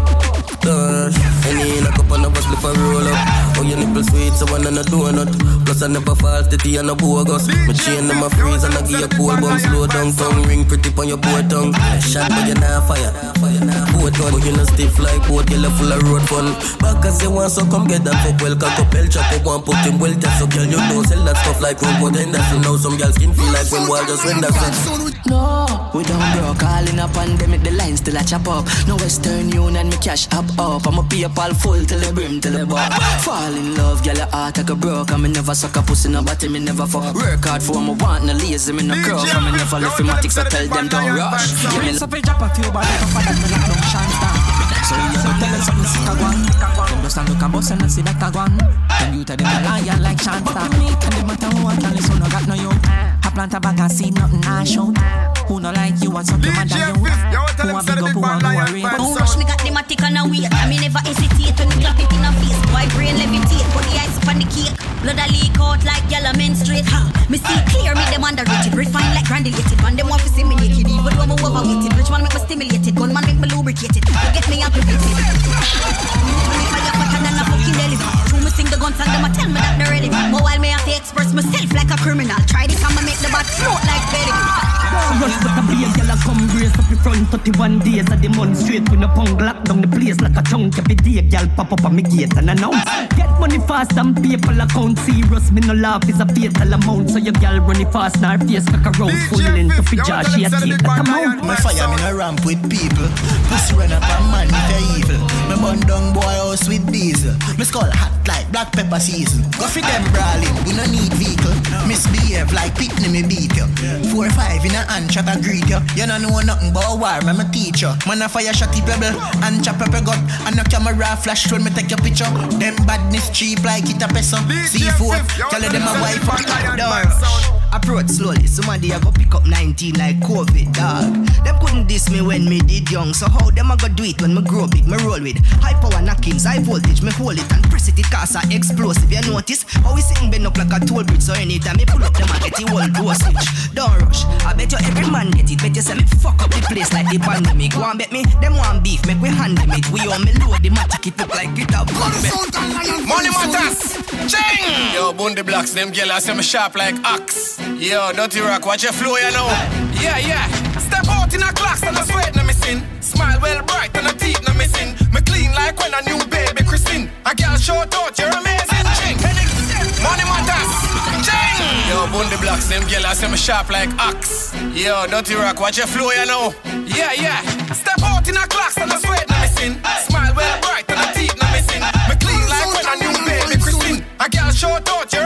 dash. Any in a cup and a bus for roll up. Oh, your nipple sweet, so one and a donut. Plus I never fall titty and a bogus. Me chain them a freeze and I give you cold bum. Slow down, tongue ring pretty on your boy tongue. Shot but you not fire. Boat gun, but you no stiff like boat. You full of road fun. Back as you want, so come get that fuck well. Cock up, El chop up, one put him well. Just so girl, you know, sell that stuff like road. But then that's now some girls skin feel like when wall just when that's. No, we don't broke. All in a pandemic, the line still a chop up. No Western Union, and me cash up up. I'ma pay a PayPal full till the brim till the bar. Fall in love, girl, your heart like a broke. I me never suck a pussy, no body, me never fuck. Work hard for me, want no lazy, me no crook. I me never left matics, I tell them don't rush. Give me So fi drop a few bad like a fire, me like no chance So you go tell them something sick one Them just a look a bus and I see that a one Them you tell them a lion like chance But me and them who I can listen, no got no you I plant a bag and see nothing I show Who no like you and something mad than you Who a big up, who a worry Don't rush me, got the matic on a wait. I me never hesitate when you clap it in a face. Boy, brain levitate, put the ice on the cake. Blood a leak out like yellow menstruate. Ha, me see clear, me them underrated. Refine like granulated. Man, them want to see me naked. Even though I'm overweighted. Rich man make me stimulated. Gun man make me lubricated. You get me aggravated. True, me sing the guns and them a tell me that they're ready. But while me have to express myself like a criminal. Try this, I'ma make the bat float like pelican. Rush but a be a gyal a come brace up in front 31 days a demonstrate with a punk lock down the place like a chunk every day gyal pop up on me gate and announce get money fast and people account serious me no laugh is a fatal amount so your gyal run it fast now her face cock around full length of josh she a take that amount Me fire, me no ramp with people. Pussy run up a man if you're evil. Me bun down boy house with diesel. Me skull hot like black pepper season. Go for them brawling, we no need vehicle. Misbehave like pitney me beat you. Four five in a hand gunshot a greet you. You don't know nothing about war, I'm a teacher. Man a fire shotty pebble and chop up a gut. And a camera flash when me take your picture. Them badness cheap like it a peso. C4, tell them a wife up. Door. Approach slowly, somebody a go pick up 19 like COVID, dog. Them couldn't diss me when me did young, so how them a go do it when me grow big? Me roll with high power knockings, high voltage, me hold it and press it, it cause a explosive. You notice how we sing bend up like a toll bridge, so anytime me pull up them a get the whole dosage. Don't rush, I bet you every man get it, bet you say me fuck up the place like the pandemic. One bet me, them want beef, make we handle it. We all me load the matic, it look like it a Money matters, ching! Yo, Bundy blocks, them gyal I say me sharp like axe Yo, Dirty Rock, watch your flow, you know. Yeah, yeah. Step out in a class and I sweat no missing. Smile well bright and a teeth no missing. Me clean like when a new baby Christine. A girl shout out, you're amazing, ching. Money matters, ching. Yo, Bundy blocks, them girl I me sharp like ox. Yo, Dirty Rock, watch your flow, you know. Yeah, yeah. Step out in a class and I sweat no missing. Smile well bright and a teeth no missing. Me clean like when a new baby Christine. A girl shout out, you're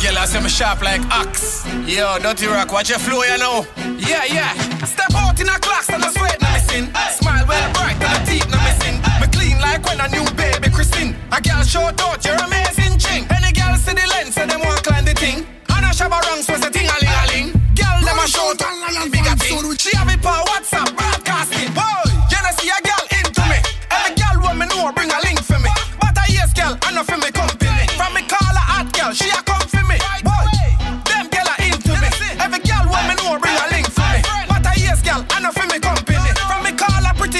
girl I say me sharp like axe. Yo, Dirty Rock, watch your flow, you know. Yeah, yeah. Step out in a class and I sweat no missing. Smile well bright and a teeth no missing. Me clean like when a new baby Christine. A girl shout out, you're amazing, ching. Any girl see the lens, say them want climb the thing. And a shabba wrong, so say ting a ling a ling. Girl, them a shout out, bigger thing. She have it for WhatsApp, broadcasting. Boy, you know see a girl into me. Every girl want me know, bring a link for me. But I yes, girl, I know for me company. From me call her hot girl, she a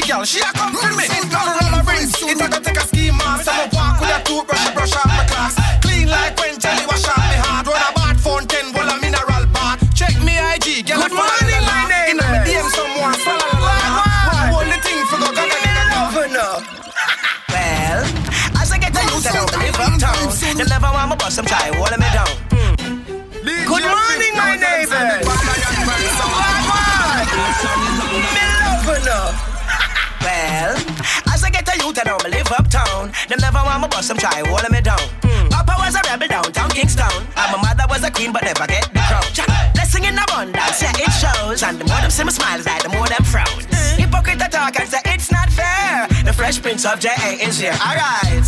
girl, she a come for me. Got roller rings, it a go take a ski mask. I'ma walk with a toothbrush, to brush off my class. Clean like when Jelly wash off me heart. Run a bath fountain, full of mineral bath. Check me IG, girl, Good morning, my name Inna me DM someone, swallow la la la. Hold the thing for go gaga nigga governor. Well, as I get to youth, I don't live uptown. They never want me bust them try, holding me down. I get to youth, I know me live uptown. Them never want me bust them try, holding me down. Hmm. Papa was a rebel downtown Kingston, and my mother was a queen, but never get the crown. Blessing in abundance, yeah, it shows. And the more them see me smiles, like the more them frowns. Hmm. Hypocrite talk and say it's not fair. The Fresh Prince of J.A. is here. Alright.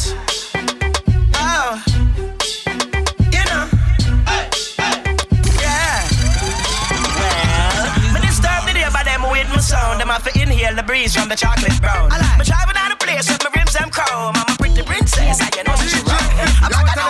Oh. With my sound. Them have to inhale the breeze from the chocolate brown. I like. Me driving down the place with my rims them chrome. I'm a pretty princess, and you know she wrong. I'm like I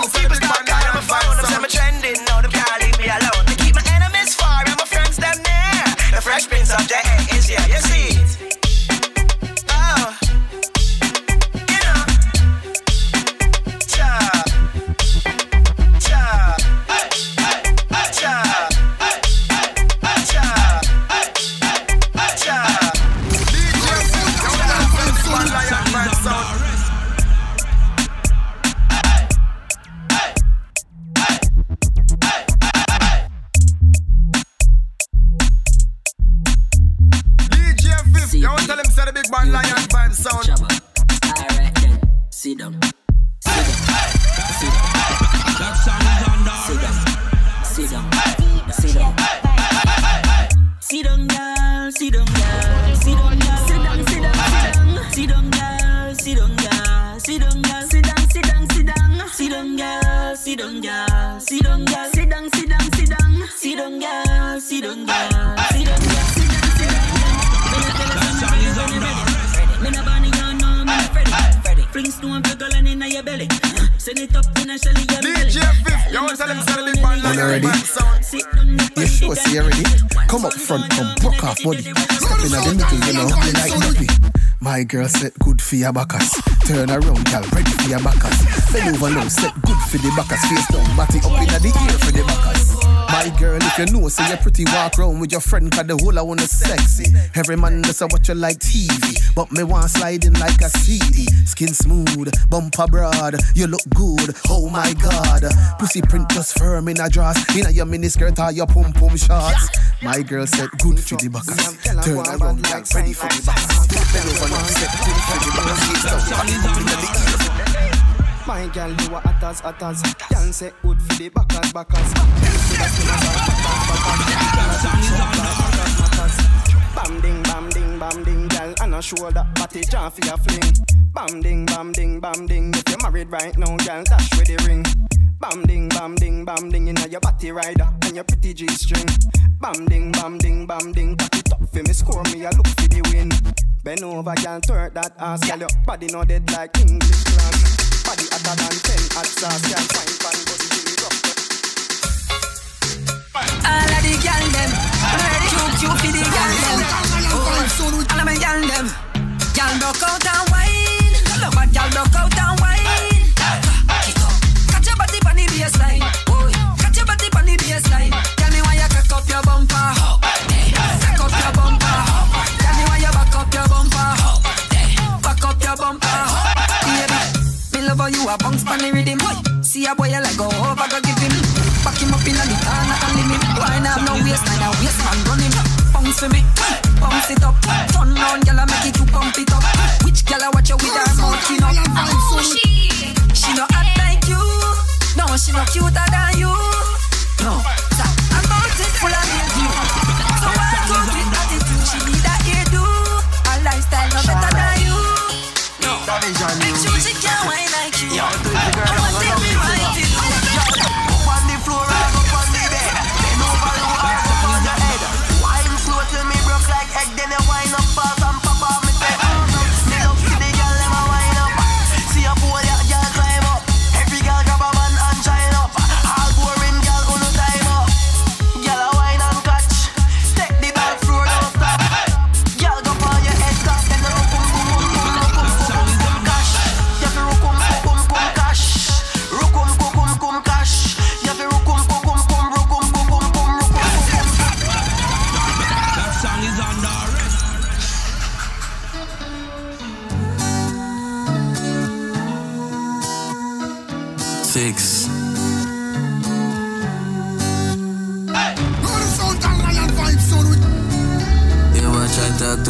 girl set good for your backers. Turn around, girl, ready for your backers. Bend over now, set good for the backers. Face down, body up in the ear for the backers. My girl, if you know, say you're pretty, walk around with your friend, cause the whole I wanna sexy. Every man does watch you like TV, but me want sliding like a CD. Skin smooth, bumper broad, you look good. Oh my god, pussy print just firm in a dress. In a your miniskirt or your pum pum shorts. My girl said good for the backers. Turn around like ready for the backers. Bells on the set, things for the roses Now the ears My gal, you are hot as, hot as Gal say good for the backers, backers Bells and backers, backers Gal say shoulders, matters, matters Bam ding, bam ding, bam ding Gal on a shoulder, body jaw for your fling Bam ding, bam ding, bam ding If you're married right now, gal, dash with the ring. Bam ding, bam ding, bam ding, inna your body rider and your pretty G string. Bam ding, bam ding, bam ding, cock it up for me, score me, I look for the win. Bend over, girl, turn that ass, girl, your body no dead like English class. Body hotter than ten hot sauce, girl, fine pan, body give me rough. All of the girl them, ready cute, cute for the girl them. All of my girl them, girl broke out and wine. Love a girl broke out and wine. Baseline, boy. Catch your body on the baseline. Tell me why you cock up your bumper, cock up your bumper. Tell me why you back up your bumper, back up your bumper. Baby, me love how you a bounce the rhythm. See a boy you like go over, go give him. Back him up in the corner and limit. Why not no waistline, a waistman run him. Bounce for me, bounce it up. Turn round, gyal, make it to pump it up. Which gyal I watch you with her mouth up? Oh, she No, she no cuter than you. No, so I'm mouth is full of mildew. So why go with attitude? She need a hairdo. Her lifestyle no better than you. No,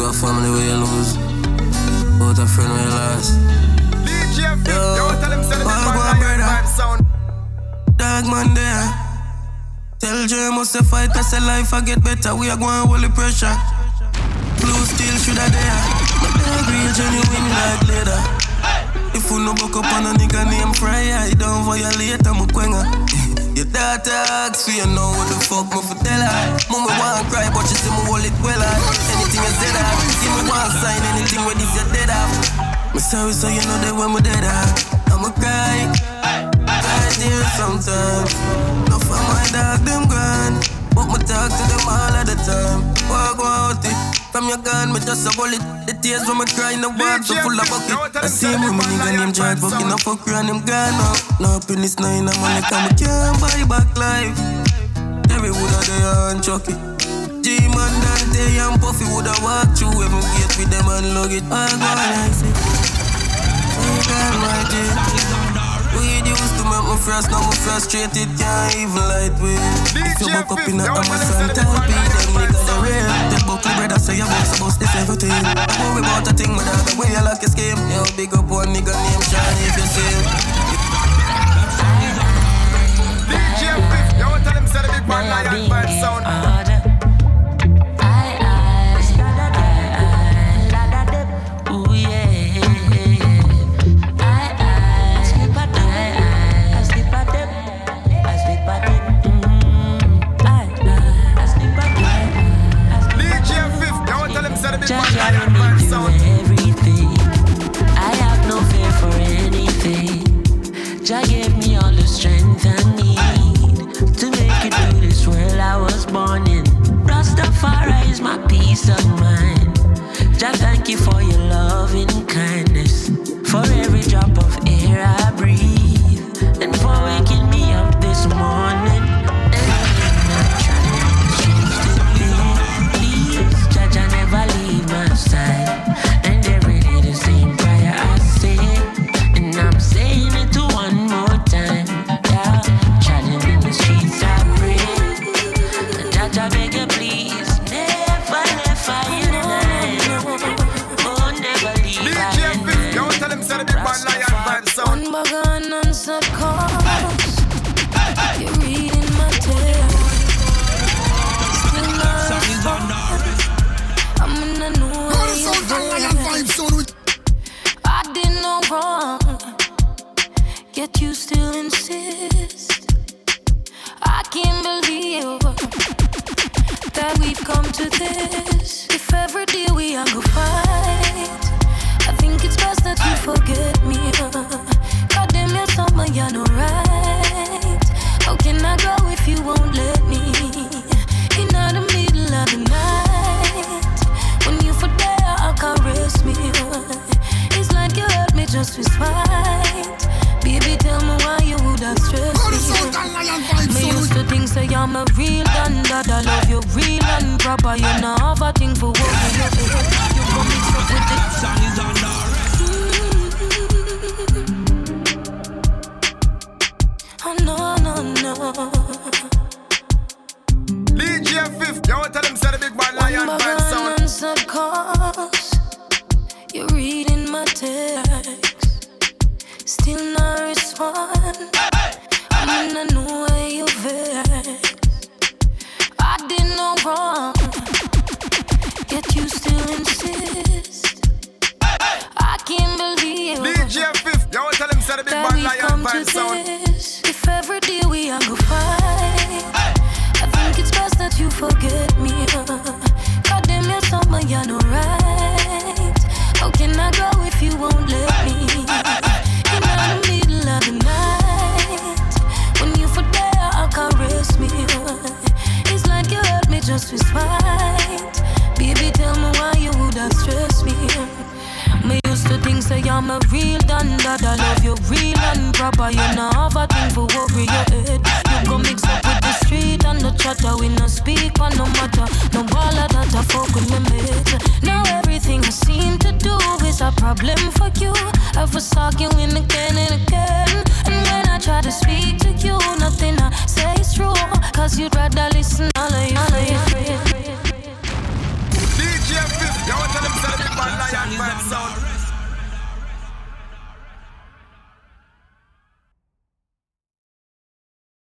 to to a family where you lose? About a friend where you lost? DJ Fif, Yo, don't tell him send it vibe sound. Dog man there. Tell Joy must a fight cause the life I get better. We are going holy pressure. Blue steel shoulda there. My dog real genuine like leather. If you no buck up on a nigga named Fry, I don't violate I'm a quenga. Daughter asks for you know what the fuck me for tell her. Mama want cry but she say me hold it well hard. Anything you said her, give me one sign. Anything with this you dead off. Me sorry so you know that when me dead off, I'ma cry. Right here sometimes. It. Your gun, me just a bullet. The tears when me cry in the water so full of bucket. I see him with my nigga named George, fucking up fuck and him gone now. No happiness, no in a money, come can't buy back life. Every wood of the and Chucky. G-Man, Dante and Puffy woulda walked through every gate with them and lug it. I go and I say, Oh God, my G. Weed used to make me frost, now me frustrated, can't even light with. If you buck up in a Amazon, tell me them niggas are real. Them buckle brother say you box about this everything. Don't worry about a thing, my the way you like your scheme. Yo, big up one nigga named Sean if you see him. DJ Fif, you want tell him send it big bad lion vibe sound. Jah gave me all the strength I need to make it through this world I was born in. Rastafari is my peace of mind. Jah, thank you for your loving kindness, for every drop of air I breathe, and for waking me up this morning. You still insist. I can't believe that we've come to this. If we go fight, I think it's best that you forget me. God damn, you're you're no right. How can I go if you won't let me? In the middle of the night, when you I caress me. It's like you hurt me just with spite. Baby, tell me why you would have stressed me. Me used to think say I'm a real dan that I love you real and proper. You know have a thing for what you You come mix up with the song is on Oh no no no. DJ Fif, yo, tell them say the big bad lion vibe sound. Unanswered calls. You're reading my text. Still not respond. I mean, I know where you vex. I did no wrong. Yet you still insist. I can't believe DJ Fif, yo, tell them say the big bad lion come vibe to sound. this. If every day we are go fight, I think it's best that you forget me. God damn, you're you're no right. How can I go if you won't let me? Night, when you for there, I caress me. It's like you hurt me just with spite. Baby, tell me why you would have stressed me. Me used to think say I'm a real done that I love you real and proper. You know have a thing for worry your head. You go mix up with the street and the chatter. We no speak on no matter. No baller that I fuck with my mates. Now everything I seem to do is a problem for you. I was arguing again and again. And when I try to speak to you, nothing I say is true. Cause you'd rather listen all of you. All. Yo, tell them celebrate my lion vibes out.